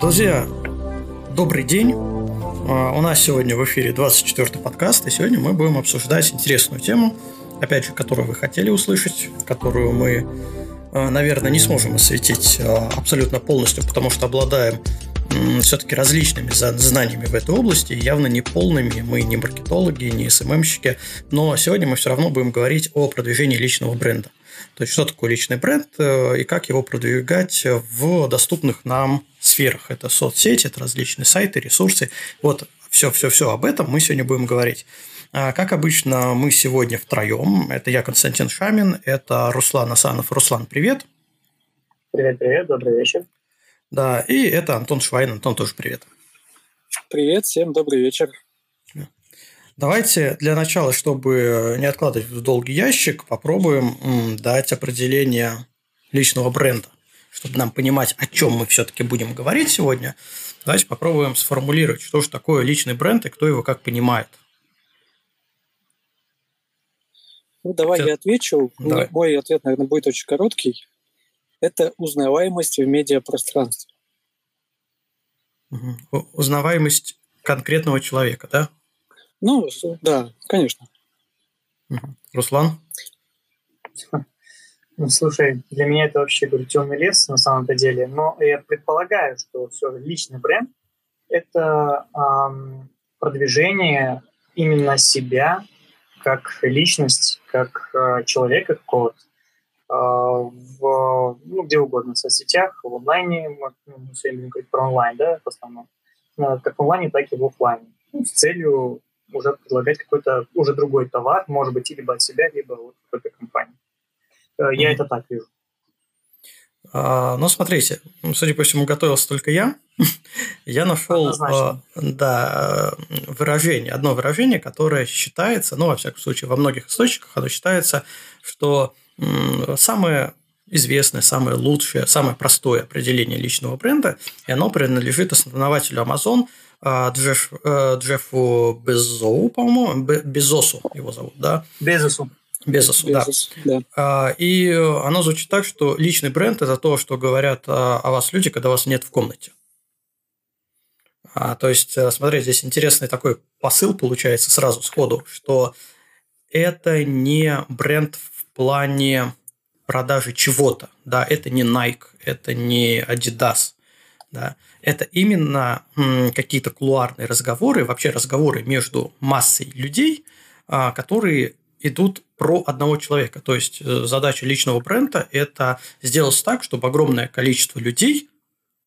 Друзья, добрый день. А, у нас сегодня в эфире 24-й подкаст, и сегодня мы будем обсуждать интересную тему, опять же, которую вы хотели услышать, которую мы, а, наверное, не сможем осветить а, абсолютно полностью, потому что обладаем все-таки различными знаниями в этой области, явно не полными, мы не маркетологи, не СММщики, но сегодня мы все равно будем говорить о продвижении личного бренда. То есть, что такое личный бренд э, и как его продвигать в доступных нам сферах. Это соцсети, это различные сайты, ресурсы. Вот все-все-все об этом мы сегодня будем говорить. А, как обычно, мы сегодня втроем. Это я, Константин Шамин, это Руслан Асанов. Руслан, привет. Привет, привет, добрый вечер. Да, и это Антон Швайн. Антон, тоже привет. Привет, всем добрый вечер. Давайте для начала, чтобы не откладывать в долгий ящик, попробуем дать определение личного бренда. Чтобы нам понимать, о чем мы все-таки будем говорить сегодня, давайте попробуем сформулировать, что же такое личный бренд и кто его как понимает. Ну, давай Ты... я отвечу. Давай. Мой ответ, наверное, будет очень короткий. Это узнаваемость в медиапространстве. Угу. Узнаваемость конкретного человека, да? Ну, да, конечно. Руслан? Ну, слушай, для меня это вообще, говорю, темный лес на самом-то деле, но я предполагаю, что все же личный бренд – это эм, продвижение именно себя как личность, как э, человека какого-то, э, в, ну, где угодно, в соцсетях, в онлайне, мы, ну, мы сегодня будем говорить про онлайн, да, в основном, э, как в онлайне, так и в офлайне, ну, с целью уже предлагать какой-то уже другой товар, может быть, либо от себя, либо от какой-то компании. Э, я mm-hmm. это так вижу. А, ну, смотрите, судя по всему, готовился только я. я нашел а, да, выражение, одно выражение, которое считается, ну, во всяком случае, во многих источниках оно считается, что самое известное, самое лучшее, самое простое определение личного бренда, и оно принадлежит основателю Amazon – Джефф, э, Джеффу Безоу, по-моему, Безосу его зовут, да? Безосу. Безосу, да. да. А, и оно звучит так, что личный бренд – это то, что говорят о вас люди, когда вас нет в комнате. А, то есть, э, смотри, здесь интересный такой посыл получается сразу сходу, что это не бренд в плане продажи чего-то, да, это не Nike, это не Adidas, да, это именно какие-то кулуарные разговоры, вообще разговоры между массой людей, а, которые идут про одного человека. То есть э, задача личного бренда – это сделать так, чтобы огромное количество людей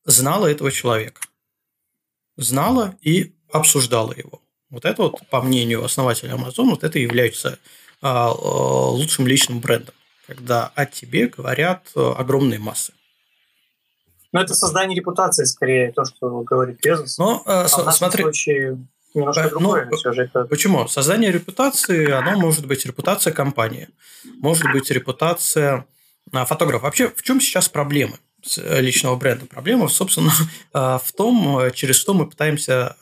знало этого человека. Знало и обсуждало его. Вот это вот, по мнению основателя Amazon, вот это является а, лучшим личным брендом, когда о тебе говорят э, огромные массы. Но это создание репутации, скорее, то, что говорит Безос. Ну, э, а в смотри... случае немножко э, другое. Ну, все же это... Почему? Создание репутации, оно может быть репутация компании, может быть репутация а, фотографа. Вообще, в чем сейчас проблема э, личного бренда? Проблема, собственно, в том, через что мы пытаемся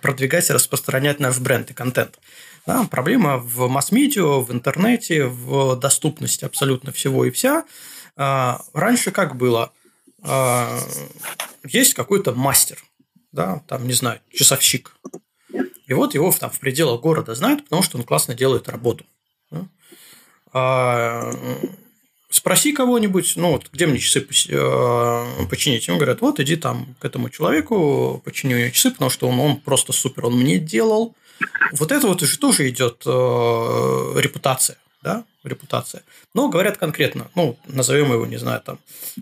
продвигать и распространять наш бренд и контент. Да, проблема в масс-медиа, в интернете, в доступности абсолютно всего и вся. А, раньше как было? А, есть какой-то мастер, да, там, не знаю, часовщик. И вот его там в пределах города знают, потому что он классно делает работу. А, спроси кого-нибудь, ну вот где мне часы а, починить? Ему говорят, вот иди там к этому человеку, почини у него часы, потому что он, он просто супер, он мне делал. Вот это вот же тоже идет репутация да, репутация. Но говорят конкретно, ну, назовем его, не знаю, там,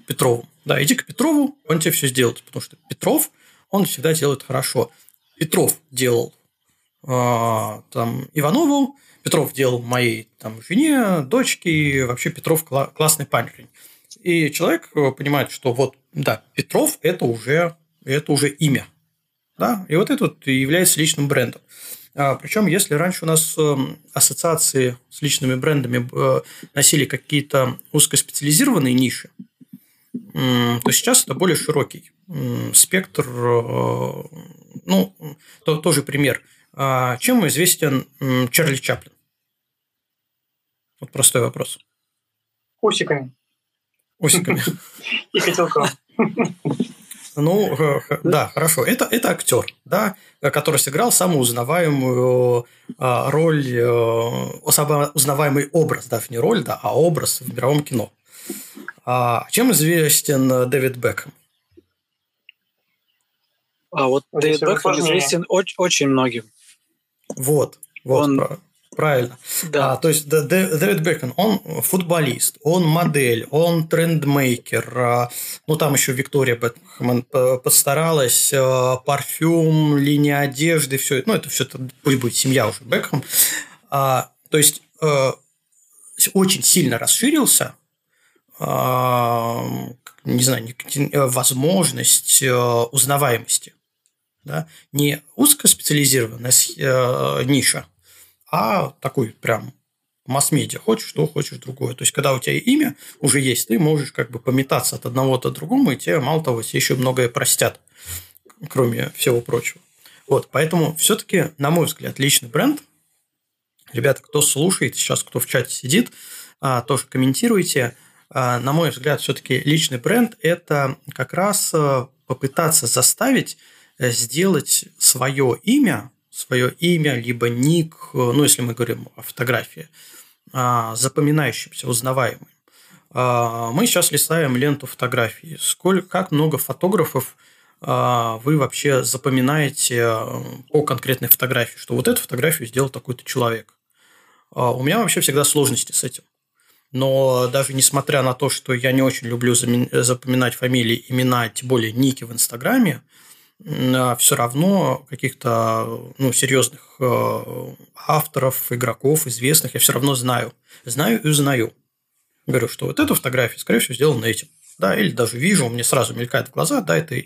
Петровым. Да, иди к Петрову, он тебе все сделает, потому что Петров, он всегда делает хорошо. Петров делал э, там Иванову, Петров делал моей там жене, дочке, вообще Петров кла- классный парень. И человек понимает, что вот, да, Петров – это уже, это уже имя. Да? И вот это вот является личным брендом. А, Причем, если раньше у нас эм, ассоциации с личными брендами э, носили какие-то узкоспециализированные ниши, то сейчас это более широкий спектр. Э, ну, то, тоже пример. А, чем известен Чарли Чаплин? Вот простой вопрос. Усиками. Усиками. И котелком. Ну, да, хорошо. Это, это актер, да, который сыграл самую узнаваемую а, роль, э, самый узнаваемый образ, да, не роль, да, а образ в мировом кино. А чем известен Дэвид Бекхэм? А вот Дэвид Бекхэм известен очень, очень многим. Вот, вот, он, правильно. Да. А, то есть Дэвид Бекон, он футболист, он модель, он трендмейкер. А, ну, там еще Виктория Бекман постаралась, а, парфюм, линия одежды, все. Ну, это все, это, пусть будет семья уже Бекхэм. А, то есть а, очень сильно расширился а, не знаю, возможность узнаваемости. Да? Не узкоспециализированная ниша, а такой прям масс-медиа. Хочешь то, хочешь другое. То есть, когда у тебя имя уже есть, ты можешь как бы пометаться от одного до другому, и тебе, мало того, тебе еще многое простят, кроме всего прочего. Вот, поэтому все-таки, на мой взгляд, личный бренд, ребята, кто слушает, сейчас кто в чате сидит, а, тоже комментируйте, а, на мой взгляд, все-таки личный бренд – это как раз а, попытаться заставить э, сделать свое имя свое имя, либо ник, ну, если мы говорим о фотографии, а, запоминающимся, узнаваемым. А, мы сейчас листаем ленту фотографий. Сколько, как много фотографов а, вы вообще запоминаете по конкретной фотографии, что вот эту фотографию сделал такой-то человек. У меня вообще всегда сложности с этим. Но даже несмотря на то, что я не очень люблю запоминать фамилии, имена, тем более ники в Инстаграме, все равно каких-то ну, серьезных э, авторов, игроков, известных я все равно знаю. Знаю и узнаю. Говорю, что вот эта фотография, скорее всего, сделана этим. Да, или даже вижу, мне сразу мелькает в глаза, да, это,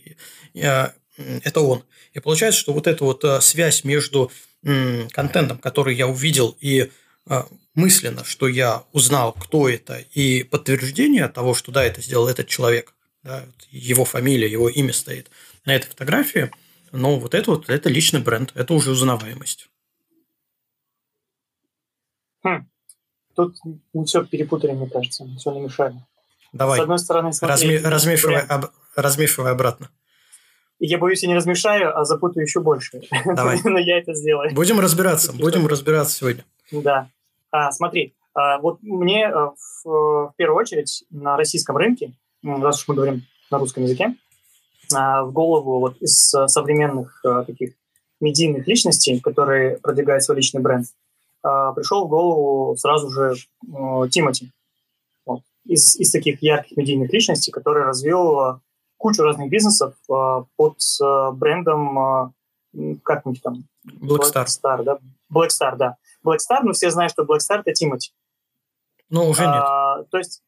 я, это он. И получается, что вот эта вот э, связь между контентом, который я увидел, и э, мысленно, что я узнал, кто это, и подтверждение того, что да, это сделал этот человек, да, его фамилия, его имя стоит – на этой фотографии, но вот это вот это личный бренд, это уже узнаваемость. Хм. Тут мы все перепутали, мне кажется, все намешали. Давай. С одной стороны, смотри, Разми, размешивай, об, размешивай обратно. Я боюсь, я не размешаю, а запутаю еще больше. Давай. Но я это сделаю. Будем разбираться, будем разбираться сегодня. Да. А, смотри, а, вот мне а, в, в первую очередь на российском рынке, раз уж мы говорим на русском языке, в голову вот из э, современных а, таких медийных личностей, которые продвигают свой личный бренд, а, пришел в голову сразу же Тимати. Вот. Из, из таких ярких медийных личностей, который развил кучу разных бизнесов под брендом, как мы там? Black Star. Black Star, да? Black Star, да. Black Star, ну все знают, что Black Star – это Тимати. Ну, уже нет. А, то есть,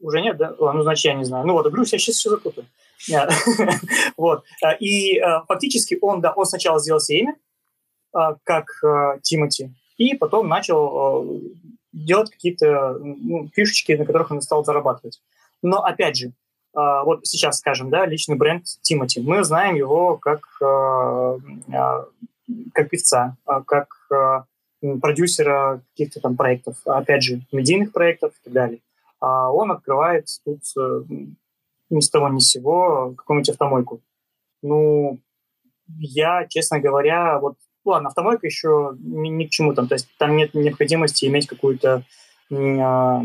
уже нет, да? Ну, значит, я не знаю. Ну вот, говорю, я сейчас все запутаю. вот. А, и а, фактически он, да, он сначала сделал себе имя, а, как Тимати, и потом начал делать какие-то ну, фишечки, на которых он стал зарабатывать. Но, опять же, вот сейчас, скажем, да, личный бренд Тимати. Мы знаем его как, как певца, как продюсера каких-то там проектов, опять же, медийных проектов и так далее. Он открывает тут э, ни с того ни с сего какую-нибудь автомойку. Ну, я, честно говоря, вот, ладно, автомойка еще ни, ни к чему там, то есть там нет необходимости иметь какую-то а,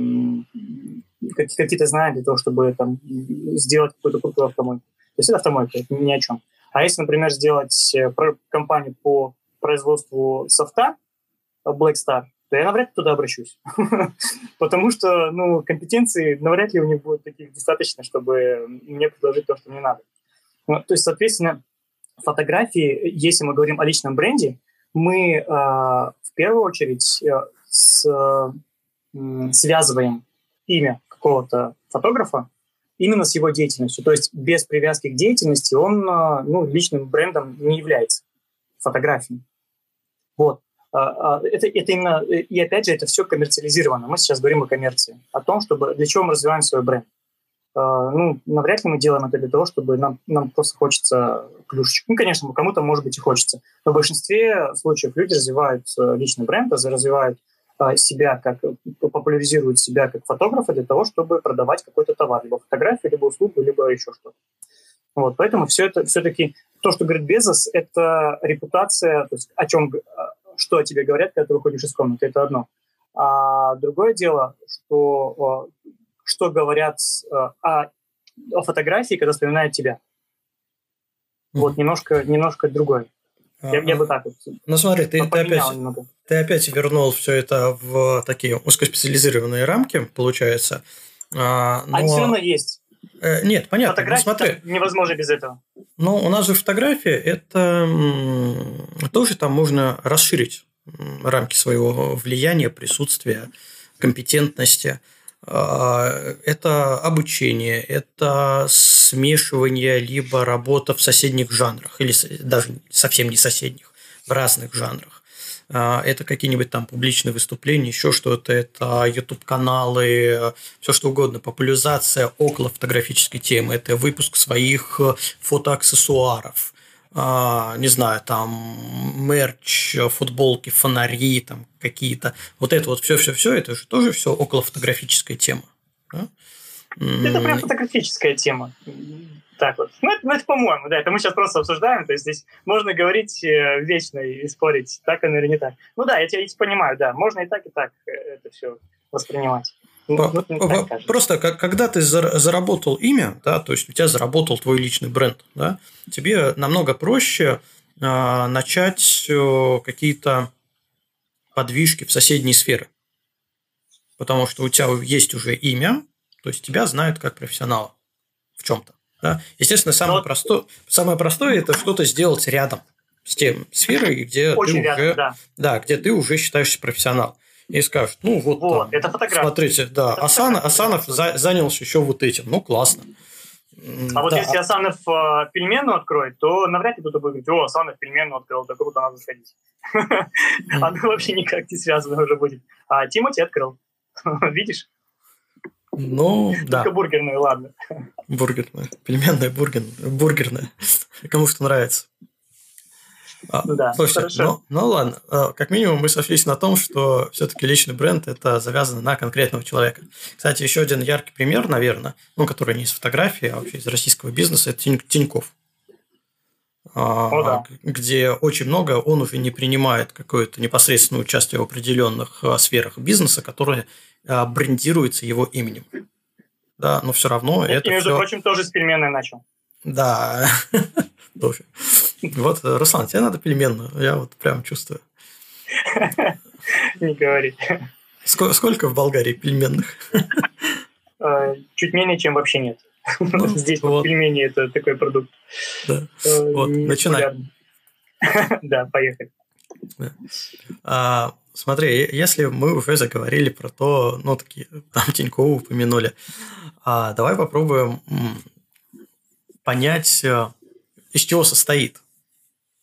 какие-то знания для того, чтобы там сделать какую-то крутую автомойку. То есть это автомойка, это ни о чем. А если, например, сделать э, компанию по производству софта, Black Star, то я навряд ли туда обращусь. Потому что, ну, компетенции навряд ли у них будет таких достаточно, чтобы мне предложить то, что мне надо. Ну, то есть, соответственно, фотографии, если мы говорим о личном бренде, мы э, в первую очередь э, с, связываем имя какого-то фотографа именно с его деятельностью. То есть без привязки к деятельности он э, ну, личным брендом не является фотографией. Вот. А, а, это, это именно, и опять же, это все коммерциализировано. Мы сейчас говорим о коммерции, о том, чтобы для чего мы развиваем свой бренд. А, ну, навряд ли мы делаем это для того, чтобы нам, нам просто хочется плюшечек. Ну, конечно, кому-то, может быть, и хочется. Но в большинстве случаев люди развивают э, личный бренд, развивают себя как популяризируют себя как фотографа для того, чтобы продавать какой-то товар, либо фотографию, либо услугу, либо еще что-то. Вот, поэтому все это все-таки то, что говорит Безос, это репутация, то есть о чем, что о тебе говорят, когда ты выходишь из комнаты, это одно. А другое дело, что что говорят о, о фотографии, когда вспоминают тебя. Вот немножко, немножко другое. Я, я бы так вот. Ну смотри, ты, ты, опять, ты опять вернул все это в такие узкоспециализированные рамки, получается. А, но... Они все равно есть. Э, нет, понятно. Фотография ну, смотри. невозможно без этого. Ну, у нас же фотография, это тоже там можно расширить рамки своего влияния, присутствия, компетентности. А, это обучение, это смешивание, либо работа в соседних жанрах, или даже совсем не соседних, в разных жанрах. А, это какие-нибудь там публичные выступления, еще что-то, это YouTube-каналы, все что угодно, популяризация около фотографической темы, это выпуск своих фотоаксессуаров, а, не знаю, там мерч, футболки, фонари, там какие-то. Вот это вот все-все-все, это же тоже все около фотографическая тема. Да? Это прям фотографическая тема. Так вот. Ну, это, ну, это по-моему, да, это мы сейчас просто обсуждаем, то есть здесь можно говорить э, вечно и спорить, так оно или не так. Ну да, я тебя понимаю, да, можно и так, и так э, это все воспринимать. Ну, просто когда ты заработал имя, да, то есть у тебя заработал твой личный бренд, да, тебе намного проще а, начать какие-то подвижки в соседние сферы. Потому что у тебя есть уже имя, то есть тебя знают как профессионала в чем-то. Да? Естественно, самое, Но... простое, самое простое это что-то сделать рядом с тем сферой, где Очень ты рядом, уже, да. Да, где ты уже считаешься профессионал и скажут, ну вот, вот там, это фотография. смотрите, да, это Асан, Асанов за, занялся еще вот этим, ну классно. А вот да. если Асанов э, пельмену откроет, то навряд ли кто-то будет говорить, о, Асанов пельмену открыл, да круто, надо сходить. Оно вообще никак не связано уже будет. А Тимати открыл. Видишь? Ну, да. Только бургерную, ладно. Бургерная. Пельменная бургер, бургерная. Кому что нравится. А, ну да, Слушайте, ну, ну ладно, а, как минимум мы сошлись на том, что все-таки личный бренд это завязано на конкретного человека. Кстати, еще один яркий пример, наверное, ну, который не из фотографии, а вообще из российского бизнеса, это Тиньков. А, О, да. где очень много он уже не принимает какое-то непосредственное участие в определенных сферах бизнеса, которые брендируются его именем. Да, но все равно и, это. Между все... прочим, тоже с пельменной начал. Да, тоже. Вот, Руслан, тебе надо пельменную, я вот прям чувствую. Не говори. Сколько, в Болгарии пельменных? А, чуть менее, чем вообще нет. Ну, Здесь вот. пельмени – это такой продукт. Да. Вот, начинай. Да, поехали. А, смотри, если мы уже заговорили про то, ну, такие, там Тинькову упомянули, а, давай попробуем понять, э, из чего состоит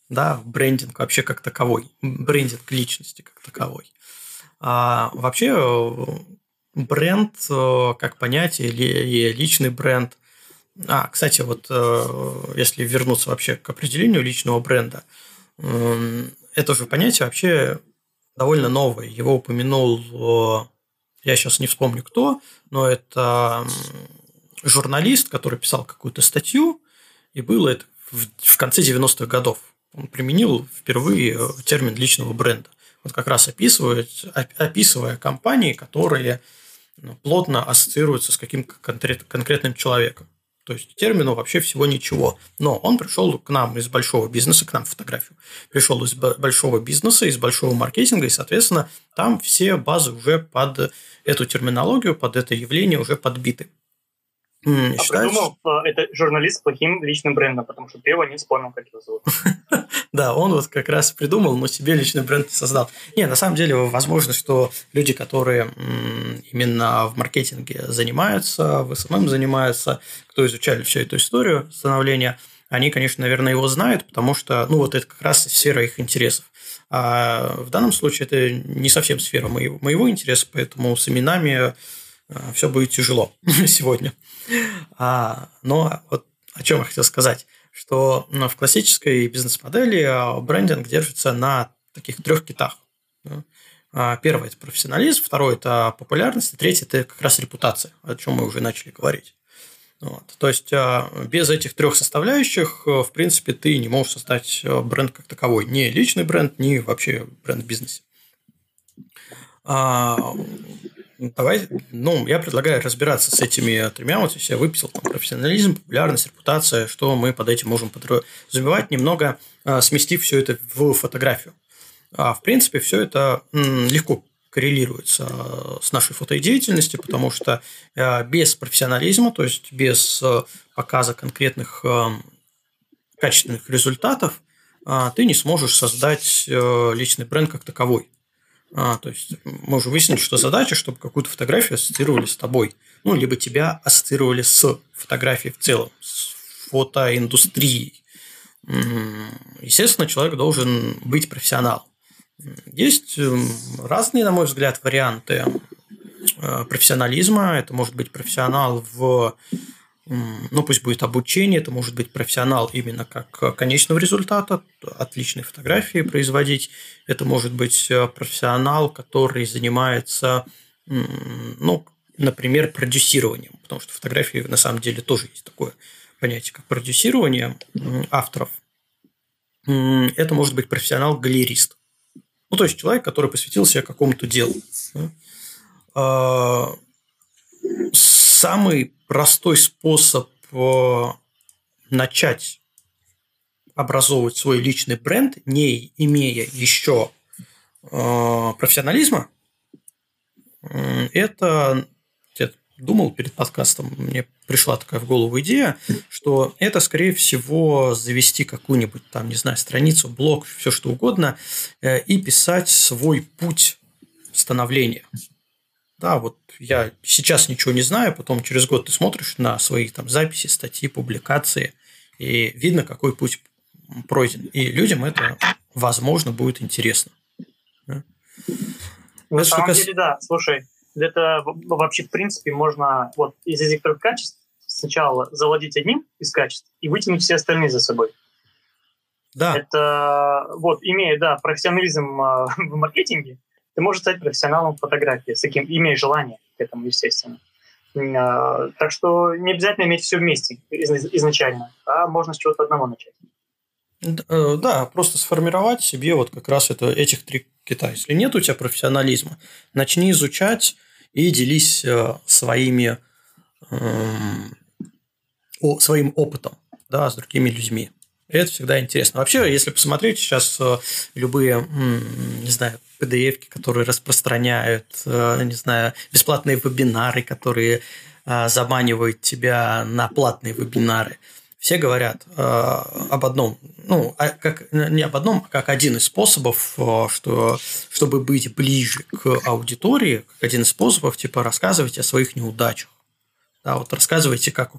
да, брендинг вообще как таковой, брендинг личности как таковой. А вообще э, бренд э, как понятие или личный бренд. А, кстати, вот если вернуться вообще к определению личного бренда, это же понятие вообще довольно новое. Его упомянул, я сейчас не вспомню кто, но это журналист, который писал какую-то статью, и было это в, конце 90-х годов. Он применил впервые э, термин личного бренда. Вот как раз описывает, описывая компании, которые ну, плотно ассоциируются с каким-то конкрет, конкретным человеком. То есть термину вообще всего ничего. Но он пришел к нам из большого бизнеса, к нам фотографию. Пришел из большого бизнеса, из большого маркетинга, и, соответственно, там все базы уже под эту терминологию, под это явление уже подбиты. А Считаешь? придумал э, это журналист с плохим личным брендом, потому что ты его не вспомнил, как его зовут. Да, он вот как раз придумал, но себе личный бренд не создал. Не, на самом деле, возможно, что люди, которые именно в маркетинге занимаются, в SMM занимаются, кто изучали всю эту историю становления, они, конечно, наверное, его знают, потому что, ну, вот это как раз сфера их интересов. А в данном случае это не совсем сфера моего, моего интереса, поэтому с именами все будет тяжело сегодня. А, но вот о чем я хотел сказать, что в классической бизнес-модели а, брендинг держится на таких трех китах. А, первое – это профессионализм, второе – это популярность, и третье – это как раз репутация, о чем мы уже начали говорить. Вот. То есть а, без этих трех составляющих, э, в принципе, ты не можешь создать э, бренд как таковой. Не личный бренд, не вообще бренд в бизнесе. А, давай, ну, я предлагаю разбираться с этими тремя. Вот я выписал там, профессионализм, популярность, репутация, что мы под этим можем подразумевать, немного а, сместив все это в фотографию. А в принципе, все это легко коррелируется э, с нашей фотодеятельностью, потому что э, без профессионализма, то есть без э, показа конкретных качественных результатов, ты не сможешь создать личный бренд как таковой. То есть мы уже выяснили, что задача, чтобы какую-то фотографию ассоциировали с тобой. Ну, либо тебя ассоциировали с фотографией в целом, с фотоиндустрией. Естественно, человек должен быть профессионалом. Есть эм, разные, на мой взгляд, варианты э, профессионализма. Это может быть профессионал в ну, пусть будет обучение, это может быть профессионал именно как конечного результата, отличные фотографии производить. Это может быть э, профессионал, который занимается, ну, например, продюсированием, потому что фотографии на самом деле тоже есть такое понятие, как продюсирование авторов. Это может быть профессионал-галерист. Ну, то есть человек, который посвятил себя какому-то делу. А, самый простой способ а, начать образовывать свой личный бренд, не имея еще а, профессионализма, это я думал перед подкастом, мне пришла такая в голову идея, что это, скорее всего, завести какую-нибудь там, не знаю, страницу, блог, все что угодно, э, и писать свой путь становления. Да, вот я сейчас ничего не знаю, потом через год ты смотришь на свои там записи, статьи, публикации, и видно, какой путь пройден. И людям это, возможно, будет интересно. На это самом деле, да. Слушай, это вообще, в принципе, можно вот из этих трех качеств сначала завладеть одним из качеств и вытянуть все остальные за собой. Да. Это вот, имея, да, профессионализм э, в маркетинге, ты можешь стать профессионалом фотографии, с таким, имея желание к этому, естественно. Э, так что не обязательно иметь все вместе изначально, а можно с чего-то одного начать. Э, да, просто сформировать себе вот как раз это, этих три кита. Если нет у тебя профессионализма, начни изучать и делись своими эм, своим опытом да, с другими людьми. Это всегда интересно. Вообще, если посмотреть сейчас э, любые, не знаю, PDF, которые распространяют, э, не знаю, бесплатные вебинары, которые э, заманивают тебя на платные вебинары, все говорят об одном, ну, а как, не об одном, а как один из способов, что, чтобы быть ближе к аудитории, как один из способов, типа, рассказывать о своих неудачах. Да, вот рассказывайте, как,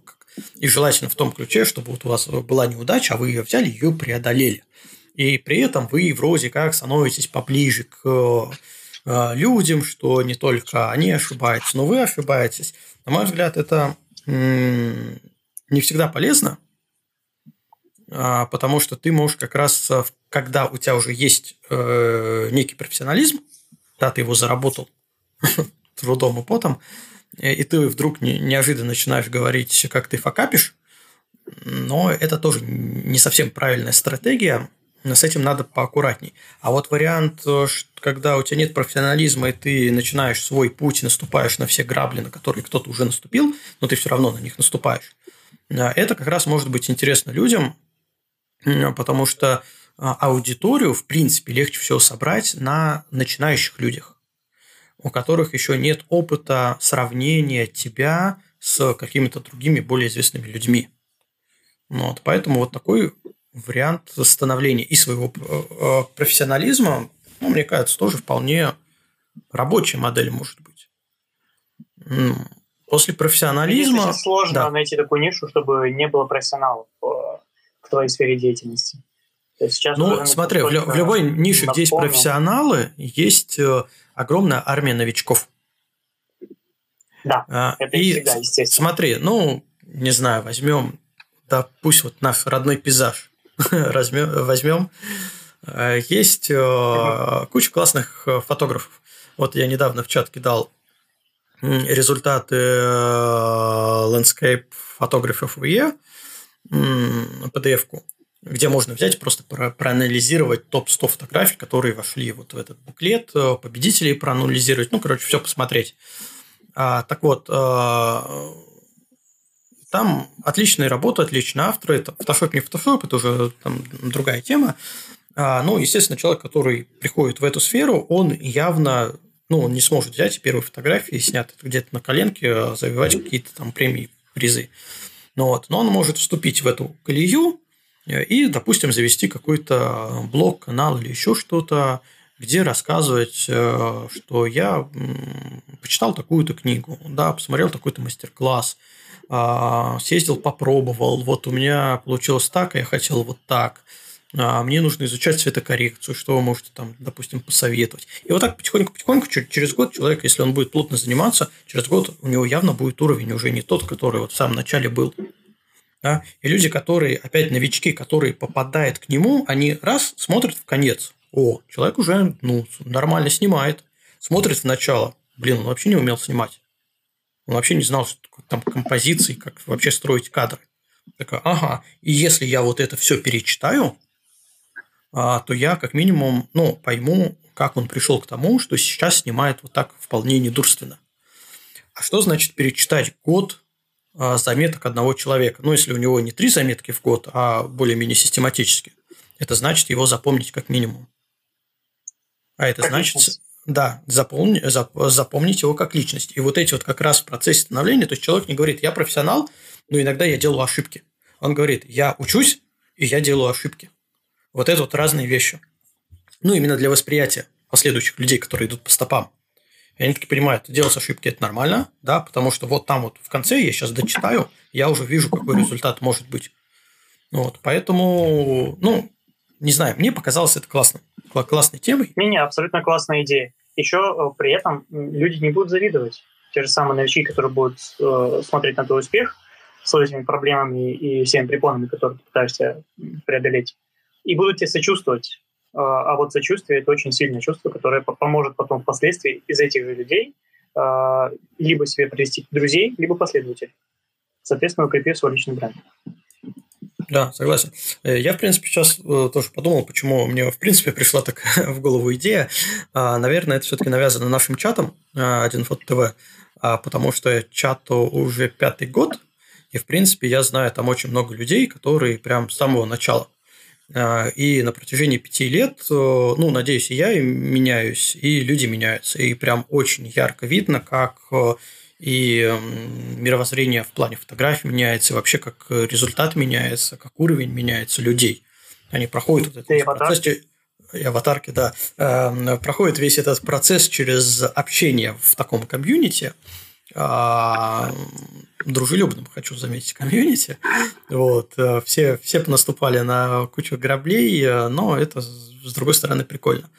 и желательно в том ключе, чтобы вот у вас была неудача, а вы ее взяли, ее преодолели. И при этом вы вроде как становитесь поближе к э, людям, что не только они ошибаются, но вы ошибаетесь. На мой взгляд, это не всегда полезно, а, потому что ты можешь как раз, э, когда у тебя уже есть э, некий профессионализм, да, ты его заработал трудом и потом, и ты вдруг неожиданно начинаешь говорить, как ты факапишь, но это тоже не совсем правильная стратегия, с этим надо поаккуратней. А вот вариант, э, когда у тебя нет профессионализма, и ты начинаешь свой путь, наступаешь на все грабли, на которые кто-то уже наступил, но ты все равно на них наступаешь, э, это как раз может быть интересно людям, потому что аудиторию, в принципе, легче всего собрать на начинающих людях у которых еще нет опыта сравнения тебя с какими-то другими более известными людьми. Вот, поэтому вот такой вариант становления и своего э, профессионализма, ну, мне кажется, тоже вполне рабочая модель может быть. После профессионализма... Очень сложно да. найти такую нишу, чтобы не было профессионалов в твоей сфере деятельности. сейчас ну, смотри, в, в любой нише, где есть профессионалы, есть э, огромная армия новичков. Да, а, это и всегда, естественно. Смотри, ну, не знаю, возьмем, да пусть вот наш родной пейзаж возьмем. Есть угу. куча классных э, фотографов. Вот я недавно в чат кидал результаты э, Landscape фотографов VE, PDF-ку, где можно взять просто про проанализировать топ-100 фотографий, которые вошли вот в этот буклет, э, победителей проанализировать, ну, короче, все посмотреть. А, так вот, э, там отличная работа, отличные авторы. Это Photoshop не Photoshop, это уже там, другая тема. А, ну, естественно, человек, который приходит в эту сферу, он явно ну, он не сможет взять первые фотографии, снятые где-то на коленке, а завивать какие-то там премии, призы. Ну, вот. Но он может вступить в эту колею э, и, допустим, завести какой-то блог, канал или еще что-то, где рассказывать, э, что я почитал такую-то книгу, да, посмотрел такой-то мастер-класс, а, съездил, попробовал, вот у меня получилось так, а я хотел вот так – а мне нужно изучать цветокоррекцию, что вы можете там, допустим, посоветовать. И вот так потихоньку-потихоньку, через год человек, если он будет плотно заниматься, через год у него явно будет уровень уже не тот, который вот в самом начале был. Да? И люди, которые, опять новички, которые попадают к нему, они раз смотрят в конец. О, человек уже ну, нормально снимает. Смотрит в начало. Блин, он вообще не умел снимать. Он вообще не знал, что такое там композиции, как вообще строить кадры. Такая, ага, и если я вот это все перечитаю, а, то я как минимум ну, пойму, как он пришел к тому, что сейчас снимает вот так вполне недурственно. А что значит перечитать год а, заметок одного человека? Ну, если у него не три заметки в год, а более-менее систематически, это значит его запомнить как минимум. А это как значит, личность. да, запомни, запомнить его как личность. И вот эти вот как раз в процессе становления, то есть человек не говорит, я профессионал, но иногда я делаю ошибки. Он говорит, я учусь, и я делаю ошибки. Вот это вот разные вещи. Ну, именно для восприятия последующих людей, которые идут по стопам. И они такие понимают, делать ошибки – это нормально, да, потому что вот там вот в конце я сейчас дочитаю, я уже вижу, какой результат может быть. Вот, поэтому, ну, не знаю, мне показалось это классно, классной темой. Не-не, абсолютно классная идея. Еще э, при этом люди не будут завидовать. Те же самые новички, которые будут э, смотреть на твой успех с этими проблемами и всеми препонами, которые ты пытаешься преодолеть и будут тебе сочувствовать. А, а вот сочувствие – это очень сильное чувство, которое поможет потом впоследствии из этих же людей а, либо себе привести друзей, либо последователей. Соответственно, укрепив свой личный бренд. Да, согласен. Э, я, в принципе, сейчас э, тоже подумал, почему мне, в принципе, пришла так в голову идея. А, наверное, это все-таки навязано нашим чатом Один фото ТВ, потому что чату уже пятый год, и, в принципе, я знаю там очень много людей, которые прям с самого начала а, и на протяжении пяти лет, э, ну, надеюсь, и я меняюсь, и люди меняются. И прям очень ярко видно, как э, и мировоззрение в плане фотографий меняется, вообще как результат меняется, как уровень меняется людей. Они проходят вот этот процесс и аватарки, да, э, проходит весь этот процесс через общение в таком комьюнити, а, дружелюбным, хочу заметить, комьюнити. Вот. Э, все, все понаступали на кучу граблей, э, но это, с другой стороны, прикольно.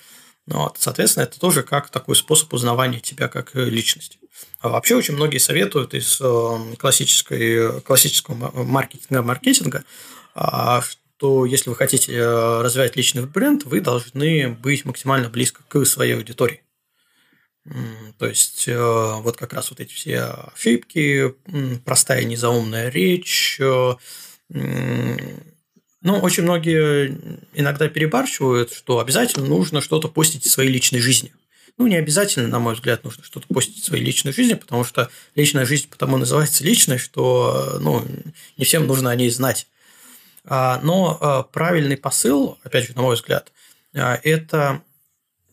Вот. Соответственно, это тоже как такой способ узнавания тебя как личности. А вообще очень многие советуют из э, классической, классического маркетинга, маркетинга, а, что если вы хотите развивать личный бренд, вы должны быть максимально близко к своей аудитории. То есть, э, вот как раз вот эти все ошибки, простая незаумная речь. Э, ну, очень многие иногда перебарщивают, что обязательно нужно что-то постить из своей личной жизни. Ну, не обязательно, на мой взгляд, нужно что-то постить из своей личной жизни, потому что личная жизнь потому называется личной, что ну, не всем нужно о ней знать. А, но э, правильный посыл, опять же, на мой взгляд, это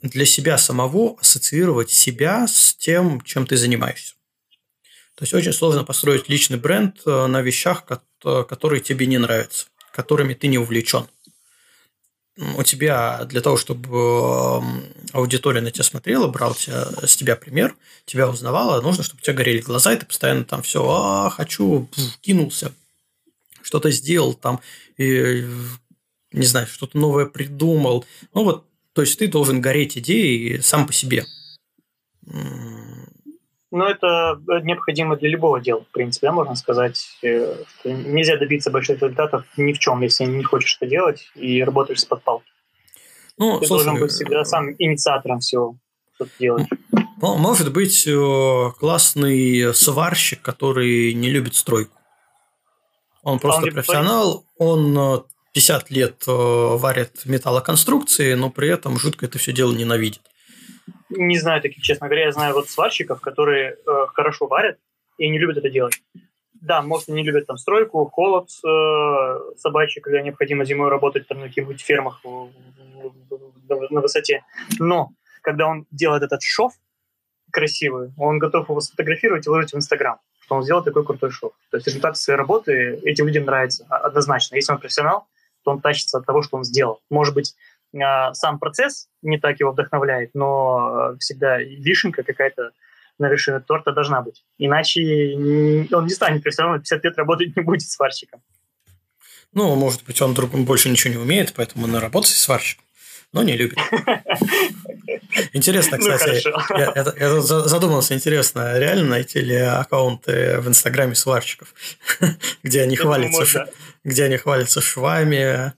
для себя самого ассоциировать себя с тем, чем ты занимаешься. То есть очень сложно построить личный бренд э, на вещах, которые тебе не нравятся, которыми ты не увлечен. У тебя для того, чтобы аудитория на тебя смотрела, брал тебя, с тебя пример, тебя узнавала, нужно, чтобы у тебя горели глаза, и ты постоянно там все, а, хочу, кинулся, что-то сделал там, и, не знаю, что-то новое придумал. Ну вот то есть ты должен гореть идеей сам по себе. Ну, это необходимо для любого дела, в принципе, да, можно сказать. Э, что нельзя добиться больших результатов ни в чем, если не хочешь это делать и работаешь с подпалки. Ну, ты слушай, должен быть всегда сам инициатором всего, что ты делаешь. Может быть, э, классный сварщик, который не любит стройку. Он просто он профессионал, он 50 лет варит металлоконструкции, но при этом жутко это все дело ненавидит. Не знаю таких, честно говоря. Я знаю вот сварщиков, которые э, хорошо варят и не любят это делать. Да, может, они любят там стройку, холод э, собачий, когда необходимо зимой работать там на каких-нибудь фермах на высоте. Но когда он делает этот шов красивый, он готов его сфотографировать и выложить в Инстаграм, что он сделал такой крутой шов. То есть результат своей работы этим людям нравится однозначно. Если он профессионал, то он тащится от того, что он сделал. Может быть, а, сам процесс не так его вдохновляет, но э, всегда вишенка какая-то на вершине торта должна быть. Иначе он не станет профессионалом, 50 лет работать не будет сварщиком. Ну, может быть, он другом больше ничего не умеет, поэтому он работает сварщиком, но не любит. Интересно, ну, кстати, ну, я, я, я задумался, интересно, реально найти ли аккаунты в Инстаграме сварщиков, где они хвалятся, где они хвалятся швами,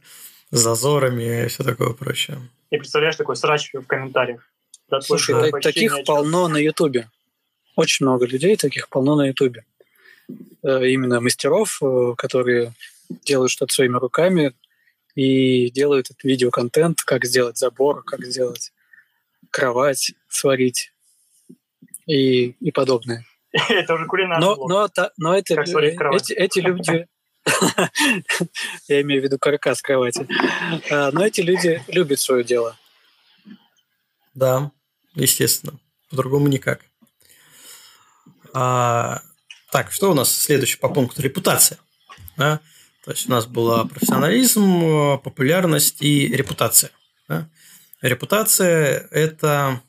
зазорами и все такое прочее. И представляешь, такой срач в комментариях. Да, Слушай, так, таких полно на Ютубе. Очень много людей таких полно на Ютубе. Э, именно мастеров, э, которые делают что-то своими руками и делают этот видеоконтент, как сделать забор, как сделать кровать, сварить и, и подобное. Это уже кулинарный но, но, но это, эти, эти люди Я имею в виду каркас кровати. А, но эти люди любят свое дело. Да, естественно. По-другому никак. А, так, что у нас следующий по пункту? Репутация. Да? То есть у нас была профессионализм, популярность и репутация. Да? Репутация – это,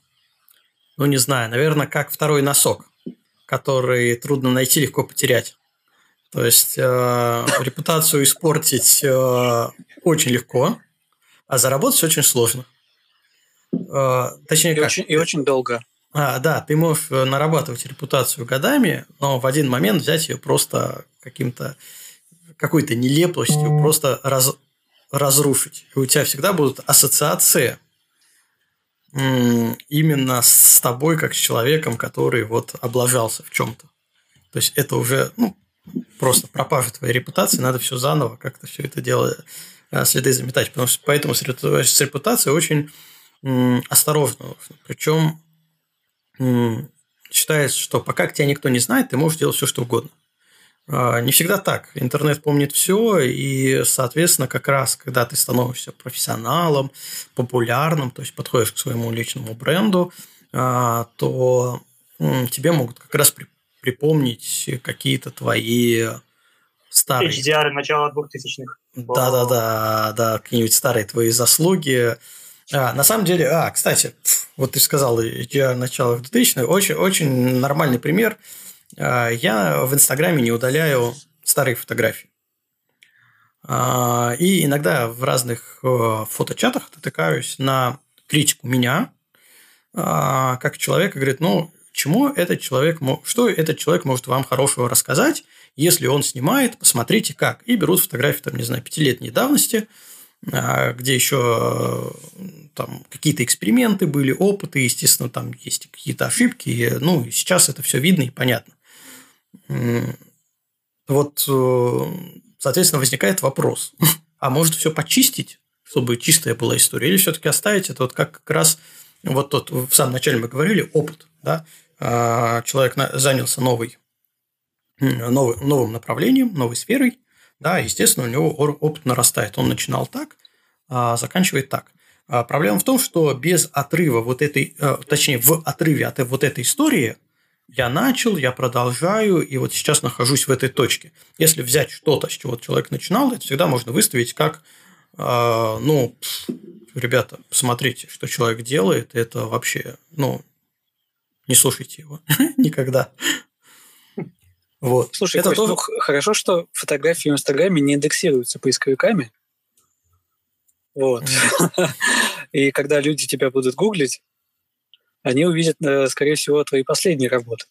ну не знаю, наверное, как второй носок, который трудно найти, легко потерять. То есть э, репутацию испортить э, очень легко, а заработать очень сложно. Э, точнее, и как? Очень, и очень долго. А, да, ты можешь э, нарабатывать репутацию годами, но в один момент взять ее просто каким-то какой-то нелеплостью, просто раз, разрушить. И у тебя всегда будут ассоциации именно с тобой, как с человеком, который вот облажался в чем-то. То есть это уже, ну, просто пропажа твоей репутации, надо все заново как-то все это дело э, следы заметать. Потому что поэтому с репутацией очень осторожно. Причем считается, что пока тебя никто не знает, ты можешь делать все, что угодно. А, не всегда так. Интернет помнит все, и, соответственно, как раз, когда ты становишься профессионалом, популярным, то есть подходишь к своему личному бренду, а, то тебе могут как раз припомнить какие-то твои старые... HDR начала 2000-х. Да-да-да, да, какие-нибудь старые твои заслуги. А, на самом деле, а, кстати, вот ты сказал HDR начала 2000-х, очень, очень нормальный пример. А, я в Инстаграме не удаляю старые фотографии. А, и иногда в разных э, фоточатах натыкаюсь на критику меня, а, как человека говорит, ну, чему этот человек, что этот человек может вам хорошего рассказать, если он снимает, посмотрите как. И берут фотографии, там, не знаю, пятилетней давности, а, где еще там какие-то эксперименты были, опыты, естественно, там есть какие-то ошибки. Ну, сейчас это все видно и понятно. Вот, э, соответственно, возникает вопрос, а может все почистить, чтобы чистая была история, или все-таки оставить это вот как, раз вот тот в самом начале мы говорили опыт, да, человек занялся новой, новый, новым направлением, новой сферой, да, естественно, у него опыт нарастает. Он начинал так, а заканчивает так. А проблема в том, что без отрыва вот этой, э, точнее, в отрыве от вот этой истории я начал, я продолжаю, и вот сейчас нахожусь в этой точке. Если взять что-то, с чего человек начинал, это всегда можно выставить как, ну, ребята, посмотрите, что человек делает, это вообще, ну, не слушайте его никогда. Вот. Слушай, это Кость, тоже... ну, хорошо, что фотографии в Инстаграме не индексируются поисковиками. Вот. И когда люди тебя будут гуглить, они увидят, э, скорее всего, твои последние работы,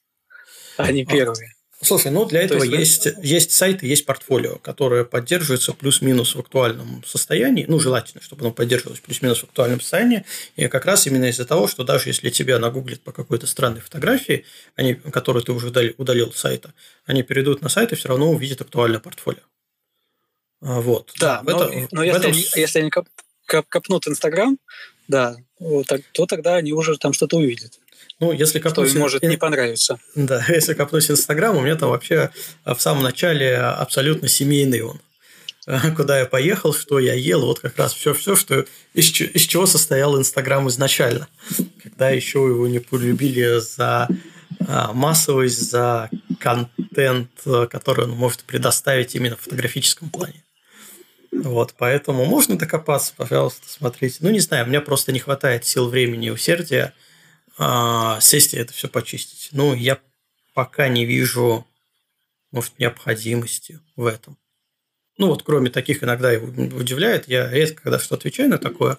а не первые. Слушай, ну для этого есть, есть, есть сайты, есть портфолио, которое поддерживается плюс-минус в актуальном состоянии. Ну, желательно, чтобы оно поддерживалось плюс-минус в актуальном состоянии. И как раз именно из-за того, что даже если тебя нагуглят по какой-то странной фотографии, они, которую ты уже удалил с сайта, они перейдут на сайт и все равно увидят актуальное портфолио. А, вот. Да, но, это, но если, этом... они, если они коп, коп, копнут Инстаграм, да, то тогда они уже там что-то увидят. Ну, если копнуть... Что может не понравиться. Да, если копнуть Инстаграм, у меня там вообще в самом начале абсолютно семейный он. Куда я поехал, что я ел, вот как раз все-все, что из, из чего состоял Инстаграм изначально. Когда еще его не полюбили за а, массовость, за контент, который он может предоставить именно в фотографическом плане. Вот, поэтому можно докопаться, пожалуйста, смотрите. Ну, не знаю, меня просто не хватает сил, времени и усердия а, сесть и это все почистить. Ну, я пока не вижу, может, необходимости в этом. Ну, вот кроме таких иногда удивляет, я редко когда что отвечаю на такое,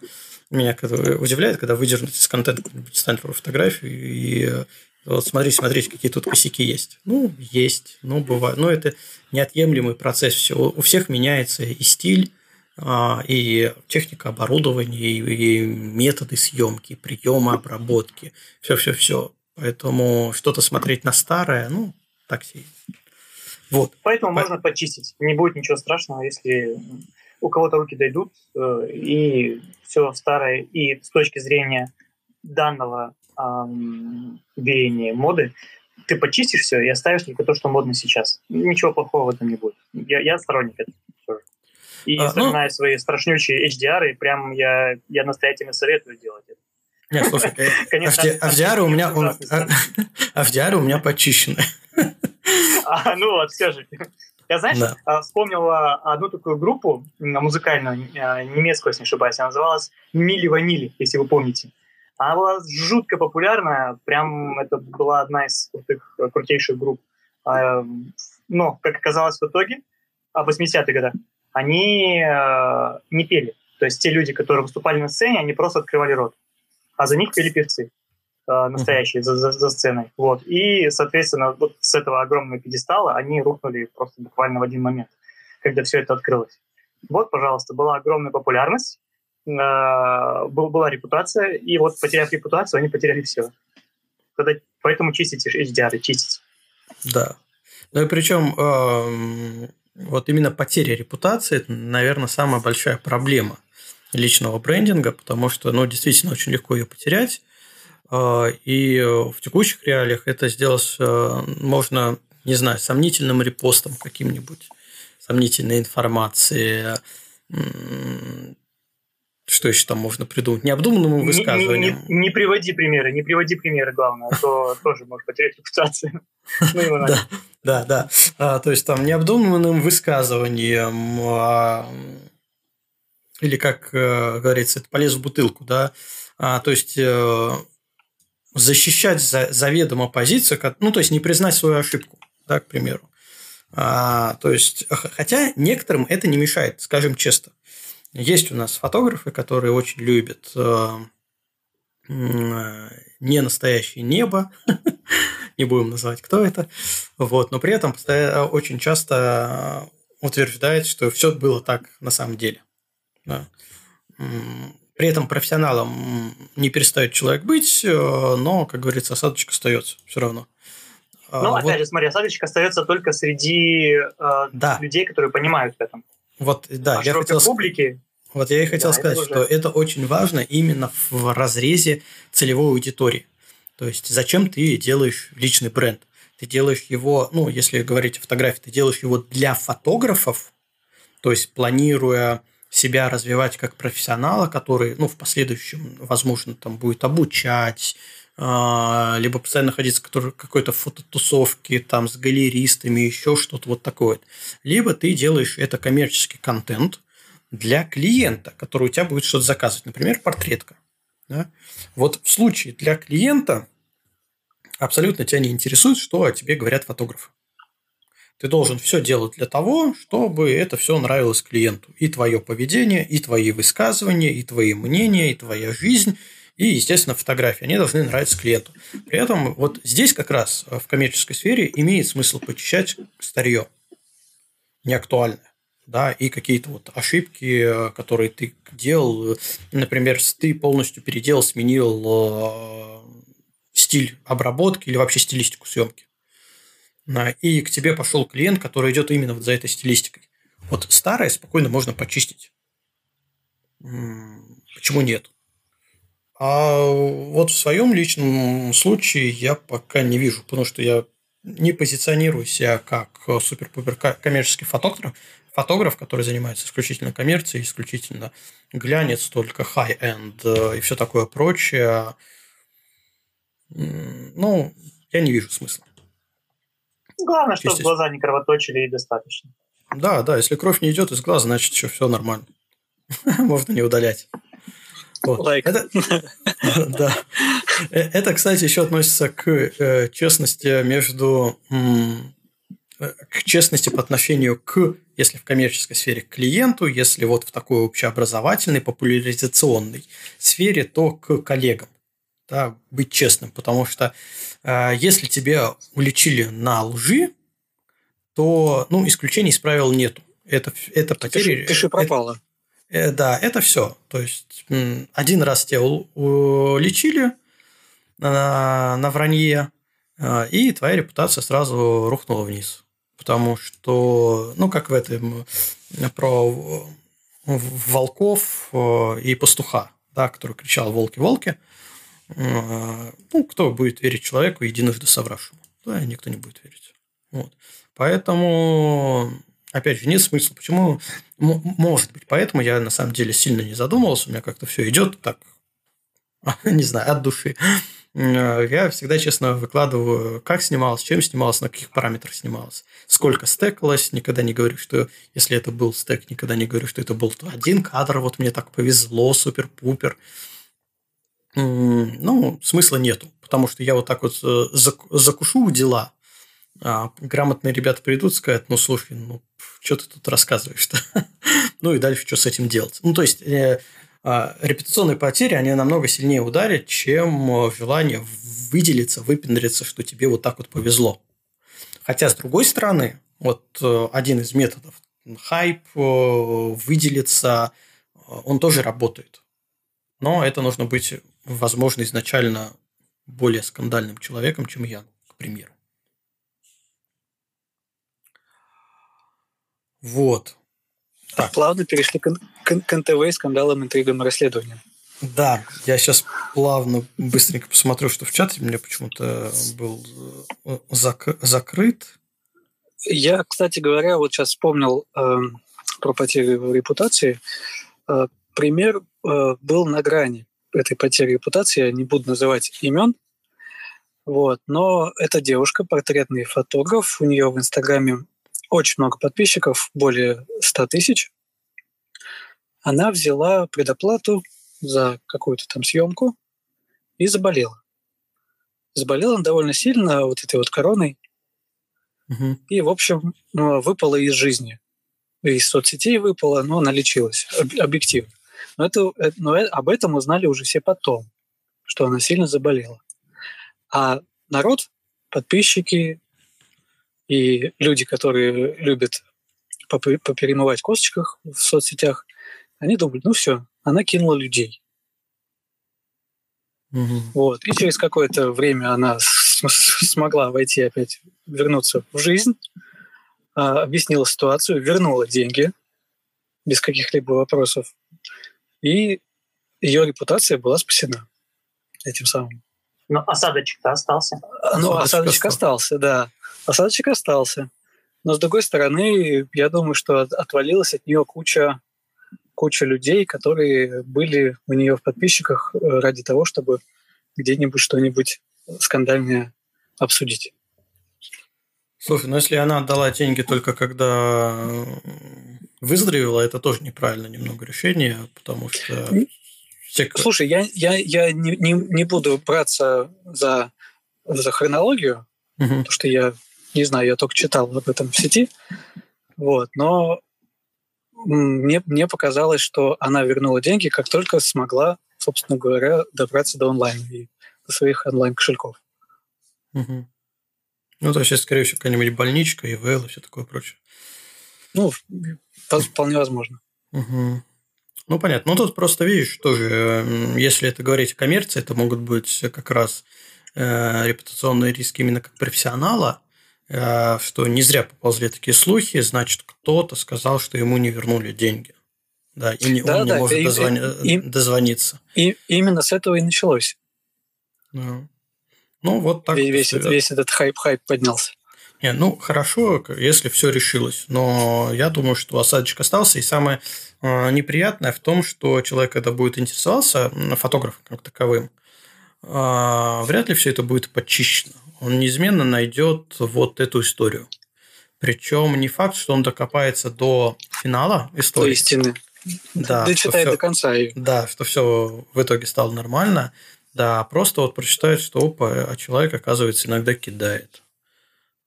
меня удивляет, когда выдернуть из контента стендовую фотографию и вот смотри, смотрите, какие тут косяки есть. Ну, есть, ну, бывает. Но это неотъемлемый процесс. Все. У всех меняется и стиль, а, и техника оборудования, и методы съемки, приема обработки, все-все-все. Поэтому что-то смотреть на старое, ну, так себе. Вот. Поэтому По... можно почистить. Не будет ничего страшного, если у кого-то руки дойдут, э, и все старое, и с точки зрения данного эм, веяния моды, ты почистишь все и оставишь только то, что модно сейчас. Ничего плохого в этом не будет. Я, я сторонник этого. И а, вспоминаю ну... свои страшнючие HDR, и прям я, я настоятельно советую делать это. Нет, слушай, э, Конечно, HDR у меня, HDR у меня почищены. А, ну вот, все же. Я, знаешь, да. А, вспомнил одну такую группу музыкальную, а, немецкую, если не ошибаюсь, она называлась Мили Ванили, если вы помните. Она была жутко популярная, прям это была одна из крутых, крутейших групп. А, но, как оказалось в итоге, в 80-х годах, они э, не пели. То есть те люди, которые выступали на сцене, они просто открывали рот. А за них пели певцы э, настоящие за, за, за сценой. Вот. И, соответственно, вот с этого огромного пьедестала они рухнули просто буквально в один момент, когда все это открылось. Вот, пожалуйста, была огромная популярность, э, был, была репутация, и вот потеряв репутацию, они потеряли все. Когда, поэтому чистите HDR, чистите. Да. Ну и причем э, вот именно потеря репутации – это, наверное, самая большая проблема личного брендинга, потому что, ну, действительно, очень легко ее потерять. А, и в текущих реалиях это сделать э, можно, не знаю, сомнительным репостом каким-нибудь, сомнительной информации, что еще там можно придумать? Необдуманному высказыванию. Не, не, не приводи примеры, не приводи примеры, главное, а то тоже может потерять репутацию. Ну, да, да, да. А, то есть там необдуманным высказыванием а, или, как э, говорится, это полез в бутылку, да, а, то есть э, защищать за, заведомо позицию, ну, то есть не признать свою ошибку, да, к примеру. А, то есть, хотя некоторым это не мешает, скажем честно. Есть у нас фотографы, которые очень любят э, не настоящее небо, не будем называть, кто это, вот, но при этом очень часто утверждает, что все было так на самом деле. Да. При этом профессионалом не перестает человек быть, э, но, как говорится, осадочек остается все равно. А ну, вот. опять же, смотри, осадочек остается только среди э, да. людей, которые понимают в этом. Вот, да, а я хотел публике. Вот я и хотел да, сказать, это уже... что это очень важно именно в разрезе целевой аудитории. То есть, зачем ты делаешь личный бренд? Ты делаешь его, ну, если говорить о фотографии, ты делаешь его для фотографов, то есть планируя себя развивать как профессионала, который, ну, в последующем, возможно, там будет обучать, либо постоянно находиться в какой-то фототусовке там с галеристами, еще что-то вот такое. Либо ты делаешь это коммерческий контент для клиента, который у тебя будет что-то заказывать, например, портретка. Да? Вот в случае для клиента абсолютно тебя не интересует, что о тебе говорят фотографы. Ты должен все делать для того, чтобы это все нравилось клиенту. И твое поведение, и твои высказывания, и твои мнения, и твоя жизнь, и, естественно, фотографии. Они должны нравиться клиенту. При этом вот здесь как раз в коммерческой сфере имеет смысл почищать старье неактуальное да, и какие-то вот ошибки, которые ты делал, например, ты полностью переделал, сменил э, стиль обработки или вообще стилистику съемки. И к тебе пошел клиент, который идет именно вот за этой стилистикой. Вот старое спокойно можно почистить. Почему нет? А вот в своем личном случае я пока не вижу, потому что я не позиционирую себя как супер-пупер коммерческий фотограф, фотограф, который занимается исключительно коммерцией, исключительно глянец, только high-end э, и все такое прочее. Ну, я не вижу смысла. Главное, чтобы глаза не кровоточили и достаточно. Да, да, если кровь не идет из глаза, значит, еще все нормально. Можно не удалять. Вот. Это, да. Э, это, кстати, еще относится к э, честности между к честности по отношению к, если в коммерческой сфере, к клиенту, если вот в такой общеобразовательной, популяризационной сфере, то к коллегам. Да, быть честным, потому что э, если тебя уличили на лжи, то ну, исключений из правил нету. Это, это потери... Пиши, пиши пропало. Это, э, да, это все. То есть, один раз тебя уличили на, на вранье, э, и твоя репутация сразу рухнула вниз потому что, ну, как в этом, про волков э, и пастуха, да, который кричал «волки-волки», э, ну, кто будет верить человеку, единожды совравшему? Да, никто не будет верить. Вот. Поэтому, опять же, нет смысла. Почему? Может быть. Поэтому я, на самом деле, сильно не задумывался. У меня как-то все идет так, не знаю, от души. Э, я всегда честно выкладываю, как снималось, чем снималось, на каких параметрах снималось, сколько стекалось, никогда не говорю, что если это был стек, никогда не говорю, что это был один кадр, вот мне так повезло, супер-пупер. Ну, смысла нету, потому что я вот так вот э, закушу дела, а грамотные ребята придут и скажут, ну, слушай, ну, что ты тут рассказываешь-то? ну, и дальше что с этим делать? Ну, то есть, э, а, репутационные потери, они намного сильнее ударят, чем э, желание выделиться, выпендриться, что тебе вот так вот повезло. Хотя, с другой стороны, вот э, один из методов, хайп, э, выделиться, он тоже работает. Но это нужно быть, возможно, изначально более скандальным человеком, чем я, к примеру. Вот. Так. Плавно перешли к, к, к НТВ, скандалам, интригам и расследованиям. Да, я сейчас плавно, быстренько посмотрю, что в чате меня почему-то был э, зак- закрыт. Я, кстати говоря, вот сейчас вспомнил э, про потерю репутации. Э, пример э, был на грани этой потери репутации. Я не буду называть имен. Вот, но эта девушка, портретный фотограф, у нее в Инстаграме очень много подписчиков, более 100 тысяч. Она взяла предоплату за какую-то там съемку и заболела. Заболела она довольно сильно вот этой вот короной. Угу. И, в общем, ну, выпала из жизни. Из соцсетей выпала, но она лечилась объективно. Но, это, э, но э, об этом узнали уже все потом, что она сильно заболела. А народ, подписчики, и люди, которые любят поперемывать косточках в соцсетях, они думают, ну все, она кинула людей. Угу. Вот. И через какое-то время она смогла войти опять, вернуться в жизнь, а, объяснила ситуацию, вернула деньги без каких-либо вопросов. И ее репутация была спасена этим самым. Но осадочек-то остался. Ну, осадочек остался, да. Осадочек остался. Но, с другой стороны, я думаю, что отвалилась от нее куча, куча людей, которые были у нее в подписчиках э, ради того, чтобы где-нибудь что-нибудь скандальное обсудить. Слушай, ну если она отдала деньги только когда выздоровела, это тоже неправильно немного решение, потому что... Слушай, я, я, я не, не, не буду браться за, за хронологию, угу. потому что я не знаю, я только читал об этом в сети. Вот, но мне, мне показалось, что она вернула деньги, как только смогла собственно говоря, добраться до онлайн и до своих онлайн-кошельков. Угу. Ну, то есть, скорее всего, какая-нибудь больничка, ИВЛ и все такое прочее. Ну, вполне возможно. Угу. Ну, понятно. Ну, тут просто, видишь, тоже, если это говорить о коммерции, это могут быть как раз э, репутационные риски именно как профессионала, э, что не зря поползли такие слухи, значит, кто-то сказал, что ему не вернули деньги. Да, и не, да, он да, не может и, дозвони... и, дозвониться. И именно с этого и началось. Да. Ну, вот так. Весь, весь, весь этот хайп-хайп поднялся. Не, ну хорошо, если все решилось, но я думаю, что осадочек остался, и самое э, неприятное в том, что человек, когда будет интересоваться фотографом как таковым, э, вряд ли все это будет подчищено. Он неизменно найдет вот эту историю. Причем не факт, что он докопается до финала истории. До истины. Да, Дочитает все, до конца ее. Да, что все в итоге стало нормально. Да, просто вот прочитает, что опа, а человек, оказывается, иногда кидает.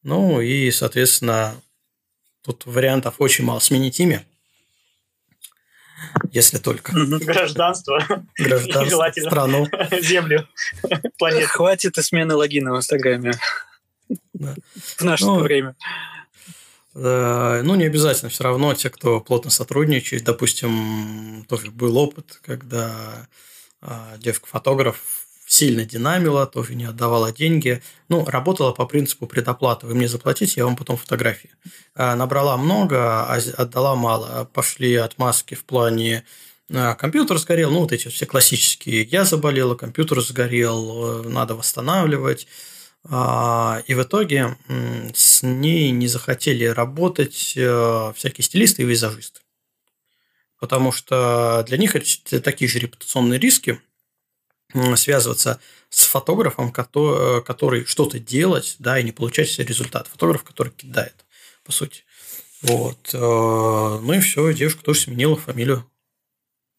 Ну и, соответственно, тут вариантов очень мало. Сменить имя, если только. Гражданство. Гражданство, Желательно. страну. Землю. Планету. Хватит и смены логина в Инстаграме. Да. В наше ну, время. ну, не обязательно. Все равно те, кто плотно сотрудничает, допустим, тоже был опыт, когда а, девка-фотограф сильно динамила, тоже не отдавала деньги. Ну, работала по принципу предоплаты. Вы мне заплатите, я вам потом фотографии. А, набрала много, а отдала мало. Пошли отмазки в плане а, компьютер сгорел, ну, вот эти все классические. Я заболела, компьютер сгорел, надо восстанавливать. А, и в итоге с ней не захотели работать э, всякие стилисты и визажисты. Потому что для них это такие же репутационные риски, связываться с фотографом, который, который что-то делать, да, и не получать результат. Фотограф, который кидает, по сути. Вот. Э, ну и все, девушка тоже сменила фамилию.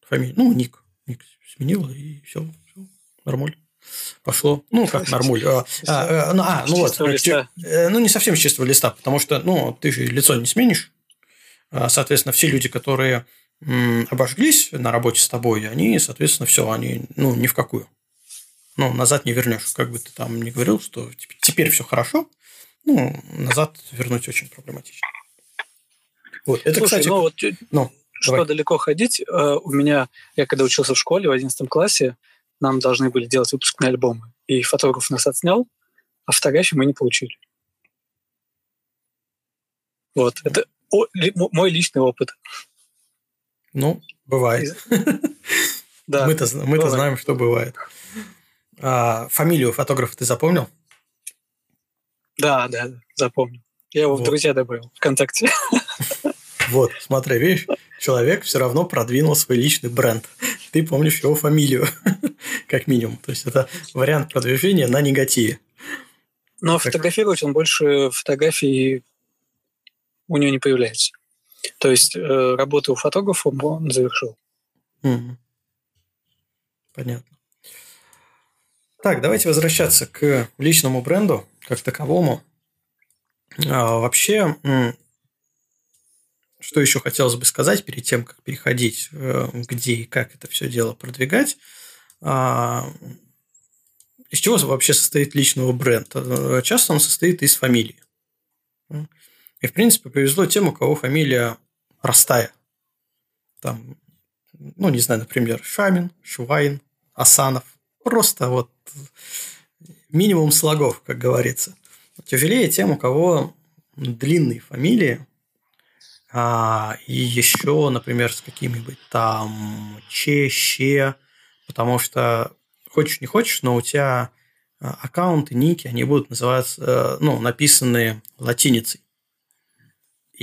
Фамилию, ну, ник. Ник сменила, и все, все нормально. Пошло. Ну, как нормуль. А, а, а, ну, а, ну вот. Э, ну, не совсем с чистого листа, потому что, ну, ты же лицо не сменишь. А, соответственно, все люди, которые обожглись на работе с тобой, они, соответственно, все, они, ну, ни в какую. Ну, назад не вернешь. Как бы ты там не говорил, что теперь все хорошо, ну, назад вернуть очень проблематично. Вот, это, Слушай, кстати, ну, вот, ну, что давай. далеко ходить, э, у меня, я когда учился в школе в 11 классе, нам должны были делать выпускные альбомы. И фотограф нас отснял, а фотографии мы не получили. Вот, это мой личный опыт. Ну, бывает. Да. Мы-то мы знаем, что бывает. А, фамилию фотографа ты запомнил? Да, да, запомнил. Я его вот. в друзья добавил ВКонтакте. Вот, смотри, видишь, человек все равно продвинул свой личный бренд. Ты помнишь его фамилию, как минимум. То есть, это вариант продвижения на негативе. Но фотографировать он больше фотографий у него не появляется. То есть э, у фотографа он завершил. Понятно. Так, давайте возвращаться к личному бренду как таковому. А, вообще, что еще хотелось бы сказать перед тем, как переходить, э, где и как это все дело продвигать. А, из чего вообще состоит личного бренда? Часто он состоит из фамилии. И, в принципе, повезло тем, у кого фамилия простая. Там, ну, не знаю, например, Шамин, Шувайн, Асанов. Просто вот минимум слогов, как говорится. Тяжелее тем, у кого длинные фамилии, а, и еще, например, с какими-нибудь там Че, Ще, потому что хочешь не хочешь, но у тебя а, аккаунты, ники, они будут называться, э, ну, написаны латиницей.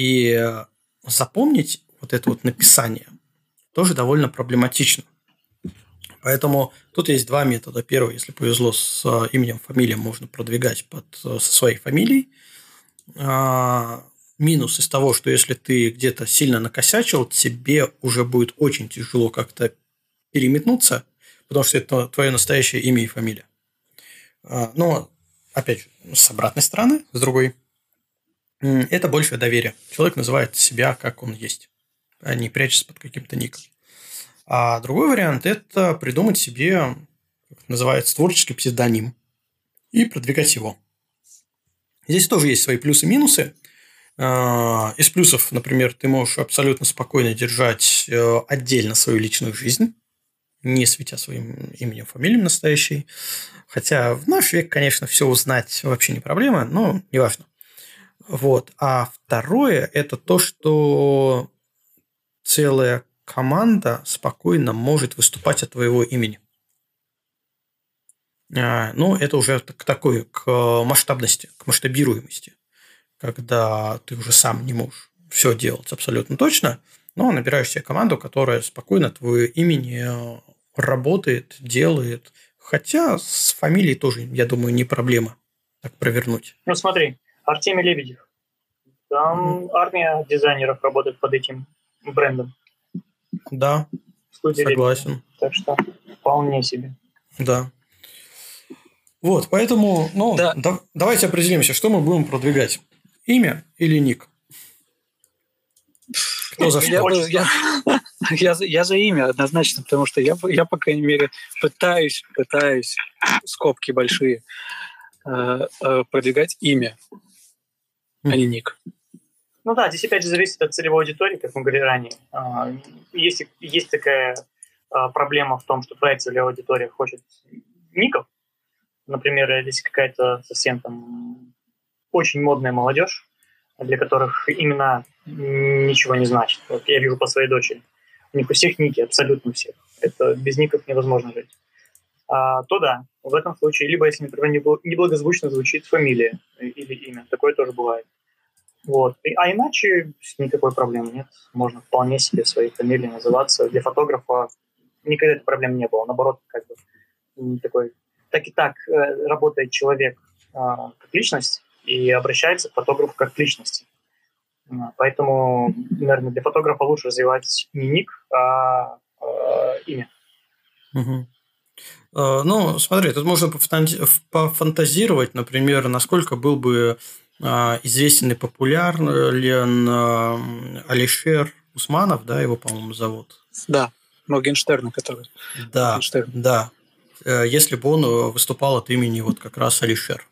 И э, запомнить вот это вот написание тоже довольно проблематично. Поэтому тут есть два метода. Первый, если повезло с э, именем, фамилией, можно продвигать под, э, со своей фамилией. А, минус из того, что если ты где-то сильно накосячил, тебе уже будет очень тяжело как-то переметнуться, потому что это твое настоящее имя и фамилия. А, но, опять же, с обратной стороны, с другой, это большее доверие. Человек называет себя, как он есть, а не прячется под каким-то ником. А другой вариант – это придумать себе, как называется, творческий псевдоним и продвигать его. Здесь тоже есть свои плюсы и минусы. А, из плюсов, например, ты можешь абсолютно спокойно держать э, отдельно свою личную жизнь, не светя своим именем, фамилией настоящей. Хотя в наш век, конечно, все узнать вообще не проблема, но неважно. Вот. А второе – это то, что целая команда спокойно может выступать от твоего имени. А, ну, это уже к такой, к масштабности, к масштабируемости, когда ты уже сам не можешь все делать абсолютно точно, но набираешь себе команду, которая спокойно твое имени э, работает, делает. Хотя с фамилией тоже, я думаю, не проблема так провернуть. Ну, смотри, Артемий Лебедев. Там mm-hmm. армия дизайнеров работает под этим брендом. Да, Студия согласен. Лебедев. Так что вполне себе. Да. Вот, поэтому, ну, да. да, давайте определимся, что мы будем продвигать. Имя или ник? Кто за что? Я, я, я, я за имя однозначно, потому что я, я, по крайней мере, пытаюсь, пытаюсь, скобки большие, э, э, продвигать имя, а не ник. Ну да, здесь опять же зависит от целевой аудитории, как мы говорили ранее. А, есть, есть такая а, проблема в том, что твоя целевая аудитория хочет ников, Например, если какая-то совсем там очень модная молодежь, для которых имена ничего не значит. Вот я вижу по своей дочери. У них у всех ники, абсолютно всех. Это без ников невозможно жить. А, то да, в этом случае, либо если, например, неблагозвучно звучит фамилия или имя, такое тоже бывает. Вот. А иначе никакой проблемы нет. Можно вполне себе своей фамилией называться. Для фотографа никогда этой проблем не было. Наоборот, как бы такой так и так э, работает человек а, как личность и обращается к фотографу как к личности. А, поэтому, наверное, для фотографа лучше развивать не ник, а, а имя. Угу. Ну, смотри, тут можно пофантазировать, например, насколько был бы известен и популярен Алишер Усманов, да, его, по-моему, зовут. Да, Моргенштерна, который. Да, Моргенштерн. да. Э, если бы он э, выступал от имени вот как раз Алишер.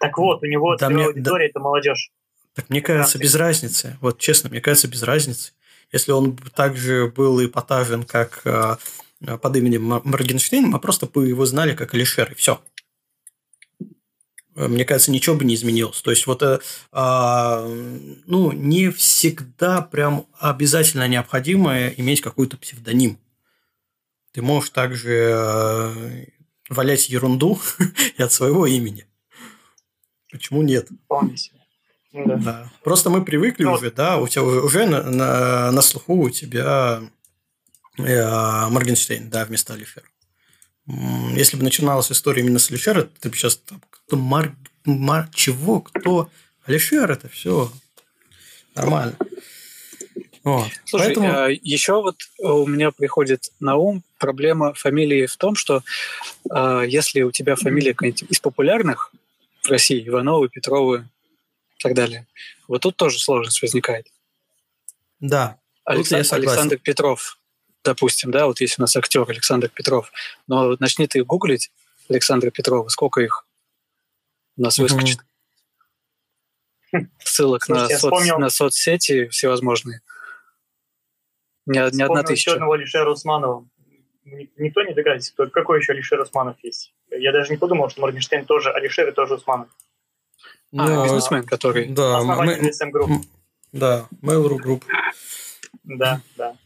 Так вот, у него да мне, аудитория да, – это молодежь. Так мне кажется, без разницы. Вот честно, мне кажется, без разницы. Если он также был эпатажен, как э, под именем Моргенштейн, мы просто бы его знали как Алишер, и все. Мне кажется, ничего бы не изменилось. То есть, вот, э, э, ну, не всегда прям обязательно необходимо иметь какой-то псевдоним. Ты можешь также э, валять ерунду и от своего имени. Почему нет? Вполне себе. Ну да. да. Просто мы привыкли ну, уже, да, у тебя уже на, на, на слуху у тебя э, Моргенштейн, да, вместо Алифер. Если бы начиналась история именно с Алишера, ты бы сейчас там, кто Мар... Мар... Чего? Кто? Алишер это все нормально. Вот. Слушай, Поэтому... А, еще вот у меня приходит на ум проблема фамилии в том, что э, если у тебя фамилия какая-нибудь из популярных в России, Ивановы, Петровы и так далее, вот тут тоже сложность возникает. Да. Александр, Александр Петров, допустим, да, вот есть у нас актер Александр Петров, но начни ты гуглить Александра Петрова, сколько их у нас выскочит. Ссылок на, соц, на соцсети всевозможные. Не, не одна тысяча. еще одного Алишера Усманова. Никто не догадывается, кто, какой еще Алишер Усманов есть. Я даже не подумал, что Моргенштерн тоже Алишер и тоже Усманов. А, ну, бизнесмен, который... Да, Основатель мы, SM Group. Да, Mail.ru Group. Да, да.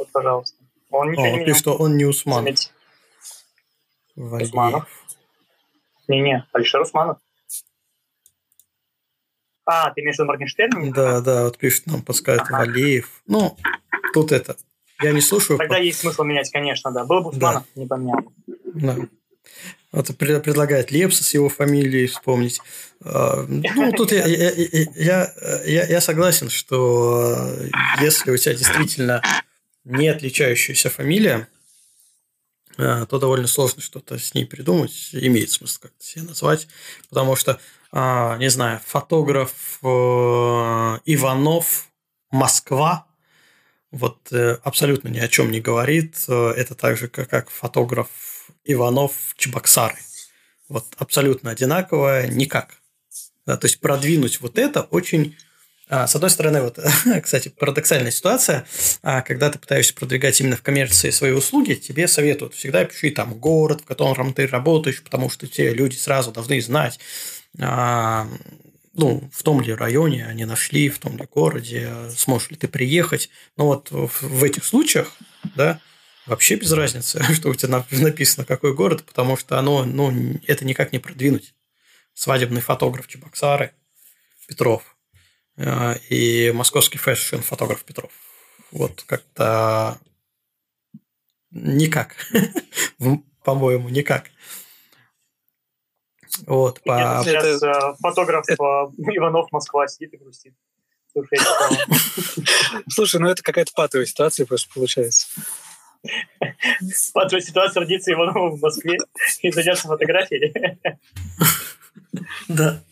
Вот, пожалуйста. Он ничего О, не пишет, что он не Усман. Усманов. Не-не, Алишер Усманов. А, ты имеешь в виду Моргенштерн? Да, да, вот пишет нам, подсказывает ага. Валеев. Ну, тут это. Я не слушаю. Тогда по... есть смысл менять, конечно, да. Был бы Усманов, да. не поменял. Да. Вот предлагает Лепса с его фамилией вспомнить. А, ну, тут я, я, я, я, я согласен, что если у тебя действительно не отличающаяся фамилия, а, то довольно сложно что-то с ней придумать. Имеет смысл как-то себя назвать. Потому что, а, не знаю, фотограф э, Иванов, Москва, вот э, абсолютно ни о чем не говорит. Э, это так же, как, фотограф Иванов Чебоксары. Вот абсолютно одинаковое, никак. Да, то есть продвинуть вот это очень с одной стороны, вот, кстати, парадоксальная ситуация, а, когда ты пытаешься продвигать именно в коммерции свои услуги, тебе советуют всегда пиши там город, в котором ты работаешь, потому что те люди сразу должны знать, а, ну, в том ли районе они нашли, в том ли городе, сможешь ли ты приехать. Но вот в этих случаях, да, вообще без разницы, что у тебя написано, какой город, потому что оно, ну, это никак не продвинуть. Свадебный фотограф Чебоксары, Петров – и московский фэшн-фотограф Петров. Вот как-то никак. По-моему, никак. Вот, по... Сейчас это... фотограф это... Иванов Москва сидит и грустит. Слушай, Слушай, ну это какая-то патовая ситуация просто получается. Патовая ситуация родится Иванова в Москве и зайдешь фотографии. Да.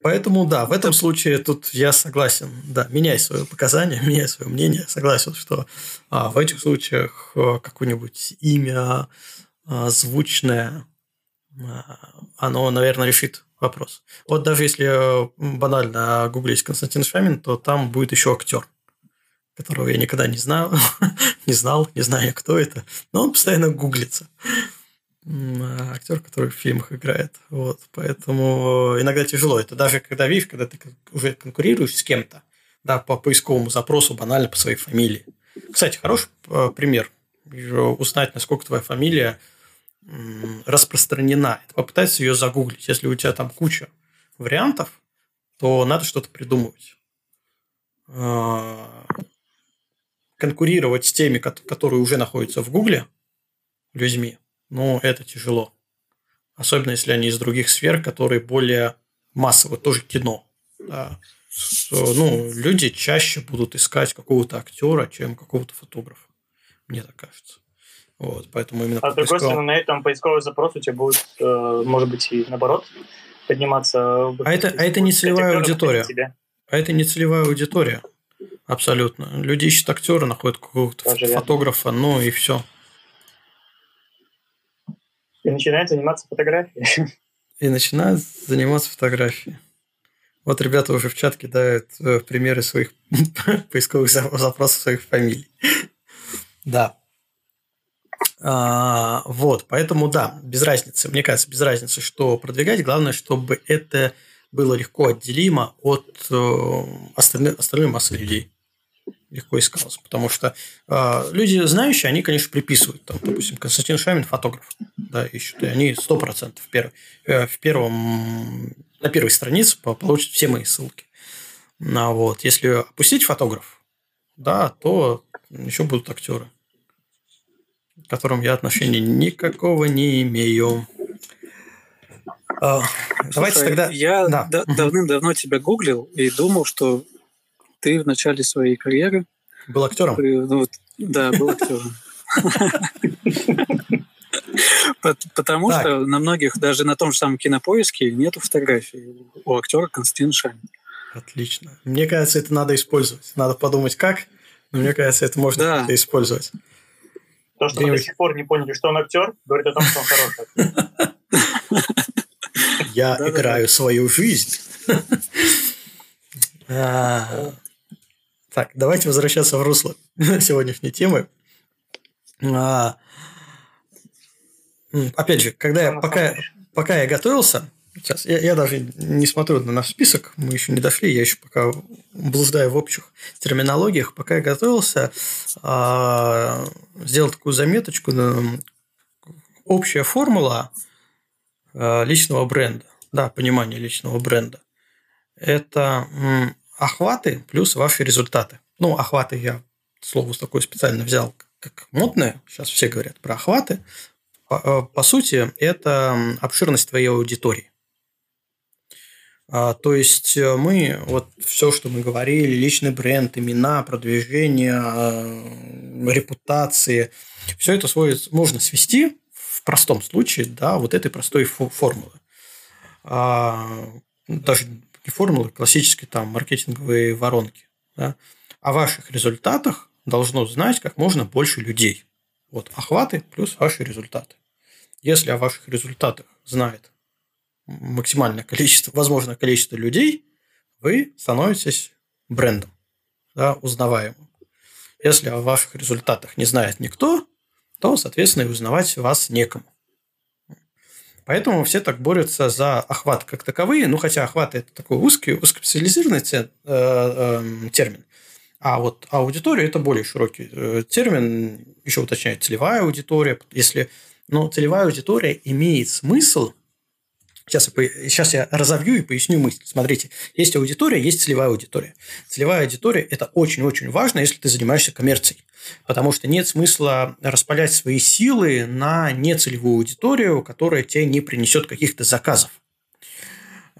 Поэтому, да, в этом случае тут я согласен, да, меняй свое показание, меняй свое мнение, согласен, что а, в этих случаях а, какое-нибудь имя а, звучное, а, оно, наверное, решит вопрос. Вот даже если банально гуглить Константин Шамин, то там будет еще актер, которого я никогда не знал, не знал, не знаю, кто это, но он постоянно гуглится актер, который в фильмах играет. Вот, поэтому иногда тяжело. Это даже когда, видишь, когда ты уже конкурируешь с кем-то, да, по поисковому запросу банально по своей фамилии. Кстати, хороший э, пример. Узнать, насколько твоя фамилия распространена. Это попытаться ее загуглить. Если у тебя там куча вариантов, то надо что-то придумывать. А, конкурировать с теми, которые уже находятся в Гугле, людьми, ну, это тяжело. Особенно, если они из других сфер, которые более массовые, тоже кино. Да. Ну, люди чаще будут искать какого-то актера, чем какого-то фотографа. Мне так кажется. Вот, поэтому именно а с другой стороны, на этом поисковый запрос у тебя будет, э, может быть, и наоборот, подниматься. А это, а это не целевая аудитория. А это не целевая аудитория. Абсолютно. Люди ищут актера, находят какого-то фотографа, ну и все и начинает заниматься фотографией. И начинает заниматься фотографией. Вот ребята уже в чат кидают э, примеры своих поисковых запросов своих фамилий. Да. А, вот, поэтому да, без разницы. Мне кажется, без разницы, что продвигать. Главное, чтобы это было легко отделимо от э, остальной, остальной массы людей легко искалось. Потому что э, люди знающие, они, конечно, приписывают. Там, допустим, Константин Шамин фотограф, да, ищут. И они 100% в, перв, э, в первом, на первой странице получат все мои ссылки. Ну, вот. Если опустить фотограф, да, то еще будут актеры, к которым я отношения никакого не имею. А, давайте тогда... Я да. давным-давно тебя гуглил и думал, что ты в начале своей карьеры... Был актером? Ну, да, был актером. Потому что на многих, даже на том же самом кинопоиске, нету фотографий у актера Константина Шамина. Отлично. Мне кажется, это надо использовать. Надо подумать, как, но мне кажется, это можно да. использовать. То, что мы до сих пор не поняли, что он актер, говорит о том, что он хороший. Я играю свою жизнь. Так, давайте возвращаться в русло сегодняшней темы. А, опять же, когда я, пока, пока я готовился, сейчас я, я даже не смотрю на наш список, мы еще не дошли, я еще пока блуждаю в общих терминологиях. Пока я готовился, а, сделал такую заметочку, общая формула а, личного бренда, да, понимание личного бренда. Это охваты плюс ваши результаты. Ну, охваты я слово такое специально взял как модное. Сейчас все говорят про охваты. По, э, по сути, это обширность твоей аудитории. А, то есть э, мы, вот все, что мы говорили, личный бренд, имена, продвижение, э, репутации, все это сводится, можно свести в простом случае, да, вот этой простой формулы. А, даже не формулы, классические там маркетинговые воронки. Да? О ваших результатах должно знать как можно больше людей. Вот охваты плюс ваши результаты. Если о ваших результатах знает максимальное количество, возможное количество людей, вы становитесь брендом, да, узнаваемым. Если о ваших результатах не знает никто, то, соответственно, и узнавать вас некому. Поэтому все так борются за охват как таковые, ну, хотя охват – это такой узкий, узкоспециализированный э, э, термин. А вот аудитория – это более широкий э, термин, еще уточняет целевая аудитория. Если но целевая аудитория имеет смысл Сейчас я, сейчас я разовью и поясню мысль. Смотрите, есть аудитория, есть целевая аудитория. Целевая аудитория – это очень-очень важно, если ты занимаешься коммерцией. Потому что нет смысла распалять свои силы на нецелевую аудиторию, которая тебе не принесет каких-то заказов.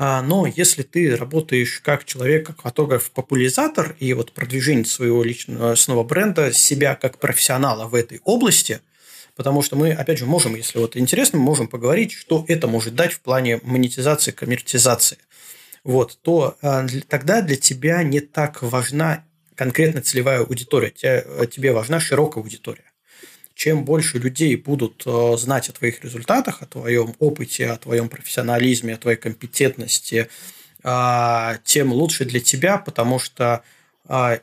А, но если ты работаешь как человек, как фотограф-популяризатор и вот продвижение своего личного бренда, себя как профессионала в этой области, потому что мы, опять же, можем, если вот интересно, можем поговорить, что это может дать в плане монетизации, коммерциализации. Вот, то а, тогда для тебя не так важна конкретно целевая аудитория, тебе, тебе важна широкая аудитория. Чем больше людей будут а, знать о твоих результатах, о твоем опыте, о твоем профессионализме, о твоей компетентности, а, тем лучше для тебя, потому что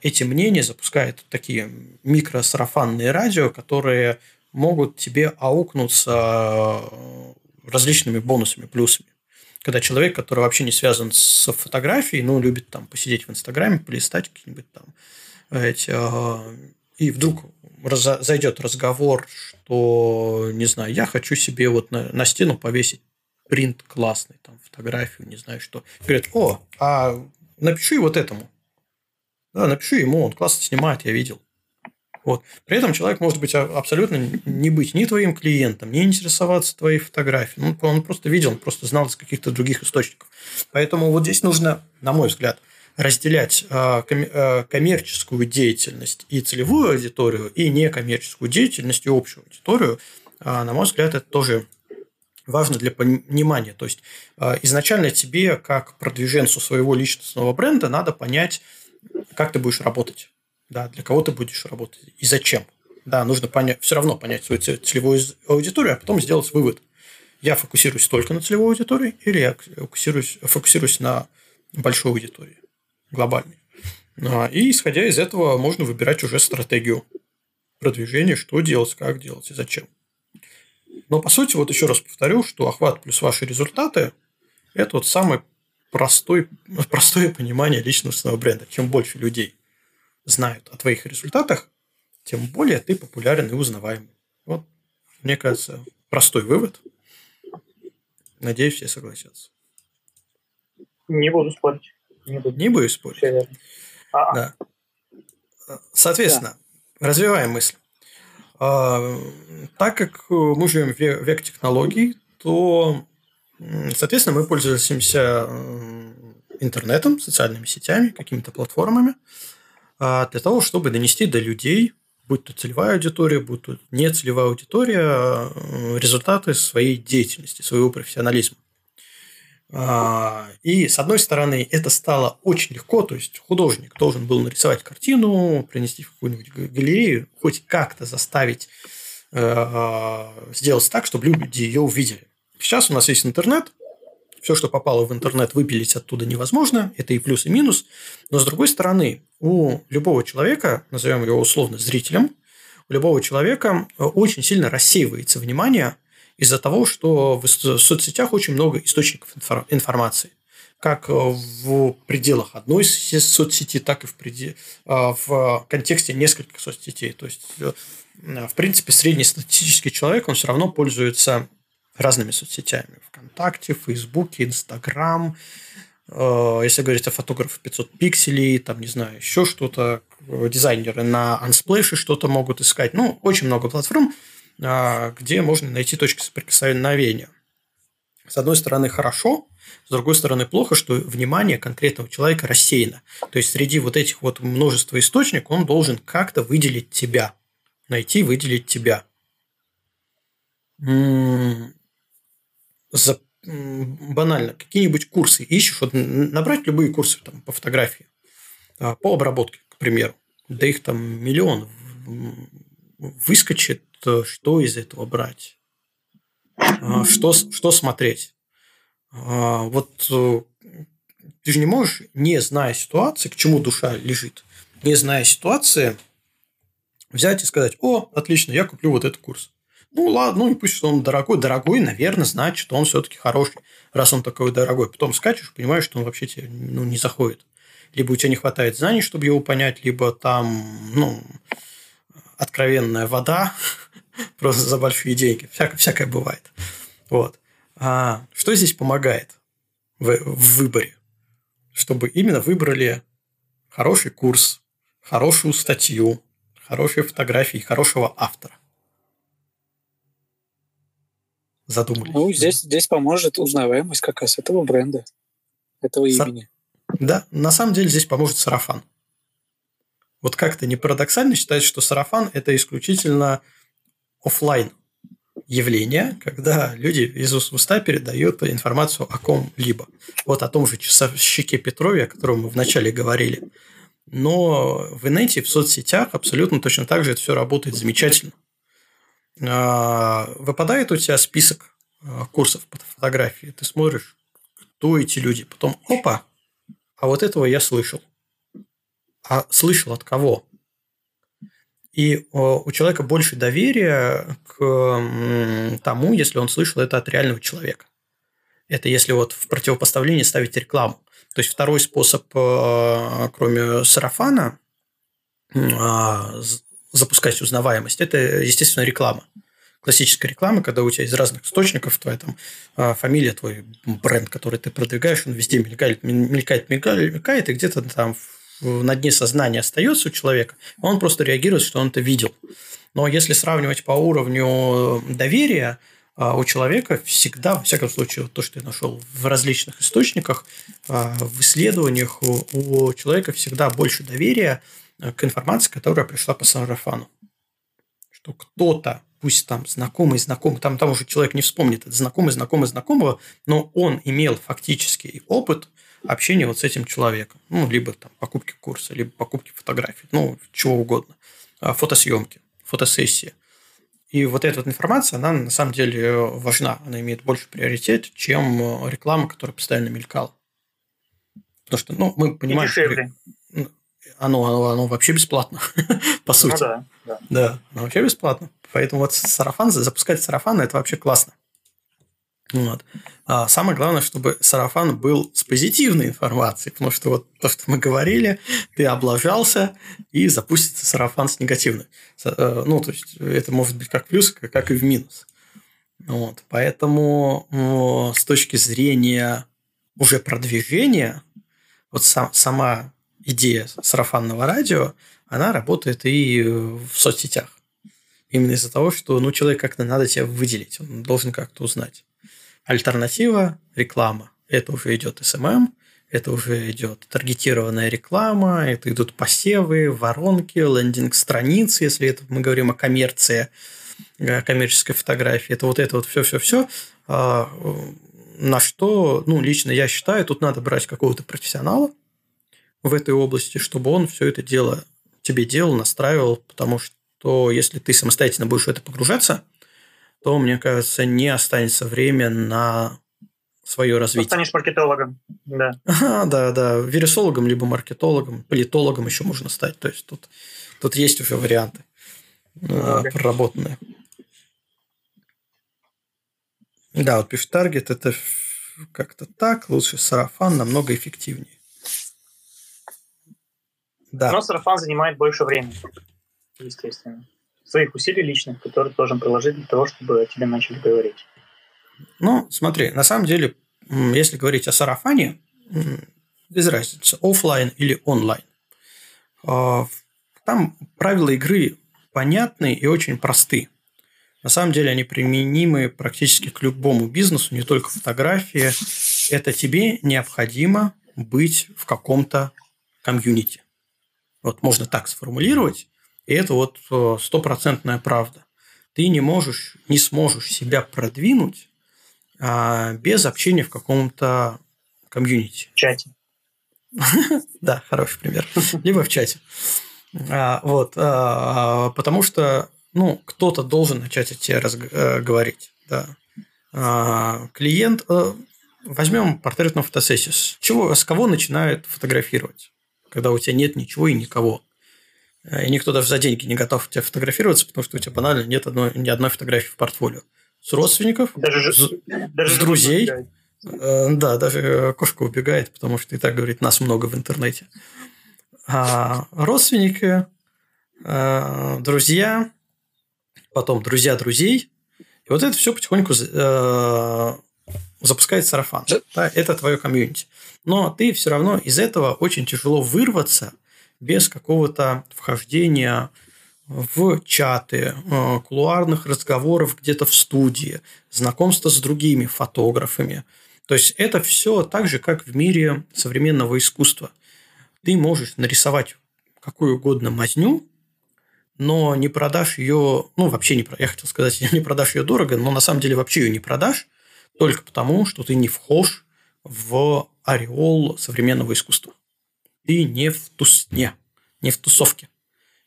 эти мнения запускают такие микросарафанные радио, которые могут тебе аукнуться э, различными бонусами, плюсами. Когда человек, который вообще не связан с фотографией, ну, любит там посидеть в Инстаграме, полистать какие-нибудь там эти, э, и вдруг раз, зайдет разговор, что, не знаю, я хочу себе вот на, на стену повесить принт классный, там, фотографию, не знаю что. И говорят, о, а напиши вот этому. Да, напиши ему, он классно снимает, я видел. Вот. При этом человек может быть абсолютно не быть ни твоим клиентом, не интересоваться твоей фотографией. Ну, он просто видел, он просто знал из каких-то других источников. Поэтому вот здесь нужно, на мой взгляд, разделять а, а, коммерческую деятельность и целевую аудиторию, и некоммерческую деятельность и общую аудиторию. А, на мой взгляд, это тоже важно для понимания. То есть изначально тебе, как продвиженцу своего личностного бренда, надо понять, как ты будешь работать да, для кого ты будешь работать и зачем. Да, нужно понять, все равно понять свою целевую аудиторию, а потом сделать вывод. Я фокусируюсь только на целевой аудитории или я фокусируюсь, фокусируюсь на большой аудитории, глобальной. А, и исходя из этого можно выбирать уже стратегию продвижения, что делать, как делать и зачем. Но по сути, вот еще раз повторю, что охват плюс ваши результаты – это вот самое простой, простое понимание личностного бренда. Чем больше людей – знают о твоих результатах, тем более ты популярен и узнаваемый. Вот, мне кажется, простой вывод. Надеюсь, все согласятся. Не буду спорить. Не буду, не буду спорить. А-а. Да. Соответственно, да. развиваем мысль. А, так как мы живем в век технологий, то, соответственно, мы пользуемся интернетом, социальными сетями, какими-то платформами. А, для того, чтобы донести до людей, будь то целевая аудитория, будь то не целевая аудитория, э, результаты своей деятельности, своего профессионализма. А, и, с одной стороны, это стало очень легко, то есть художник должен был нарисовать картину, принести в какую-нибудь галерею, хоть как-то заставить э, сделать так, чтобы люди ее увидели. Сейчас у нас есть интернет, все, что попало в интернет, выпилить оттуда невозможно. Это и плюс, и минус. Но, с другой стороны, у любого человека, назовем его условно зрителем, у любого человека э, очень сильно рассеивается внимание из-за того, что в соцсетях очень много источников информации как э, в пределах одной соцсети, так и в, пределе, э, в контексте нескольких соцсетей. То есть, в принципе, среднестатистический человек, он все равно пользуется разными соцсетями. ВКонтакте, Фейсбуке, Инстаграм. Э, если говорить о фотографах 500 пикселей, там, не знаю, еще что-то, дизайнеры на Unsplash что-то могут искать. Ну, очень много платформ, э, где можно найти точки соприкосновения. С одной стороны, хорошо, с другой стороны, плохо, что внимание конкретного человека рассеяно. То есть, среди вот этих вот множества источников он должен как-то выделить тебя. Найти, выделить тебя за, банально какие-нибудь курсы ищешь, вот набрать любые курсы там, по фотографии, а, по обработке, к примеру, да их там миллион выскочит, что из этого брать, а, что, что смотреть. А, вот э, ты же не можешь, не зная ситуации, к чему душа лежит, не зная ситуации, взять и сказать, о, отлично, я куплю вот этот курс. Ну, ладно, ну и пусть он дорогой. Дорогой, наверное, значит, он все-таки хороший, раз он такой дорогой. Потом скачешь, понимаешь, что он вообще тебе ну, не заходит. Либо у тебя не хватает знаний, чтобы его понять, либо там, ну, откровенная вода, просто за большие деньги. Всякое, всякое бывает. Вот. А что здесь помогает в, в выборе? Чтобы именно выбрали хороший курс, хорошую статью, хорошие фотографии, хорошего автора. Задумались. Ну, здесь, здесь поможет узнаваемость как раз этого бренда, этого Сар... имени. Да, на самом деле здесь поможет сарафан. Вот как-то не парадоксально считать, что сарафан – это исключительно офлайн явление, когда люди из уст в уста передают информацию о ком-либо. Вот о том же часовщике Петрове, о котором мы вначале говорили. Но в инете, в соцсетях абсолютно точно так же это все работает замечательно. А, выпадает у тебя список а, курсов по фотографии, ты смотришь, кто эти люди, потом опа, а вот этого я слышал. А слышал от кого? И у человека больше доверия к тому, если он слышал это от реального человека. Это если вот в противопоставлении ставить рекламу. То есть второй способ, кроме сарафана, а, запускать узнаваемость, это, естественно, реклама. Классическая реклама, когда у тебя из разных источников твоя там а, фамилия, твой бренд, который ты продвигаешь, он везде мелькает, мелькает, мелькает, мелькает и где-то там на дне сознания остается у человека, он просто реагирует, что он это видел. Но если сравнивать по уровню доверия, а, у человека всегда, во всяком случае, то, что я нашел в различных источниках, а, в исследованиях, у человека всегда больше доверия к информации, которая пришла по сарафану. Что кто-то, пусть там знакомый, знакомый, там, там уже человек не вспомнит, это знакомый, знакомый, знакомого, но он имел фактический опыт общения вот с этим человеком. Ну, либо там покупки курса, либо покупки фотографий, ну, чего угодно. А, фотосъемки, фотосессии. И вот эта вот информация, она на самом деле важна. Она имеет больше приоритет, чем э, реклама, которая постоянно мелькала. Потому что, ну, мы понимаем... И дешевле. Оно, оно, оно вообще бесплатно, по сути. Ну, да, да. Да, оно вообще бесплатно. Поэтому вот сарафан, запускать сарафан – это вообще классно. Вот. А самое главное, чтобы сарафан был с позитивной информацией, потому что вот то, что мы говорили, ты облажался, и запустится сарафан с негативной. Э, ну, то есть, это может быть как плюс, как и в минус. Вот. Поэтому с точки зрения уже продвижения, вот сам, сама идея сарафанного радио, она работает и в соцсетях. Именно из-за того, что ну, человек как-то надо тебя выделить, он должен как-то узнать. Альтернатива – реклама. Это уже идет SMM, это уже идет таргетированная реклама, это идут посевы, воронки, лендинг-страницы, если это мы говорим о коммерции, о коммерческой фотографии. Это вот это вот все-все-все, а, на что, ну, лично я считаю, тут надо брать какого-то профессионала в этой области, чтобы он все это дело тебе делал, настраивал, потому что если ты самостоятельно будешь в это погружаться – то, мне кажется, не останется время на свое развитие. Станешь маркетологом, да. Ага, да, да. Вирусологом, либо маркетологом, политологом еще можно стать. То есть тут, тут есть уже варианты okay. Э, проработанные. Да, вот пишет таргет это как-то так, лучше сарафан намного эффективнее. Да. Но сарафан занимает больше времени, естественно своих усилий личных, которые ты должен приложить для того, чтобы о тебе начали говорить. Ну, смотри, на самом деле, если говорить о сарафане, без разницы, офлайн или онлайн. А, там правила игры понятны и очень просты. На самом деле они применимы практически к любому бизнесу, не только фотографии. Это тебе необходимо быть в каком-то комьюнити. Вот можно так сформулировать. И это вот э, стопроцентная правда. Ты не можешь, не сможешь себя продвинуть а, без общения в каком-то комьюнити. Чате. Да, хороший пример. Либо в чате. А, вот, а, потому что, ну, кто-то должен начать о тебе э, говорить, да. А, клиент, э, возьмем портретную фотосессию. С чего, с кого начинают фотографировать, когда у тебя нет ничего и никого? И никто даже за деньги не готов тебя фотографироваться, потому что у тебя банально нет одной, ни одной фотографии в портфолио. С родственников, даже, с, даже с друзей. Э, да, даже кошка убегает, потому что и так говорит, нас много в интернете. А родственники, э, друзья, потом друзья друзей. И вот это все потихоньку э, запускает сарафан. Да, это твое комьюнити. Но ты все равно из этого очень тяжело вырваться – без какого-то вхождения в чаты, э, кулуарных разговоров где-то в студии, знакомства с другими фотографами. То есть это все так же, как в мире современного искусства. Ты можешь нарисовать какую угодно мазню, но не продашь ее, ну вообще не, я хотел сказать, не продашь ее дорого, но на самом деле вообще ее не продашь, только потому, что ты не вхож в ореол современного искусства ты не в тусне, не в тусовке,